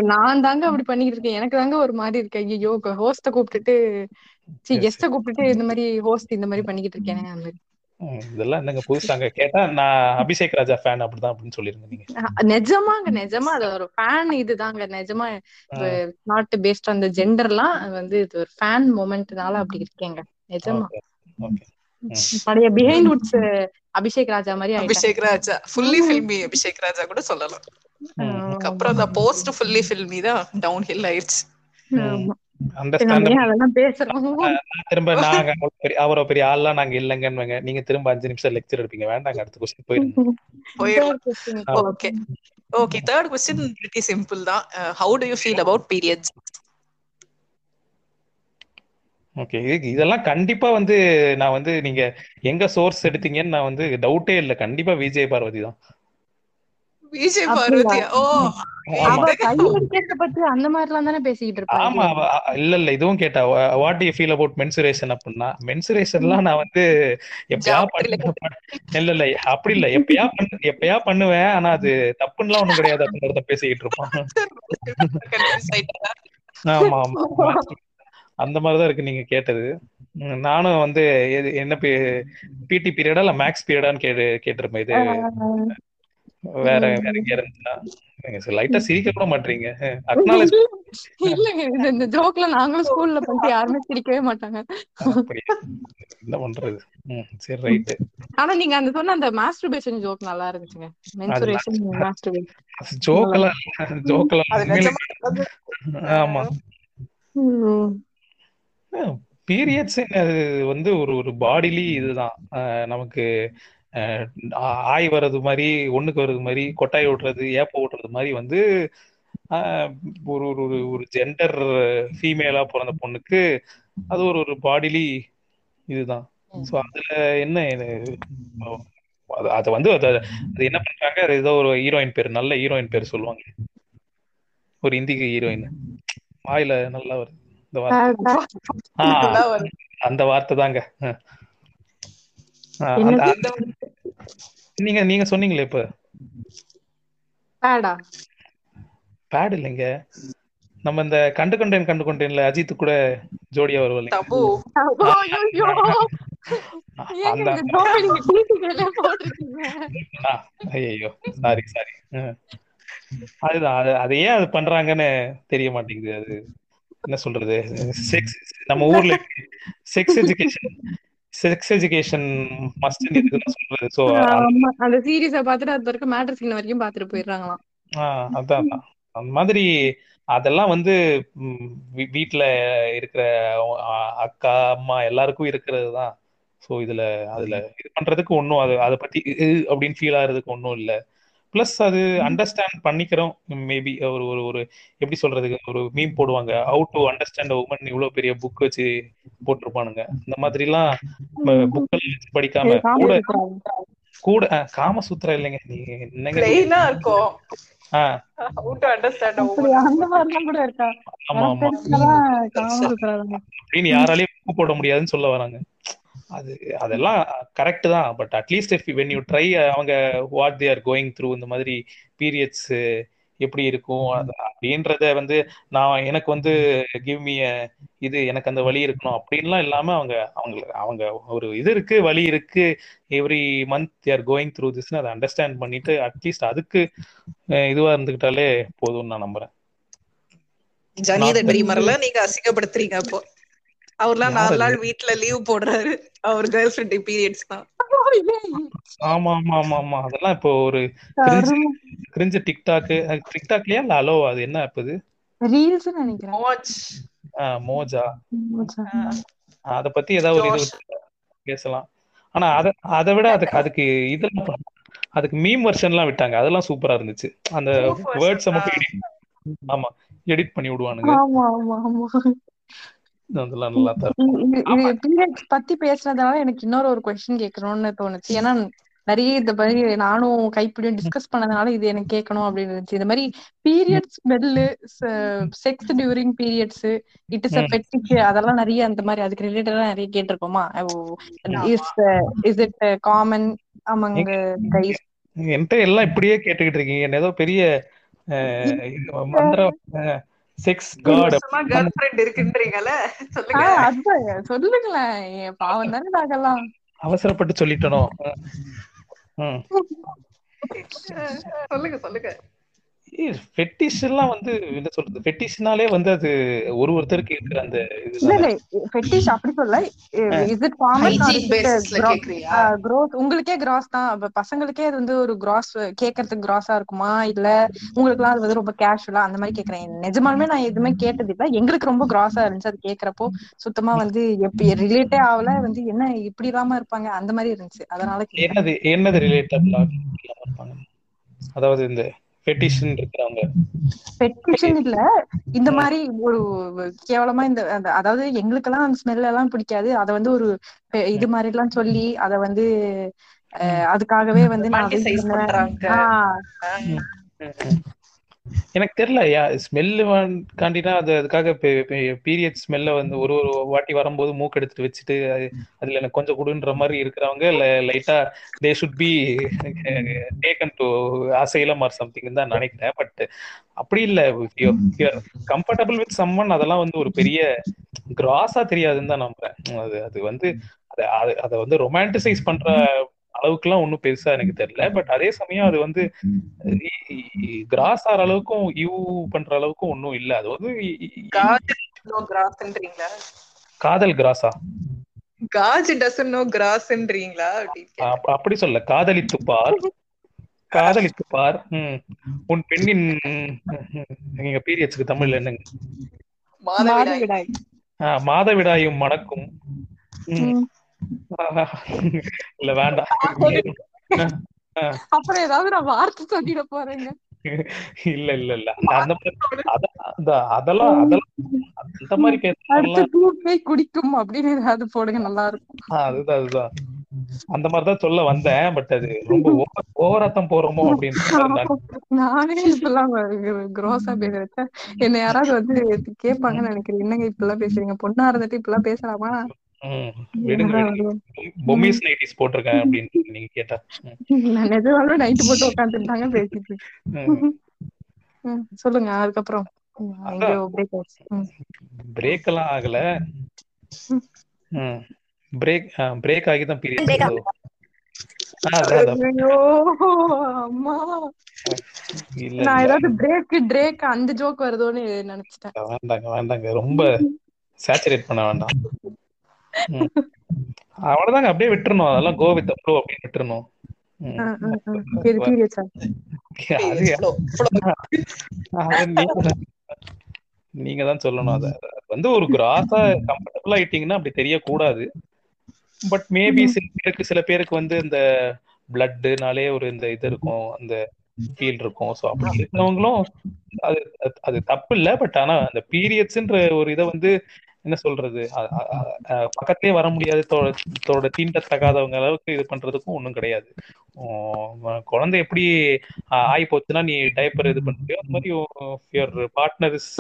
தாங்க அப்படி பண்ணிட்டு இருக்கேன். எனக்கு தாங்க ஒரு மாதிரி இருக்கு. ஐயோ ஹோஸ்ட கூப்பிட்டுட்டு சி கெஸ்ட கூப்பிட்டுட்டு இந்த மாதிரி ஹோஸ்ட் இந்த மாதிரி பண்ணிக்கிட்டு இருக்கேனே அந்த மாதிரி. இதெல்லாம் என்னங்க புதுசாங்க கேட்டா நான் அபிஷேக் ராஜா ஃபேன் அப்படிதான் அப்படின்னு சொல்லிருங்க நீங்க. நிஜமாங்க நிஜமா. அது ஒரு ஃபேன் இதுதாங்க நிஜமா. நாட் பேஸ்ட் ஆன் த ஜெண்டர்லாம் வந்து இது ஒரு ஃபேன் மூமெண்ட்னால அப்படி இருக்கேங்க. நிஜமா. பழைய பிஹைண்ட் வுட்ஸ் அபிஷேக் ராஜா மாதிரி அபிஷேக் ராஜா ஃபுல்லி ஃபில்மி அபிஷேக் ராஜா கூட சொல்லலாம். ம். அதுக்கப்புறம் அந்த போஸ்ட் ஃபுல்லி ஃபில்மி தான் டவுன் ஹில் ஆயிடுச்சு திரும்ப நாங்க பெரிய அவரோ பெரிய ஆள்லாம் நாங்க இல்லைங்கன்னு நீங்க திரும்ப அஞ்சு நிமிஷம் லெக்சர் எடுப்பீங்க. வேண்டாங்க அடுத்த கொஸ்டின் போயிருங்க. Okay okay third question pretty simple தான். How do you feel about periods okay இதெல்லாம் கண்டிப்பா வந்து நான் வந்து நீங்க எங்க சோர்ஸ் எடுத்தீங்கன்னு நான் வந்து டவுட்டே இல்லை. கண்டிப்பா விஜய் பார்வதி தான். விஜய்? பார்வதியா ஓ ஆமா. அந்த தானே பேசிக்கிட்டு இல்ல இல்ல இதுவும் கேட்டா what you feel about menstruation அப்படின்னா மென்சுரேஷன்லாம் நான் வந்து எப்பயா இல்ல இல்ல அப்படி இல்ல. எப்பயா பண்ண எப்பயா பண்ணுவேன். ஆனா அது தப்புன்னுலாம் ஒண்ணும் கிடையாது. அப்படின்றத பேசிக்கிட்டு இருப்பான் ஆமா ஆமா. அந்த மாதிரிதான் இருக்கு நீங்க கேட்டது. நானும் வந்து எது என்ன பிடி பீரியடா இல்ல மேக்ஸ் பீரியடான்னு கேட்டு கேட்டிருப்பேன். இது வேற வேற எங்க இருந்துச்சுன்னா நீங்க லைட்டா சிரிக்க கூட மாட்டீங்க அக்னாலேஜ் இல்லங்க இது இந்த ஜோக்ல நாங்களும் ஸ்கூல்ல பண்ணிட்டு யாருமே சிரிக்கவே மாட்டாங்க. என்ன பண்றது? சரி ரைட்டு ஆனா நீங்க அந்த சொன்ன அந்த மாஸ்டர்பேஷன் ஜோக் நல்லா இருந்துச்சுங்க. மென்சுரேஷன் மாஸ்டர்பேஷன் உண்மையிலே நிஜமா ஆமா. பீரியட்ஸ் வந்து ஒரு ஒரு பாடிலி இதுதான். நமக்கு ஆய் வர்றது மாதிரி ஒண்ணுக்கு வர்றது மாதிரி கொட்டாய் ஓட்டுறது ஏப்ப ஓட்டுறது மாதிரி வந்து ஒரு ஒரு ஒரு ஜெண்டர் ஃபீமேலா பிறந்த பொண்ணுக்கு அது ஒரு ஒரு பாடிலி இதுதான். ஸோ அதுல என்ன அது வந்து அது என்ன பண்றாங்க? ஏதோ ஒரு ஹீரோயின் பேர் நல்ல ஹீரோயின் பேர் சொல்லுவாங்க. ஒரு இந்தி ஹீரோயின் வாயில நல்லா வருது. இந்த வார்த்தை. அந்த வார்த்தை தாங்க அஹ். ஆஹ் என்னது? அந்த- அந்த- நீங்க நீங்க சொன்னீங்களே இப்ப. பேடா பேட் இல்லைங்க. நம்ம இந்த கண்டு கொண்டேன் கண்டு கொண்டேன்ல அஜித் கூட ஜோடியா வருவாங்க தபு. ஐயோ சாரி சாரி அதுதான். அது அது ஏன் அது பண்றாங்கன்னு தெரிய மாட்டேங்குது. அது என்ன சொல்றது? செக்ஸ் நம்ம ஊர்ல sex education sex education must சொல்றது. சோ அந்த சீரியஸ பாத்துட்டு அது வரைக்கும் மேட்டர் சீன் வரைக்கும் பாத்துட்டு போயிடுறாங்களாம். அதான். அந்த மாதிரி அதெல்லாம் வந்து வீட்ல இருக்கிற அக்கா அம்மா எல்லாருக்கும் இருக்கிறது தான். ஸோ இதுல அதுல இது பண்றதுக்கு ஒன்றும் அது அதை பத்தி அப்படின்னு ஃபீல் ஆகுறதுக்கு ஒன்றும் இல்லை. ப்ளஸ் அது அண்டர்ஸ்டாண்ட் பண்ணிக்கிறோம். மேபி ஒரு ஒரு ஒரு எப்படி சொல்றதுக்கு ஒரு மீம் போடுவாங்க. ஹவு டு அண்டர்ஸ்டாண்ட் உமன் இவ்வளவு பெரிய புக் வச்சு போட்டிருப்பானுங்க. இந்த மாதிரிலாம் புக்கெல்லாம் வச்சு படிக்காம கூட கூட அஹ், காமசூத்ரா இல்லைங்க. நீங்க என்னங்க இருக்கும். அப்படின்னு யாராலையும் போட முடியாதுன்னு சொல்ல வராங்க. அது அதெல்லாம் கரெக்ட் தான். But at least if when you try அவங்க what they are going through இந்த மாதிரி பீரியட்ஸ் எப்படி இருக்கும்? அப்படின்றத வந்து நான் எனக்கு வந்து கிவ் மீ இது எனக்கு அந்த வழி இருக்கணும். அப்படின்லாம் இல்லாம அவங்க அவங்க அவங்க ஒரு இது இருக்கு வழி இருக்கு. Every month they are going through திஸ்னு அதை அண்டர்ஸ்டாண்ட் பண்ணிட்டு அட்லீஸ்ட் அதுக்கு இதுவா இருந்துகிட்டாலே போதும்னு நான் நம்புறேன். ஜனியத ட்ரீமர்ல நீங்க அசிங்கப்படுத்துறீங்க அப்போ. அவர்லாம் நாலு? நாள் வீட்ல லீவ் போடுறாரு. அவர் கேர்ள் ஃபிரெண்ட் பீரியட்ஸ் தான். ஆமா ஆமா ஆமா ஆமா. அதெல்லாம் இப்போ ஒரு கிரிஞ்சு டிக்டாக் டிக்டாக்லயா இல்ல அலோ அது என்ன ஆப் இது? ரீல்ஸ் நினைக்கிறேன். மோஜ் ஆஹ் மோஜா அத பத்தி ஏதாவது ஒரு இது. பேசலாம். ஆனா அத அதை விட அதுக்கு அதுக்கு இதெல்லாம் அதுக்கு மீம் வெர்ஷன்லாம் விட்டாங்க. அதெல்லாம் சூப்பரா இருந்துச்சு. அந்த வேர்ட்ஸை மட்டும் ஆமா எடிட் பண்ணி விடுவானுங்க. ஆமா ஆமா ஆமா. அதெல்லாம் நல்லா தான் பத்தி பேசுனதால எனக்கு இன்னொரு ஒரு கொஸ்டின் கேட்கணும்னு தோணுச்சு. ஏன்னா நிறைய இந்த மாதிரி நானும் கைப்பிடியும் டிஸ்கஸ் பண்ணதுனால இது எனக்கு கேட்கணும் அப்படின்னு இருந்துச்சு. இந்த மாதிரி periods smell sex during periods it is a hmm. Fetish அதெல்லாம் நிறைய அந்த மாதிரி அதுக்கு ரிலேட்டடா நிறைய கேட்டிருக்கோமா? Is is it common among guys என்கிட்ட எல்லாம் இப்படியே கேட்டுக்கிட்டு இருக்கீங்க. என்ன ஏதோ பெரிய மந்திரம் செக்ஸ் காட் கேர்ள் ஃபிரெண்ட் இருக்குன்றீங்கல்ல? சொல்லுங்க. அதான் சொல்லுங்களேன். என் பாவம் தானே நாங்கெல்லாம் அவசரப்பட்டு சொல்லிட்டனோ? சொல்லுங்க சொல்லுங்க. ஃபெட்டிஷ் எல்லாம் வந்து என்ன சொல்றது? ஃபெட்டிஷ்னாலே வந்து அது ஒரு ஒருத்தருக்கு இருக்கிற அந்த இல்ல ஃபெட்டிஷ் அப்படி சொல்ல இஸ் இட் காமன் க்ரோத் உங்களுக்கே கிராஸ் தான். பசங்களுக்கே அது வந்து ஒரு கிராஸ் கேட்கறதுக்கு கிராஸா இருக்குமா? இல்ல உங்களுக்குலாம் அது வந்து ரொம்ப கேஷுவலா அந்த மாதிரி கேக்குறேன். நிஜமாலுமே நான் எதுவுமே கேட்டது இல்ல எங்களுக்கு ரொம்ப கிராஸா இருந்துச்சு அது கேக்குறப்போ. சுத்தமா வந்து எப்படி ரிலேட்டே ஆகல. வந்து என்ன இப்படி இல்லாம இருப்பாங்க? அந்த மாதிரி இருந்துச்சு. அதனால என்னது என்னது ரிலேட்டபிளா இருப்பாங்க? அதாவது இந்த இருக்கிறவங்க. பெட்டிஷன் இல்ல. இந்த மாதிரி ஒரு கேவலமா இந்த அதாவது எங்களுக்கெல்லாம் அந்த ஸ்மெல் எல்லாம் பிடிக்காது. அத வந்து ஒரு இது மாதிரி எல்லாம் சொல்லி அத வந்து அதுக்காகவே வந்து நான் எனக்கு தெரியல யா ஸ்மெல்லு காண்டினா அது அதுக்காக பீரியட் ஸ்மெல்ல வந்து ஒரு ஒரு வாட்டி வரும்போது மூக்கு எடுத்துட்டு வச்சுட்டு அதுல எனக்கு கொஞ்சம் கொடுன்ற மாதிரி இருக்கிறவங்க லைட்டா they should be taken to asylum or something தான் நினைக்கிறேன். பட் அப்படி இல்ல கம்ஃபர்டபுள் வித் சம்மன் அதெல்லாம் வந்து ஒரு பெரிய கிராஸா தெரியாதுன்னு தான் நம்புறேன். அது அது வந்து அதை வந்து ரொமான்டிசைஸ் பண்ற அளவுக்குலாம் ஒன்றும் பெருசா எனக்கு தெரியல. பட் அதே சமயம் அது வந்து கிராஸ் ஆற அளவுக்கும் யூ பண்ற அளவுக்கும் ஒன்றும் இல்ல. அது வந்து காதல் கிராஸா காஜ் டசன் நோ கிராஸ்ன்றீங்களா அப்படி சொல்ல காதலித்து பார். காதலித்து பார். ம். உன் பெண்ணின் நீங்க பீரியட்ஸ்க்கு தமிழ்ல என்னங்க? மாதவிடாய். மாதவிடாயும் மணக்கும். இல்ல வேண்டாம். அப்புறம் ஏதாவது நான் வார்த்தை சொல்லிட போறேங்க. இல்ல இல்ல இல்ல. அதெல்லாம் அந்த மாதிரி தூக்கை குடிக்கும் அப்படின்னு ஏதாவது போடுங்க நல்லா இருக்கும் அதுதான் அதுதான். அந்த மாதிரிதான் சொல்ல வந்தேன் பட் அது ரொம்ப ஓவராத்தம் போறோமோ அப்படின்னு நானே இப்பெல்லாம் குரோஸா பேசுறேன் என்ன யாராவது வந்து கேட்பாங்கன்னு நினைக்கிறேன். என்னங்க இப்பெல்லாம் பேசுறீங்க? பொண்ணா இருந்துட்டு இப்பெல்லாம் பேசலாமா? பொம்மிஸ் நைட்டிஸ் போட்டிருக்கேன் அப்படின்னு நீங்க கேட்டா. நான் நைட்டு போட்டு பேசிட்டு. ம், சொல்லுங்க அதுக்கப்புறம். பிரேக் எல்லாம் ஆகல. பிரேக் பிரேக் ஆகி தான் பீரியட் ஐயோ அம்மா. இல்ல நான் ஏதாவது பிரேக் பிரேக் அந்த ஜோக் வருதோன்னு நினைச்சிட்டேன். வேண்டாங்க வேண்டாங்க. ரொம்ப சேச்சுரேட் பண்ண வேண்டாம். அவ்வளவுதாங்க அப்படியே விட்டுறணும். அதெல்லாம் கோ வித் ஃப்ளோ அப்படின்னு விட்டுறணும். நீங்க தான் சொல்லணும். அத வந்து ஒரு கிராஸா கம்ஃபர்டபுள் ஆயிட்டீங்கன்னா அப்படி தெரியக்கூடாது. பட் மேபி சில பேருக்கு சில பேருக்கு வந்து இந்த பிளட்னாலே ஒரு இந்த இது இருக்கும் அந்த ஃபீல் இருக்கும். ஸோ அப்படி இருக்கிறவங்களும் அது அது- அது தப்பு இல்லை. பட் ஆனா அந்த பீரியட்ஸ்ன்ற ஒரு இதை வந்து என்ன சொல்றது? பக்கத்திலே வர முடியாது தோட தீண்டத்தகாதவங்க அளவுக்கு இது பண்றதுக்கும் ஒன்றும் கிடையாது. குழந்தை எப்படி ஆகி போச்சுன்னா நீ டைப்பர் இது பண்றியோ அந்த மாதிரி யுவர் பார்ட்னர் இஸ்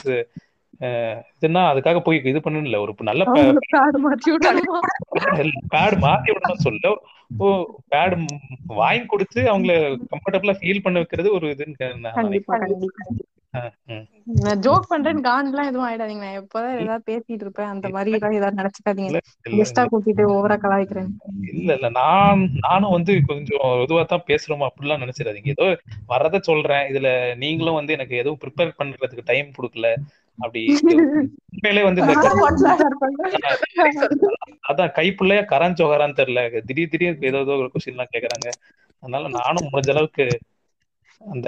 இதுன்னா அதுக்காக போய் இது பண்ணணும் இல்ல ஒரு நல்ல பேடு மாத்தி விடணுமா? சொல்ல ஓ பேட் வாங்கி கொடுத்து அவங்கள கம்ஃபர்டபுளா ஃபீல் பண்ண வைக்கிறது ஒரு இதுன்னு நான் ஜோக் பண்றேன்னு காண்டெல்லாம் எதுவும் ஆயிடாதீங்க. நான் எப்போதான் ஏதாவது பேசிட்டு இருப்பேன். அந்த மாதிரி எல்லாம் ஏதாவது நினைச்சுக்காதீங்க. கெஸ்டா கூட்டிட்டு ஓவரா கலாய்க்கிறேன் இல்ல இல்ல. நான் நானும் வந்து கொஞ்சம் இதுவா தான் பேசுறோமா? அப்படிலாம் நினைச்சிடாதீங்க. ஏதோ வரத சொல்றேன். இதுல நீங்களும் வந்து எனக்கு எதுவும் ப்ரிப்பேர் பண்றதுக்கு டைம் கொடுக்கல. அப்படி உண்மையிலே வந்து பண்றேன் அதான் கைப்புள்ளையா கராஞ்சோகரான்னு தெரியல. திடீர் திடீர் ஏதோ ஏதோ ஒரு கொஸ்டின் எல்லாம் கேக்குறாங்க. அதனால நானும் முடிஞ்ச அளவுக்கு அந்த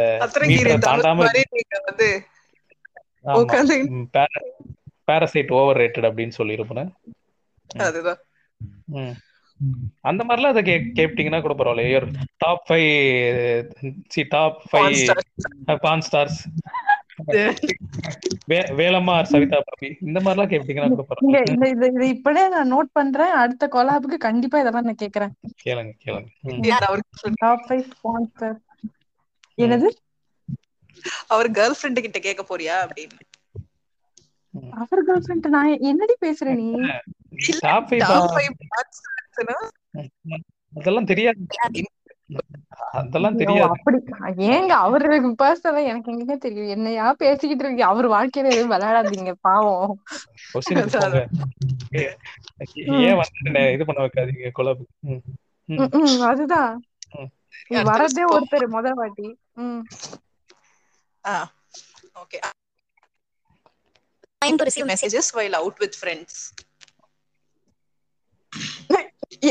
வந்து பேரசைட் ஓவர் ரேட்டட் அப்படின்னு சொல்லியிருப்பேன். அதுதான். அந்த மாதிரிலாம் அதை கே கேப்பிட்டீங்கன்னா கூட பரவாயில்ல ஐயர் top five C top five stars. Porn stars Velamma Savita Bhabhi இந்த மாதிரிலாம் கேப்பிட்டீங்கன்னா கூட பரவாயில்ல. இந்த இது இது இப்படியே நான் நோட் பண்றேன். அடுத்த கொலாபுக்கு கண்டிப்பா இதெல்லாம் நான் கேக்குறேன் கேளுங்க கேளுங்க. டாப் ஃபைவ் ஸ்பான்சர் என்னது? அவர் கேர்ள் ஃப்ரெண்டு கிட்ட கேட்க போறியா அப்படின்னு. அவர் கேர்ள் ஃபிரெண்ட் நான் என்னடி பேசுற நீ? அதெல்லாம் தெரியாது. அதெல்லாம் தெரியாது. அப்படி ஏங்க அவரு பர்சனலா எனக்கு எங்கங்க தெரியும்? என்னையா பேசிக்கிட்டு இருக்கு அவர் வாழ்க்கையில எதுவும் விளையாடாதீங்க பாவம். ஏன் இது பண்ண வைக்காதீங்க அதுதான். வரதே ஒருத்தர் முத வாட்டி. Okay Time to receive messages while out with friends.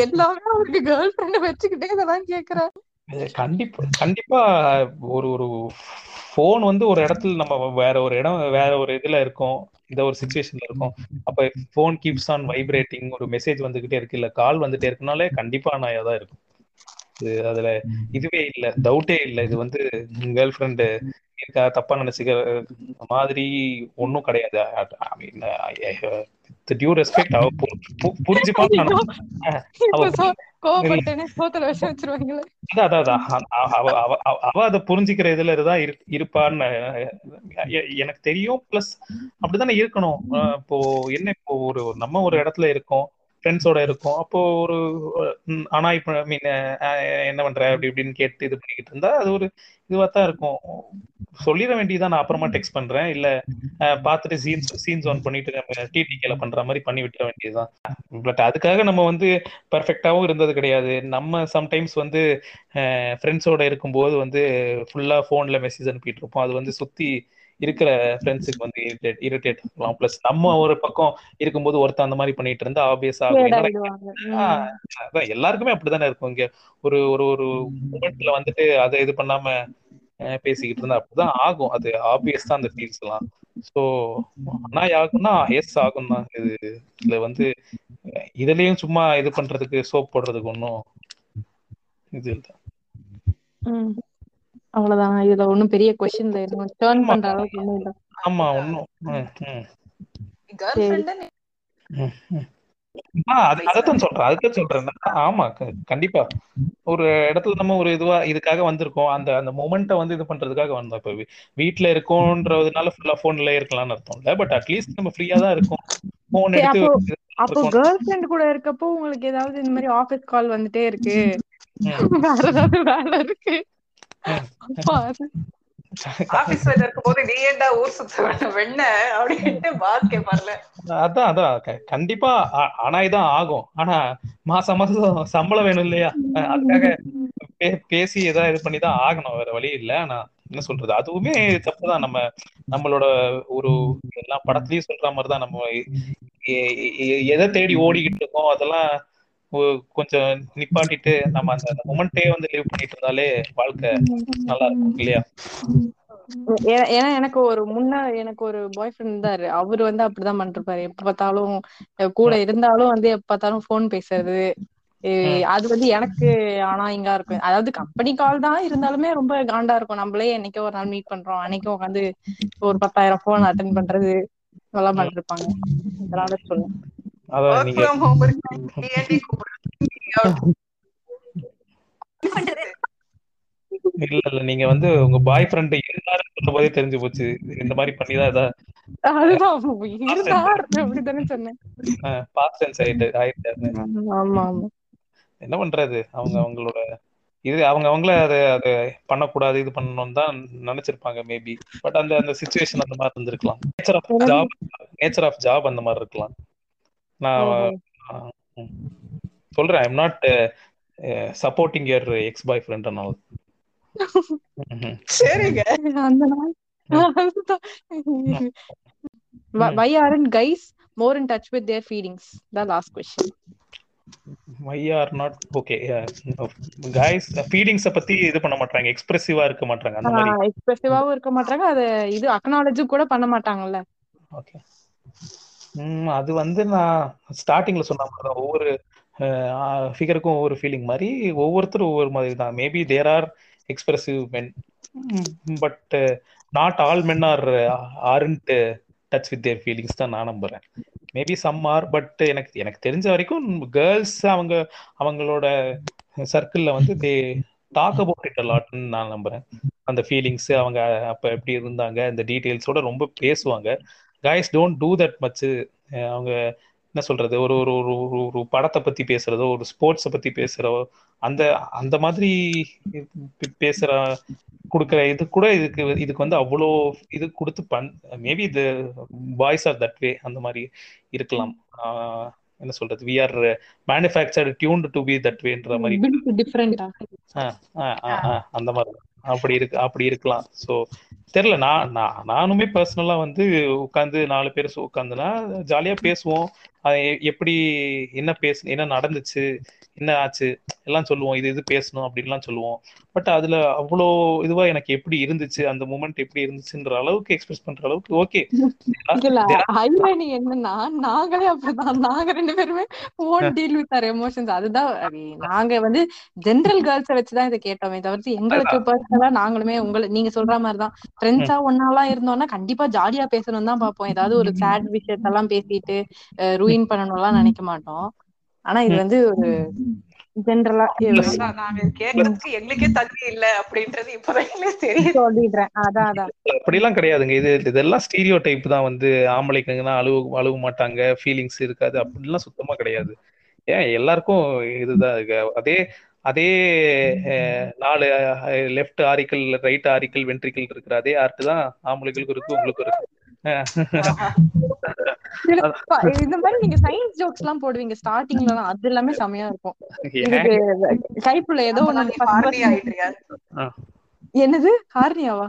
எல்லாமே அவருக்கு கேர்ள் ஃபிரெண்ட் வச்சுக்கிட்டே இதெல்லாம் கேக்குறேன் இது கண்டிப்பா கண்டிப்பா ஒரு ஒரு ஃபோன் வந்து ஒரு இடத்துல நம்ம வேற ஒரு இடம் வேற ஒரு இதுல இருக்கோம். இந்த ஒரு சுச்சுவேஷன்ல இருக்கோம். அப்ப ஃபோன் கீப்ஸ் ஆன் வைப்ரேட்டிங் ஒரு மெசேஜ் வந்துகிட்டே இருக்கு இல்ல கால் வந்துட்டே இருக்குனாலே கண்டிப்பா நான் தான் இருக்கும். அதுல இதுவே இல்ல டவுட்டே இல்ல. இது வந்து கேர்ள் ஃப்ரெண்டு இருக்கா தப்பா நினைச்சுக்கிற மாதிரி ஒன்றும் கிடையாது. டியூ ரெஸ்பெக்ட் அவ பு- பு- புரிஞ்சுப்பான்னு நான் அவ அதை புரிஞ்சுக்கிற இதுல தான் இரு- இருப்பான்னு எனக்கு தெரியும். பிளஸ் அப்படித்தானே இருக்கணும். இப்போ என்ன இப்போ ஒரு நம்ம ஒரு இடத்துல இருக்கோம். ஃப்ரெண்ட்ஸோட இருக்கும். அப்போ ஒரு ஆனா இப்ப மீன் என்ன பண்ற? அப்படி இப்படின்னு கேட்டு இது பண்ணிக்கிட்டு இருந்தா அது ஒரு இதுவா தான் இருக்கும். சொல்லிட வேண்டியதான் நான் அப்புறமா டெக்ஸ்ட் பண்றேன். இல்ல பாத்துட்டு சீன்ஸ் சீன்ஸ் ஆன் பண்ணிட்டு நம்ம டிடிகேல பண்ற மாதிரி பண்ணி விட்டுற வேண்டியதுதான். பட் அதுக்காக நம்ம வந்து பர்ஃபெக்டாவும் இருந்தது கிடையாது. நம்ம சம்டைம்ஸ் வந்து ஃப்ரெண்ட்ஸோட இருக்கும்போது வந்து ஃபுல்லா ஃபோன்ல மெசேஜ் அனுப்பிட்டு இருப்போம். அது வந்து சுத்தி இருக்கிற ஃப்ரெண்ட்ஸுக்கு வந்து இரிட்டேட் இரிட்டேட் ஆகலாம். ப்ளஸ் நம்ம ஒரு பக்கம் இருக்கும்போது ஒருத்தன் அந்த மாதிரி பண்ணிட்டு இருந்தா ஆப்வியஸ் எல்லாருக்குமே அப்படிதானே இருக்கும். இங்க ஒரு ஒரு ஒரு மூமெண்ட்ல வந்துட்டு அதை இது பண்ணாம பேசிக்கிட்டு இருந்தா அப்படிதான் ஆகும். அது ஆப்வியஸ் தான் அந்த ஃபீல்ஸ் எல்லாம். ஸோ ஆனா ஆகும்னா எஸ் ஆகும் தான். இது இதுல வந்து இதுலயும் சும்மா இது பண்றதுக்கு சோப் போடுறதுக்கு ஒன்றும் இது இல்லை. அவ்வளவுதான். இதுல ஒண்ணும் பெரிய கொஸ்டின் இல்ல எதுவும் டேர்ன் ஆமா. பண்ற அளவுக்கு ஒண்ணும் இல்ல. ஆமா ஒன்றும் ம் ம். கேர்ள் சரி. ஃப்ரெண்ட் ம், ம். ஆ அது அதைத்தான் சொல்றேன். சொல்றேன். ஆமா. கண்டிப்பா. ஒரு இடத்துல நம்ம ஒரு இதுவா இதுக்காக வந்திருக்கோம். அந்த அந்த மொமெண்ட்டை வந்து இது பண்றதுக்காக வந்தோம். இப்ப வீ- வீட்ல இருக்கோன்றதுனால ஃபுல்லா போன்ல இருக்கலாம்னு அர்த்தம் இல்ல. பட் அட்லீஸ்ட் நம்ம ஃப்ரீயா தான் இருக்கோம். போன் சரி எடுத்து அப்போ இது கேர்ள் ஃபிரெண்ட் கூட இருக்கப்போ உங்களுக்கு ஏதாவது இந்த மாதிரி ஆபீஸ் கால் வந்துட்டே இருக்கு. ம், வேற ஏதாவது வேலை இருக்கு. நீ ஏன்டா ஊர் சுத்த வெண்ண? அப்படின்ட்டு பாஸ் கேட்பார்ல அதான் அதான். கண்டிப்பா ஆனா இதான் ஆகும். ஆனா மாசம் மாசம் சம்பளம் வேணும் இல்லையா? அதுக்காக பேசி ஏதாவது இது பண்ணி தான் ஆகணும். வேற வழி இல்ல. ஆனா என்ன சொல்றது? அதுவுமே தப்புதான். நம்ம நம்மளோட ஒரு எல்லா படத்துலயும் சொல்ற மாதிரிதான் நம்ம எதை தேடி ஓடிக்கிட்டு இருக்கோம்? அதெல்லாம் கொஞ்சம் நிப்பாட்டிட்டு நம்ம அந்த மொமெண்ட்டே வந்து லீவ் பண்ணிட்டு இருந்தாலே வாழ்க்கை நல்லா இருக்கும் இல்லையா? ஏன்னா எனக்கு ஒரு முன்ன எனக்கு ஒரு பாய் ஃப்ரெண்ட் இருந்தாரு. அவரு வந்து அப்படிதான் பண்ணிருப்பாரு. எப்ப பார்த்தாலும் கூட இருந்தாலும் வந்து எப்ப பார்த்தாலும் போன் பேசுறது. அது வந்து எனக்கு ஆனா இங்க இருக்கும். அதாவது கம்பெனி கால் தான் இருந்தாலுமே ரொம்ப காண்டா இருக்கும். நம்மளே என்னைக்கோ ஒரு நாள் மீட் பண்றோம். அன்னைக்கு உட்காந்து ஒரு பத்தாயிரம் போன் அட்டன் பண்றது இதெல்லாம் பண்ணிட்டு இருப்பாங்க அதனால சொல்லுங்க அதான் நீங்க இல்ல இல்ல. நீங்க வந்து உங்க பாய் ஃப்ரெண்ட் இருந்தாருன்னு சொல்லும் போதே தெரிஞ்சு போச்சு. இந்த மாதிரி பண்ணிதான் ஏதாவது அதுதான் இருந்தார். அப்படித்தானே சொன்னேன். பாஸ்ட் டென்ஸ் ஆயிட்டு ஆயிட்டாரு. ஆமா ஆமா என்ன பண்றது? அவங்க அவங்களோட இது அவங்க அவங்கள அதை அதை பண்ணக்கூடாது இது பண்ணணும் தான் நினைச்சிருப்பாங்க மேபி பட் அந்த அந்த சுச்சுவேஷன் அந்த மாதிரி இருந்திருக்கலாம். Nature of job nature of job அந்த மாதிரி இருக்கலாம். நான். சொல்றேன். I'm not supporting your ex boy friend and சரிங்க. அந்த நாள் why aren't guys more in touch with their feelings? The last question. Why are not okay guys ஃபீலிங்ஸை பத்தி இது பண்ண மாட்டாங்க எக்ஸ்பிரசிவா இருக்க மாட்டாங்க அந்த மாதிரி. எக்ஸ்பிரசிவாவும் இருக்க மாட்டாங்க அத இது அக்னாலஜ் கூட பண்ண மாட்டாங்கல்ல. ஓகே அது வந்து நான் ஸ்டார்டிங்ல சொன்ன மாதிரி தான் ஒவ்வொரு ஃபிகருக்கும் ஒவ்வொரு ஃபீலிங் மாதிரி ஒவ்வொருத்தரும் ஒவ்வொரு மாதிரி தான் maybe there are expressive men but not all men are aren't touch with their feelings தான் நான் நம்புறேன். மேபி சம் ஆர் பட் எனக்கு எனக்கு தெரிஞ்ச வரைக்கும் கேர்ள்ஸ் அவங்க அவங்களோட சர்க்கிள்ல வந்து தே டாக் அபவுட் இட் லாட்னு நான் நம்புறேன். அந்த ஃபீலிங்ஸ் அவங்க அப்ப எப்படி இருந்தாங்க இந்த டீடைல்ஸோட ரொம்ப பேசுவாங்க. Guys don't do that much அவங்க என்ன சொல்றது? ஒரு ஒரு ஒரு ஒரு ஒரு படத்தை பத்தி பேசுறதோ ஒரு ஸ்போர்ட்ஸை பத்தி பேசுறதோ அந்த அந்த மாதிரி பேசுற கொடுக்குற இது கூட இதுக்கு இதுக்கு வந்து அவ்வளோ இது கொடுத்து பண் மேபி இது பாய்ஸ் ஆர் தட் வே அந்த மாதிரி இருக்கலாம். என்ன சொல்றது? We are manufactured tuned to be that வேன்ற மாதிரி. அந்த மாதிரி. அப்படி இருக்கு அப்படி இருக்கலாம். ஸோ தெரியல நான் நான் நானுமே பர்சனலா வந்து உட்காந்து நாலு பேர் உட்காந்துனா ஜாலியா பேசுவோம். அது எப்படி என்ன பேசு என்ன நடந்துச்சு என்ன ஆச்சு எல்லாம் சொல்லுவோம் இது இது பேசணும் அப்படின்லாம் சொல்லுவோம். பட் அதுல அவ்வளோ இதுவா எனக்கு எப்படி இருந்துச்சு அந்த மூமெண்ட் எப்படி இருந்துச்சுன்ற அளவுக்கு எக்ஸ்பிரஸ் பண்ற அளவுக்கு ஓகே என்னன்னா நாங்களே அப்படிதான். நாங்க ரெண்டு பேருமே own deal with our emotions அதுதான் அது நாங்க வந்து ஜெனரல் கேர்ள்ஸ வச்சுதான் இதை கேட்டோமே தவிர்த்து எங்களுக்கு பர்சனலா நாங்களுமே உங்களை நீங்க சொல்ற மாதிரிதான். ஃப்ரெண்ட்ஸா ஒன்னாலாம் இருந்தோம்னா கண்டிப்பா ஜாலியா பேசணும் தான் பார்ப்போம். ஏதாவது ஒரு சேட் விஷயத்தெல்லாம் பேசிட்டு ரூயின் பண்ணணும்லாம் நினைக்க மாட்டோம். ஆனா இது வந்து ஒரு ஜென்ரலா எங்களுக்கே தகுதி இல்ல அப்படின்றது இப்பதான் தெரியுது. சொல்லிடுறேன். அதான் அதான். அப்படிலாம் கிடையாதுங்க. இது இதெல்லாம் ஸ்டீரியோ டைப் தான் வந்து. ஆம்பளைக்குங்கன்னா அழுவு அழுவ மாட்டாங்க. ஃபீலிங்ஸ் இருக்காது. அப்படிலாம் சுத்தமா கிடையாது. ஏன்? எல்லாருக்கும் இதுதான் இருக்கு. அதே அதே நாலு left auricle right auricle ventricle இருக்கிற அதே ஆர்ட் தான் ஆம்பளைகளுக்கும் இருக்கு. உங்களுக்கும் இருக்கு இந்த மாதிரி நீங்க சயின்ஸ் ஜோக்ஸ் எல்லாம் போடுவீங்க ஸ்டார்டிங்ல எல்லாம் அது எல்லாமே செமையா இருக்கும். கைப்புள்ள ஏதோ ஒண்ணு என்னது? ஹார்னியாவா?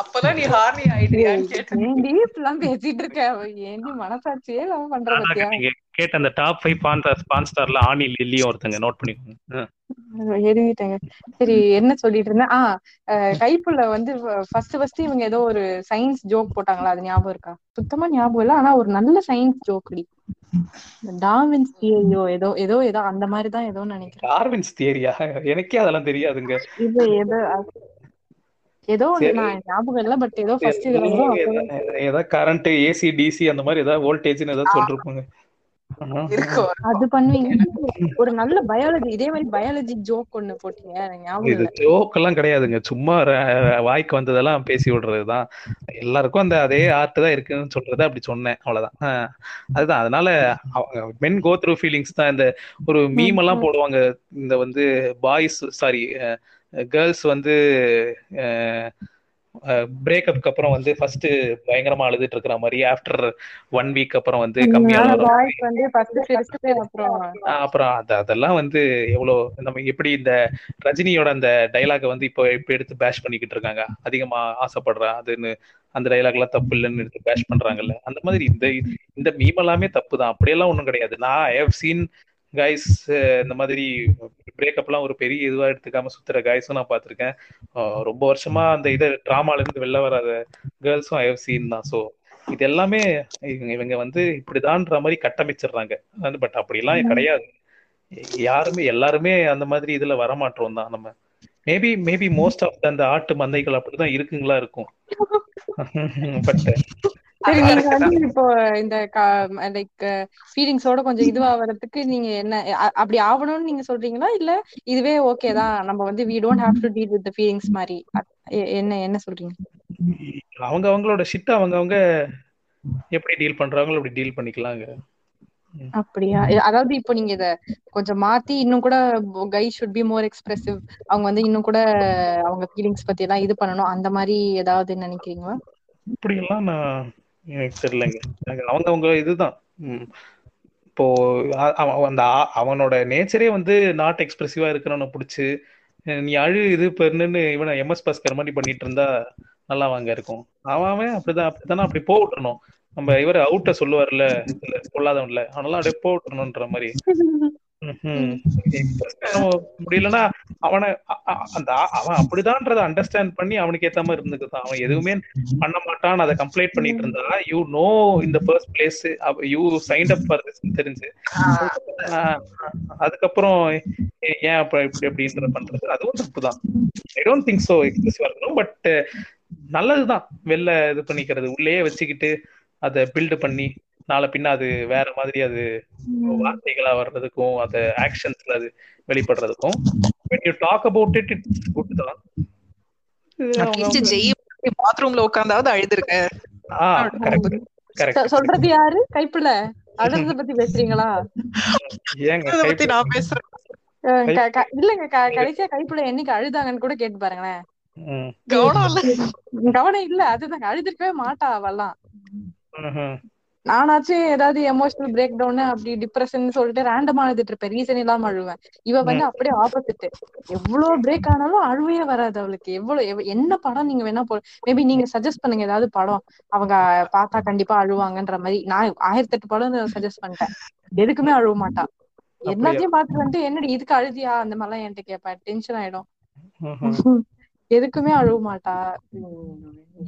அப்பதான் நீ ஹார்னி ஆயிடுறியான்னு கேட்டேன். பேசிட்டு இருக்க? ஏண்டி மனசாட்சியே இல்லாம பண்ற பத்தியா கேட்ட அந்த டாப் ஃபைவ் பான் பான் ஸ்டார்ல ஆனி லில்லியும் ஒருத்தங்க நோட் பண்ணிக்கோங்க. எழுதிட்டேங்க. சரி என்ன சொல்லிட்டு இருந்தேன்? ஆ கைப்புள்ள வந்து ஃபர்ஸ்ட் ஃபர்ஸ்ட் இவங்க ஏதோ ஒரு சயின்ஸ் ஜோக் போட்டாங்களா? அது ஞாபகம் இருக்கா? சுத்தமா ஞாபகம் இல்ல ஆனா ஒரு நல்ல சயின்ஸ் ஜோக்டி டார்வின்ஸ் தியரியோ ஏதோ ஏதோ ஏதோ அந்த மாதிரி தான் ஏதோ நினைக்கிறேன். டார்வின்ஸ் தியரியா எனக்கே அதெல்லாம் தெரியாதுங்க. இது ஏதோ ஏதோ. நான் ஞாபகம் இல்ல பட் ஏதோ ஃபர்ஸ்ட் ஏதோ கரண்ட் ஏசி டிசி அந்த மாதிரி ஏதாவது வோல்டேஜ்னு ஏதாவது சொல்லிருப்பாங்க. அது பண்ணுவீங்க. ஒரு நல்ல பயாலஜி இதே மாதிரி பயாலஜி ஜோக் ஒண்ணு போட்டீங்க ஞாபகம் ஜோக் எல்லாம் கிடையாதுங்க. சும்மா வாய்க்கு வந்ததெல்லாம் பேசி விடுறதுதான். எல்லாருக்கும் அந்த அதே ஆர்ட் தான் இருக்குன்னு சொல்றத அப்படி சொன்னேன் அவ்வளவுதான். அதுதான். அதனால மென் கோ த்ரூ ஃபீலிங்ஸ் தான். இந்த ஒரு மீம் எல்லாம் போடுவாங்க. இந்த வந்து பாய்ஸ் சாரி கேர்ள்ஸ் வந்து பிரேக்கப்க்கு அப்புறம் வந்து ஃபர்ஸ்ட் பயங்கரமா அழுதுட்டு இருக்கிற மாதிரி ஆஃப்டர் ஒன் வீக் அப்புறம் வந்து கம்மியான அப்புறம். அதெல்லாம் வந்து எவ்வளவு நம்ம எப்படி இந்த ரஜினியோட அந்த டைலாக வந்து இப்போ இப்போ எடுத்து பேஷ் பண்ணிக்கிட்டு இருக்காங்க? அதிகமா ஆசைப்படுறா அதுன்னு அந்த டைலாக் எல்லாம் தப்பு இல்லைன்னு எடுத்து பேஷ் பண்றாங்கல்ல. அந்த மாதிரி இந்த இந்த மீம் எல்லாமே தப்பு தான் அப்படியெல்லாம் ஒண்ணும் கிடையாது. நான் ஐ ஹவ் சீன் கைஸ் இந்த மாதிரி பிரேக்கப் எல்லாம் ஒரு பெரிய இதுவா எடுத்துக்காம சுத்துற கைஸும் நான் பார்த்திருக்கேன். ரொம்ப வருஷமா அந்த இதை ட்ராமால இருந்து வெளில வராத கேர்ள்ஸும் ஐ ஹவ் சீன் தான். ஸோ இது எல்லாமே இவங்க இவங்க வந்து இப்படிதான்ற மாதிரி கட்டமைச்சிடுறாங்க. பட் அப்படிலாம் கிடையாது. யாருமே எல்லாருமே அந்த மாதிரி இதுல வரமாட்டோம் தான் நம்ம. மேபி மேபி மோஸ்ட் ஆஃப் அந்த ஆட்டு மந்தைகள் அப்படிதான் இருக்குங்களா இருக்கும். பட் சரி நீங்க வந்து இப்போ இந்த லைக் ஃபீலிங்ஸோட கொஞ்சம் இதுவாகிறதுக்கு நீங்க என்ன அப்படி ஆகணும்னு நீங்க சொல்றீங்களா? இல்ல இதுவே ஓகே தான் நம்ம வந்து we don't have to deal with feelings மாதிரி என்ன என்ன சொல்றீங்க? அவங்க அவங்களோட ஷிட் அவங்க அவங்க எப்படி டீல் பண்றாங்களோ அப்படி டீல் பண்ணிக்கலாங்க. அப்படியா? அதாவது இப்போ நீங்க இத கொஞ்சம் மாத்தி இன்னும் கூட guy should be more expressive அவங்க வந்து இன்னும் கூட அவங்க ஃபீலிங்ஸ் பத்தி எல்லாம் இது பண்ணணும் அந்த மாதிரி ஏதாவது நினைக்கிறீங்களா? இப்படியெல்லாம் நான் எனக்கு தெரியலங்க. எனக்கு அவங்க அவங்க இதுதான். இப்போ அந்த அவனோட நேச்சரே வந்து நாட் எக்ஸ்பிரசிவா இருக்கிறவனை பிடிச்சி நீ அழு இது பெருன்னு இவனை எம்எஸ் பாஸ்கர் மாதிரி பண்ணிட்டு இருந்தா நல்லா வாங்க இருக்கும். அவன் அப்படிதான் அப்படித்தானே அப்படி போக விட்டுறணும் நம்ம இவர் அவுட்ட சொல்லுவார்ல இல்ல கொள்ளாதவன்ல அதனால அப்படியே போக விட்டுறணும்ன்ற மாதிரி. முடியலன்னா அவனை அந்த அவன் அப்படிதான்றத அண்டர்ஸ்டாண்ட் பண்ணி அவனுக்கு ஏத்த மாதிரி இருந்துக்குதான். அவன் எதுவுமே பண்ண மாட்டான் அதை கம்ப்ளைண்ட் பண்ணிட்டு இருந்தா யூ நோ இந்த first place you sign up for this தெரிஞ்சு. அதுக்கப்புறம் ஏன் அப்ப இப்படி அப்படின்றத பண்றது? அதுவும் தப்பு தான். ஐ டோன்ட் திங்க் சோ எக்ஸ்பிரசிவா இருக்கணும் பட் நல்லதுதான். வெளில இது பண்ணிக்கிறது உள்ளேயே வச்சுக்கிட்டு அதை பில்டு பண்ணி நாளை பின்ன அது வேற மாதிரி அது வார்த்தைகளா வர்றதுக்கும் அது ஆக்ஷன்ஸ்ல அது வெளிப்படுறதுக்கும். When you talk about it it's good தான். பாத்ரூம்ல உட்காந்தாவது அழுதுருக்க. ஆ கரெக்ட் சொ- கரெக்ட் சொல்றது யாரு? கைப்புல அழுறத பத்தி பேசுறீங்களா? ஏங்க நான் பேசுறேன். இல்லங்க கடைசியா கைப்புல என்னைக்கு அழுதாங்கன்னு கூட கேட்டு பாருங்களேன். கவனம் இல்ல. கவனம் இல்ல அதுதான் அழுதுருக்கவே மாட்டா அவெல்லாம். நானாச்சும் ஏதாவது எமோஷனல் பிரேக் டவுன் அப்படி டிப்ரெஷன் சொல்லிட்டு ரேண்டமா அழுதுட்டு இருப்பேன். ரீசன் இல்லாம அழுவேன். இவ வந்து அப்படியே ஆப்போசிட் எவ்வளவு பிரேக் ஆனாலும் அழுவே வராது அவளுக்கு. எவ்வளவு எவ்- என்ன படம் நீங்க வேணா போ மேபி நீங்க சஜஸ்ட் பண்ணுங்க ஏதாவது படம். அவங்க பார்த்தா கண்டிப்பா அழுவாங்கன்ற மாதிரி. நான் ஆயிரத்தி எட்டு படம் சஜஸ்ட் பண்ணிட்டேன். எதுக்குமே அழுவ மாட்டா. எல்லாத்தையும் பார்த்துட்டு வந்துட்டு என்னடி இதுக்கு அழுதியா? அந்த மாதிரிலாம் என்கிட்ட கேட்பேன் டென்ஷன் ஆயிடும். எதுக்குமே அழுவ மாட்டா.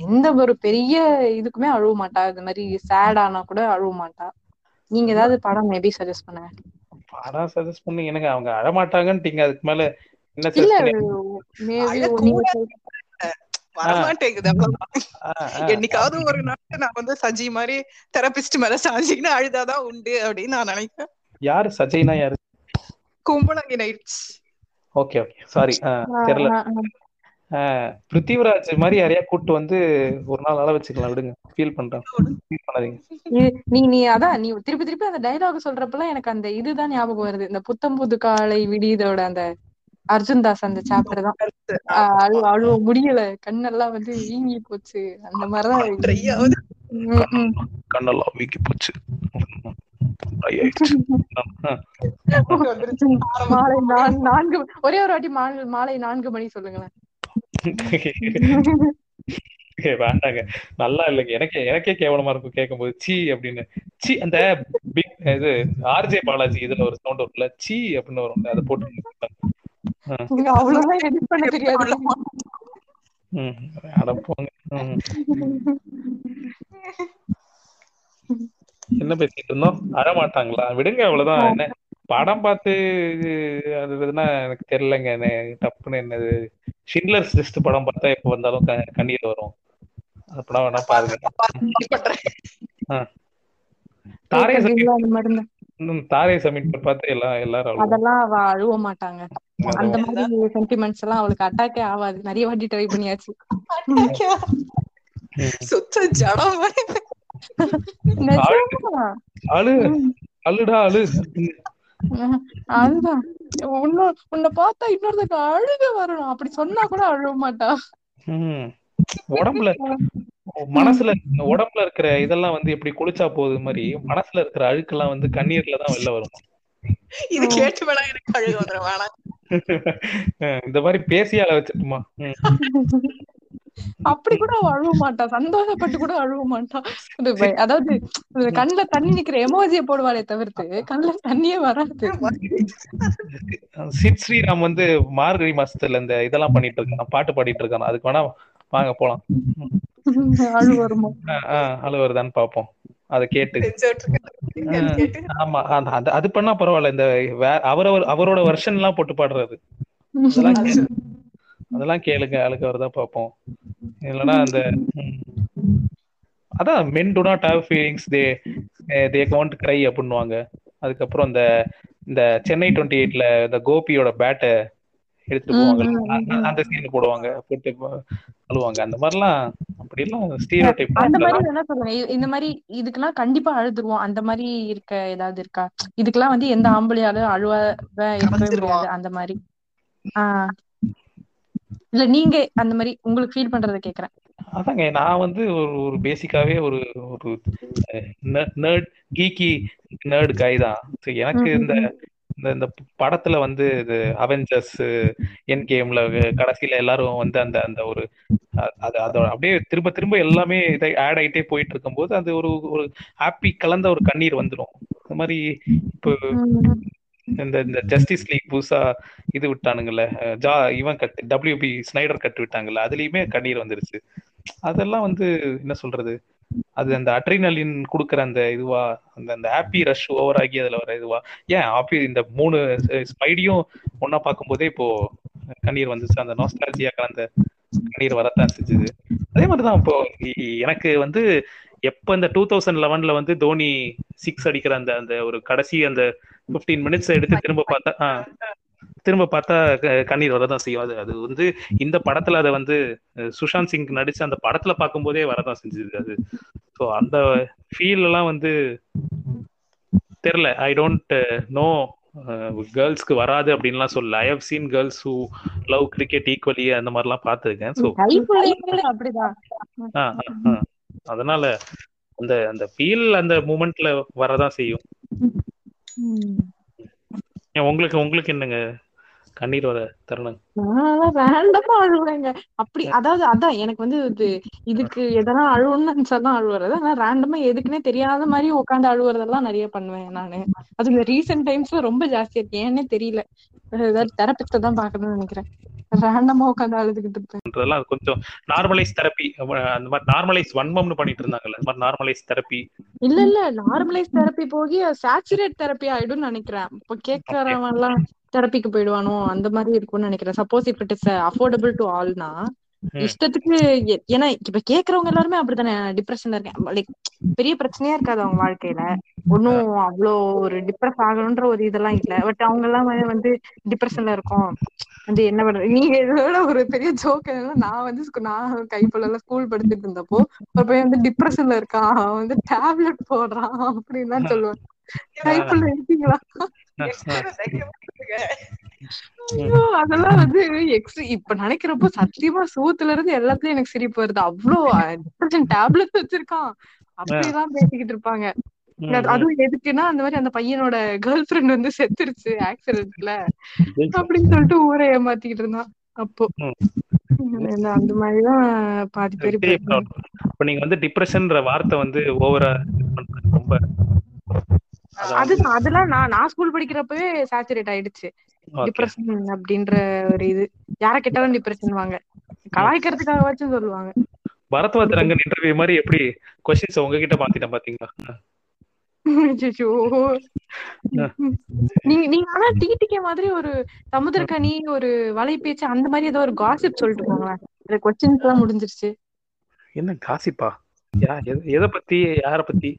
எந்த ஒரு பெரிய இதுக்குமே அழுவ மாட்டா. இந்த மாதிரி சேட் ஆனா கூட அழுவ மாட்டா. நீங்க ஏதாவது படம் மேபி சஜஸ்ட் பண்ணுங்க. படம் சஜஸ்ட் பண்ணி எனக்கு அவங்க அழமாட்டாங்கன்ட்டீங்க. அதுக்கு மேல என்ன பண்ணி அழ என்னைக்காவது ஒரு நாள் நான் வந்து சஜி மாதிரி தெரபிஸ்ட் மேல சாஞ்சிக்கின்னு அழுதாதான் உண்டு அப்படின்னு நான் நினைக்கிறேன் யாரு? சஜய்னா யாரு? Kumbalangi nights okay. Okay sorry தெரியல. பிருத்திவிராஜ் மாதிரி யாரையா கூட்டு வந்து ஒரு நாள் அள வச்சுக்கலாம் விடுங்க. ஃபீல் பண்றேன். ஃபீல் பண்ணாதீங்க. இது- நீ நீ அதான் நீ திருப்பி திருப்பி அந்த டைலாக் சொல்றப்பெல்லாம் எனக்கு அந்த இதுதான் ஞாபகம் வருது. இந்த புத்தம் புது காலை விடியதோட அந்த அர்ஜுன் தாஸ் அந்த சாப்டர் தான். அழுவ முடியல. கண்ணெல்லாம் வந்து வீங்கி போச்சு. அந்த மாதிரிதான். கண்ணெல்லாம் வீக்கி போச்சு. மாலை நான்கு ஒரே ஒரு வாட்டி மாலை மாலை நான்கு மணி சொல்லுங்களேன். வேண்டாங்க. நல்லா இல்லைங்க. எனக்கே எனக்கே கேவலமா இருக்கும் கேட்கும்போது சீ அப்படின்னு. சீ அந்த பிக் இது ஆர்ஜே பாலாஜி இதுல ஒரு சவுண்ட் வரும்ல சீ அப்படின்னு வரும். அதை போட்டு அவ்வளவுதான் எடிட் பண்ண தெரியாது. ம் அட போங்க. என்ன பேசிட்டு இருந்தோம்? அழமாட்டாங்களா? விடுங்க அவ்வளவுதான். என்ன? படம் பார்த்து அது எதுனா எனக்கு தெரியலங்க. என்ன டப்புன்னு என்னது? ஷின்லர்ஸ் லிஸ்ட் படம் பார்த்தா எப்ப வந்தாலும் க- கண்ணீர் வரும். அந்த படம் வேணா பாருங்க. தாரே தாரே சமீட் பார்த்து எல்லாம் எல்லாரும். அதெல்லாம் அவ அழுவ மாட்டாங்க. அந்த மாதிரி சென்டிமெண்ட்ஸ் எல்லாம் அவளுக்கு அட்டாக்கே ஆகாது. நிறைய வாட்டி ட்ரை பண்ணியாச்சு. சுத்த ஜடம் அழுடா அழு. அதுதான். உன்ன உன்னை பார்த்தா இன்னொருத்தக்கு அழுக வரணும். அப்படி சொன்னா கூட அழுவ மாட்டா. உடம்புல மனசுல உடம்புல இருக்கிற இதெல்லாம் வந்து எப்படி குளிச்சா போகுது மாதிரி மனசுல இருக்கிற அழுக்கெல்லாம் வந்து கண்ணீர்ல தான் வெளில வரும்? இது கேட்டு வேணா எனக்கு அழுக வந்துடும் வேணாம் இந்த மாதிரி பேசி அழ வச்சுட்டுமா ம். அப்படி கூட அவ அழுவ மாட்டா. சந்தோஷப்பட்டு கூட அழுவ மாட்டா. அதாவது கண்ணுல தண்ணி நிக்கிற எமோஜிய போடுவாளே தவிர்த்து கண்ணுல தண்ணியே வராது. சித் ஸ்ரீராம் வந்து மார்கழி மாசத்துல இந்த இதெல்லாம் பண்ணிட்டு இருக்கான். பாட்டு பாடிட்டு இருக்கான். அதுக்கு வேணா வாங்க போலாம். அழு வருதான்னு பாப்போம். அதை கேட்டு. ஆமா அது பண்ணா பரவாயில்ல. இந்த அவரவர் அவரோட வெர்ஷன் எல்லாம் போட்டு பாடுறது. அதெல்லாம் கேளுங்க ஆளுக்கு அவர்தான் பார்ப்போம். இல்லைன்னா அந்த. அதான் men do not have feelings they they can't cry அப்படின்னுவாங்க. அதுக்கப்புறம் இந்த இந்த சென்னை டுவெண்ட்டி எயிட்ல இந்த கோபியோட பேட்டை எடுத்துட்டு போவாங்க. அந்த- அந்த சீன் போடுவாங்க போட்டு அழுவாங்க அந்த மாதிரிலாம் அப்படிலாம் ஸ்டீரியோ டைப் அந்த மாதிரி என்ன இ- இந்த மாதிரி இதுக்கெல்லாம் கண்டிப்பா அழுதுருவோம். அந்த மாதிரி இருக்க ஏதாவது இருக்கா? இதுக்கெல்லாம் வந்து எந்த ஆம்பளையாலும் அழுவ இருக்கவே முடியாது. அந்த மாதிரி. ஆஹ் இல்ல நீங்க அந்த மாதிரி உங்களுக்கு ஃபீல் பண்றத கேக்குறேன். அதாங்க நான் வந்து ஒரு ஒரு பேசிக்காவே ஒரு ஒரு நர்ட் கீக்கி நர்ட் கை தான். எனக்கு இந்த இந்த இந்த படத்துல வந்து இது அவெஞ்சர்ஸ் என் கேம்ல கடைசியில எல்லாரும் வந்து அந்த அந்த ஒரு அது அதோட அப்படியே திரும்ப திரும்ப எல்லாமே இதை ஆட் ஆயிட்டே போயிட்டு இருக்கும்போது அது ஒரு ஒரு ஹாப்பி கலந்த ஒரு கண்ணீர் வந்துடும் இந்த மாதிரி இப்போ இந்த இந்த ஜஸ்டிஸ் லீக் புதுசா இது விட்டானுங்கல்ல ஜா இவன் கட் டபிள்யூபி ஸ்னைடர் கட்டு விட்டாங்கல்ல அதுலயுமே கண்ணீர் வந்துருச்சு. அதெல்லாம் வந்து என்ன சொல்றது அது அந்த அட்ரினலின் கொடுக்குற அந்த இதுவா அந்த அந்த ஹாப்பி ரஷ் ஓவர் ஆகி அதுல வர இதுவா. ஏன் ஹாப்பி இந்த மூணு ஸ்பைடியும் ஒன்னா பார்க்கும்போதே இப்போ கண்ணீர் வந்துச்சு அந்த நோஸ்டாலஜியா கலந்த கண்ணீர் வரத்தான் செஞ்சது. அதே மாதிரிதான் இப்போ எனக்கு வந்து எப்ப இந்த டூ தௌசண்ட் லெவன்ல வந்து தோனி சிக்ஸ் அடிக்கிற அந்த அந்த ஒரு கடைசி அந்த 15 மினிட்ஸ் எடுத்து திரும்ப பார்த்தா திரும்ப பார்த்தா க- கண்ணீர் வரதான் செய்யும். அது அது வந்து இந்த படத்துல அதை வந்து சுஷாந்த் சிங் நடிச்ச அந்த படத்துல பார்க்கும்போதே வரதான் செஞ்சது அது. ஸோ அந்த ஃபீல் எல்லாம் வந்து தெரியல. ஐ டோன்ட் நோ கேர்ள்ஸ்க்கு வராது அப்படின்லாம் சொல்லல. I have seen girls who love cricket equally அந்த மாதிரிலாம் பார்த்துருக்கேன். ஸோ. அதனால அந்த அந்த ஃபீல் அந்த மூமெண்ட்ல வரதான் செய்யும். உங்களுக்கு உங்களுக்கு என்னங்க? கண்ணீர் வர தருணம். நான் ரேண்டமா அழுவேங்க அப்படி அதாவது அதான் எனக்கு வந்து இது இதுக்கு எதனா அழுவணும்னு நினைச்சாதான் அழுவுறது. ஆனா ரேண்டமா எதுக்குன்னே தெரியாத மாதிரி உட்காந்து அழுவுறதெல்லாம் நிறைய பண்ணுவேன் நானு. அது இந்த ரீசெண்ட் டைம்ஸ்ல ரொம்ப ஜாஸ்தியா இருக்கு. ஏன்னே தெரியல. ஏதாவது தான் பாக்கணும்னு நினைக்கிறேன். ரேண்டமா உட்காந்து அழுதுகிட்டு இருப்பேன். கொஞ்சம் நார்மலைஸ் தெரப்பி அந்த மாதிரி நார்மலைஸ் வன்மம்னு பண்ணிட்டு இருந்தாங்கல்ல அந்த மாதிரி நார்மலைஸ் தெரப்பி இல்ல இல்ல நார்மலைஸ் தெரப்பி போகி சேச்சுரேட் தெரப்பி ஆயிடும்னு நினைக்கிறேன். இப்போ கேட்கறவன் எல்லாம் தெரப்பிக்கு போயிடுவானோ அந்த மாதிரி இருக்கும்னு நினைக்கிறேன். Suppose if it is affordable to ஆல்னா இஷ்டத்துக்கு ஏன்னா இப்ப கேக்குறவங்க எல்லாருமே அப்படித்தானே டிப்ரெஷன்ல இருக்கேன் லைக் பெரிய பிரச்சனையா இருக்காது அவங்க வாழ்க்கையில. ஒன்னும் அவ்வளோ ஒரு டிப்ரெஸ் ஆகணும்ன்ற ஒரு இதெல்லாம் இல்ல. பட் அவங்க எல்லாம் வந்து- டிப்ரெஷன்ல இருக்கோம். வந்து என்ன பண்றது நீங்க இதோட ஒரு பெரிய ஜோக் நான் வந்து நான் கைப்புள்ள எல்லாம் ஸ்கூல் படிச்சுட்டு இருந்தப்போ ஒரு பையன் வந்து டிப்ரெஷன்ல இருக்கான். அவன் வந்து டேப்லெட் போடுறான். அப்படின்னு சொல்லுவேன். இருக்கீங்களா ஐயோ, அதெல்லாம் வந்து எக்ஸ் இப்ப நினைக்கிறப்போ சத்தியமா சூத்துல இருந்து எல்லாத்துலயும் எனக்கு சிரிப்பு வருது. அவ்வளோ டிப்ரெஷன் டேப்லெட் வச்சிருக்கான். அப்படியெல்லாம் பேசிக்கிட்டு இருப்பாங்க. அது- அதுவும் எதுக்குன்னா அந்த மாதிரி அந்த பையனோட கேர்ள் ஃபிரெண்ட் வந்து செத்துருச்சு ஆக்சிடென்ட்ல அப்படின்னு சொல்லிட்டு ஊரை ஏமாத்திக்கிட்டு இருந்தான். அப்போ. அந்த- மாதிரிதான் பாதி பேர். இப்ப நீங்க வந்து டிப்ரெஷன்ன்ற வார்த்தை வந்து ஓவரா ரொம்ப அதுதான் அதெல்லாம் நான் நான் ஸ்கூல் படிக்கிறப்பவே சேச்சுரேட் ஆயிடுச்சு. டிப்ரெஷன் அப்படின்ற ஒரு இது. யார கேட்டாலும் டிப்ரெஷன் வாங்க. கலாய்க்கிறதுக்காகவாச்சும் சொல்லுவாங்க. பரத்வாஜ் ரங்கன் இன்டர்வியூ மாதிரி எப்படி கொஸ்டின்ஸ் உங்ககிட்ட மாத்திட்டேன் பாத்தீங்களா. நீங்க நீங்க ஆனா டிடிகே மாதிரி ஒரு சமுத்திரக்கனி ஒரு வலைபேச்சு அந்த மாதிரி ஏதோ ஒரு காசிப் சொல்லிட்டு போங்களேன் இந்த கொஸ்டின்ஸ் எல்லாம் முடிஞ்சிருச்சு. என்ன காசிப்பா எதை பத்தி யார பத்தி?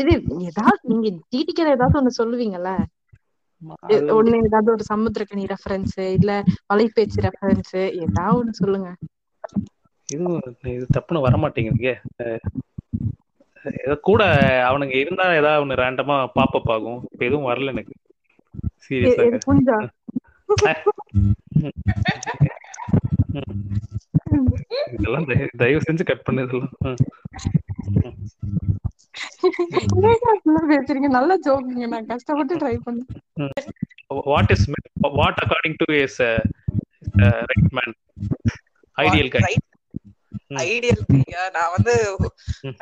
இது ஏதாவது நீங்க டிடிகேல ஏதாவது ஒண்ணு சொல்லுவீங்கல்ல? ஒண்ணு ஏதாவது ஒரு சமுத்திரக்கனி ரெஃபரன்ஸ் இல்ல வலைபேச்சு ரெஃபரன்ஸ் ஏதாவது ஒண்ணு சொல்லுங்க. இதுவும் இது தப்புன்னு வர மாட்டேங்குதுங்க ஏதோ கூட அவனுங்க இருந்தா ஏதாவது ஒண்ணு ரேண்டமா பாப்பப் ஆகும். இப்ப எதுவும் வரல எனக்கு. சீரியஸா இதெல்லாம் தயவு- செஞ்சு கட் பண்ணு இதெல்லாம். பேசுறீங்க நல்ல ஜோக்குங்க நான் கஷ்டப்பட்டு ட்ரை பண்ணேன். What is what according to is right man ideal guy ideal ஐயா நான் வந்து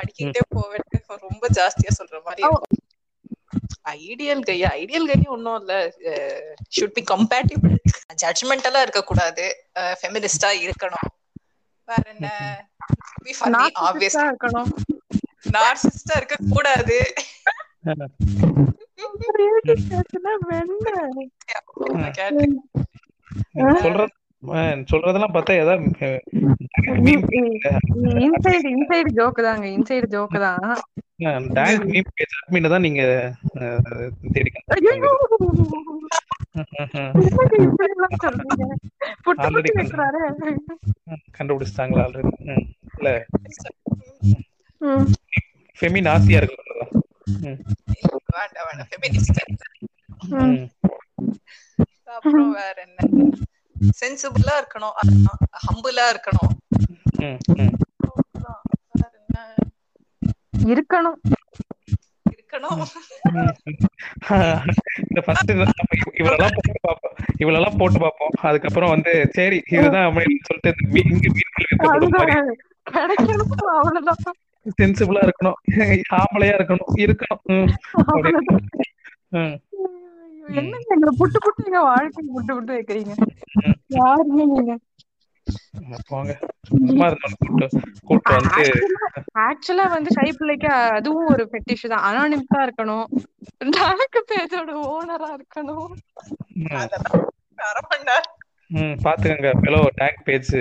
அடிக்கிட்டே போவேன் ரொம்ப ஜாஸ்தியா சொல்ற மாதிரி ஐடியல் கையா ஐடியல் கையா ஒன்றும் இல்ல. ஷுட் பி கம்பேட்டிபிள் ஜட்ஜ்மெண்டலா இருக்க கூடாது ஃபெமினிஸ்டா இருக்கணும். வேற என்ன? இருக்கணும். நார்சிஸ்டா இருக்க கூடாது. சொல்றது சொல்றதெல்லாம் பார்த்தா ஏதாவது இன்சைடு இன்சைடு தாங்க இன்சைடு ஜோக்கு தான். டான்ஸ் மீம் பேஜ் அட்மின் தான் நீங்க கண்டுபிடிச்சிட்டாங்களா ஆல்ரெடி. இல்ல. ஃபெமின் ஆசையா இருக்கு ம். வேண்டாம் வேண்டாம். அப்புறம் வேற என்ன சென்சிபிளா இருக்கணும் ஹம்புலா இருக்கணும் இருக்கணும் இருக்கணும் இந்த ஃபர்ஸ்ட் இவளெல்லாம் போட்டு பார்ப்போம் இவளெல்லாம் போட்டு பார்ப்போம் அதுக்கப்புறம் வந்து சரி இதுதான் அப்படின்னு சொல்லிட்டு இங்க மீன் கிடைக்கணும் அவ்வளவுதான் சென்சிபிளா இருக்கணும். ஆம்பளையா இருக்கணும். இருக்கணும். என்னங்க எங்களை புட்டு புட்டு எங்க வாழ்க்கை புட்டு புட்டு வைக்கிறீங்க? யாருமே நீங்க? போங்க. சும்மா இருந்தாலும் கூட்டு கூட்டு வந்து ஆக்சுவலா வந்து கைப்பிள்ளைக்கு அதுவும் ஒரு ஃபெட்டிஷ் தான். அனானிமஸா இருக்கணும். டாக்கு பேஜோட ஓனரா இருக்கணும். பாத்துக்கங்க. Take page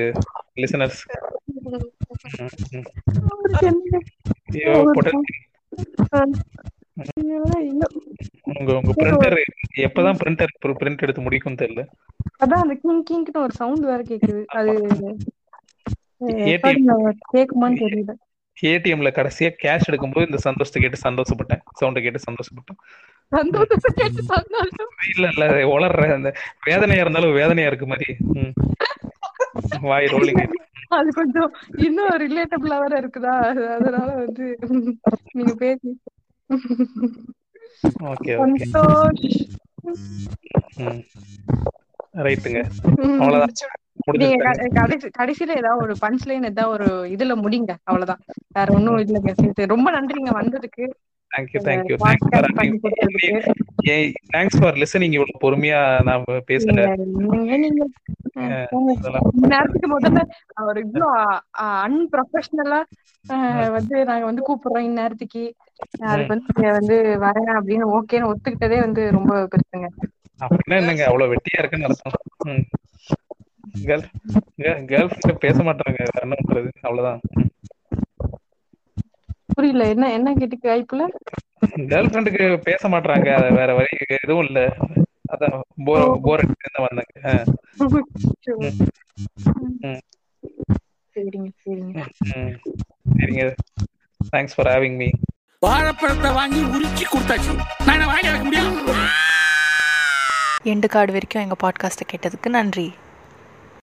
listeners. உங்க உங்க பிரிண்டர் எப்பதான் பிரிண்டர் பிரிண்ட் எடுத்து முடிக்கும் தெரியல. அதான் அந்த கிங் கிங்க்னு ஒரு சவுண்ட் வேற கேக்குது. அது. கேக்குமான்னு தெரியல. ஏடிஎம்ல கடைசியா கேஷ் எடுக்கும்போது இந்த சந்தோஷத்தை கேட்டு சந்தோஷப்பட்டேன். சவுண்ட கேட்டு சந்தோஷப்பட்டேன். சந்தோஷத்தை கேட்டு சந்தோஷம் இல்ல இல்ல உளர்ற அந்த வேதனையா இருந்தாலும் வேதனையா இருக்கு மாதிரி. வாய் ரோலிங் அது கொஞ்சம் இன்னும் ரிலேட்டபிளா வேற இருக்குதா? அது- அதனால வந்து நீங்க பேசி. Okay okay. ரைட்டுங்க. கடைசியில ஏதாவது ஒரு பஞ்ச் லைன் ஏதாவது ஒரு இதுல முடிங்க. அவ்வளவுதான் வேற ஒண்ணும் இல்லைங்க. ரொம்ப நன்றிங்க வந்ததுக்கு. Thank you thank you thanks thanks for listening இவ்வளவு பொறுமையா. அதெல்லாம் இந்த நேரத்துக்கு முதல்ல ஒரு இவ்வளோ அன்ப்ரொஃபஷனலா வந்து நாங்க வந்து கூப்பிடுறோம் இந்நேரத்துக்கு அதுக்கு வந்து வரேன் அப்படின்னு ஓகேன்னு ஒத்துக்கிட்டதே வந்து ரொம்ப பெருசுங்க. அப்படின்னா என்னங்க அவ்வளவு வெட்டியா இருக்குன்னு அர்த்தம். கேர்ள் கேர்ள் பேச மாட்டாங்க என்ன பண்றது அவ்வளவுதான் புரியல. என்ன என்ன கேட்டுக்கு வாய்ப்புல? கேர்ள் ஃப்ரெண்டுக்கு பேச மாட்டாங்க அது வேற வழி எதுவும் இல்ல. அதான் போர் போர் தான் வந்தாங்க. சரிங்க சரிங்க. சரிங்க. தேங்க்ஸ் ஃபார் ஹேவிங் மீ வாழைப்பழத்தை வாங்கி உரிச்சு கொடுத்தாச்சு. நான் வாங்கி வைக்க முடியும் எண்டு கார்டு வரைக்கும் எங்கள் பாட்காஸ்ட்டை கேட்டதுக்கு நன்றி.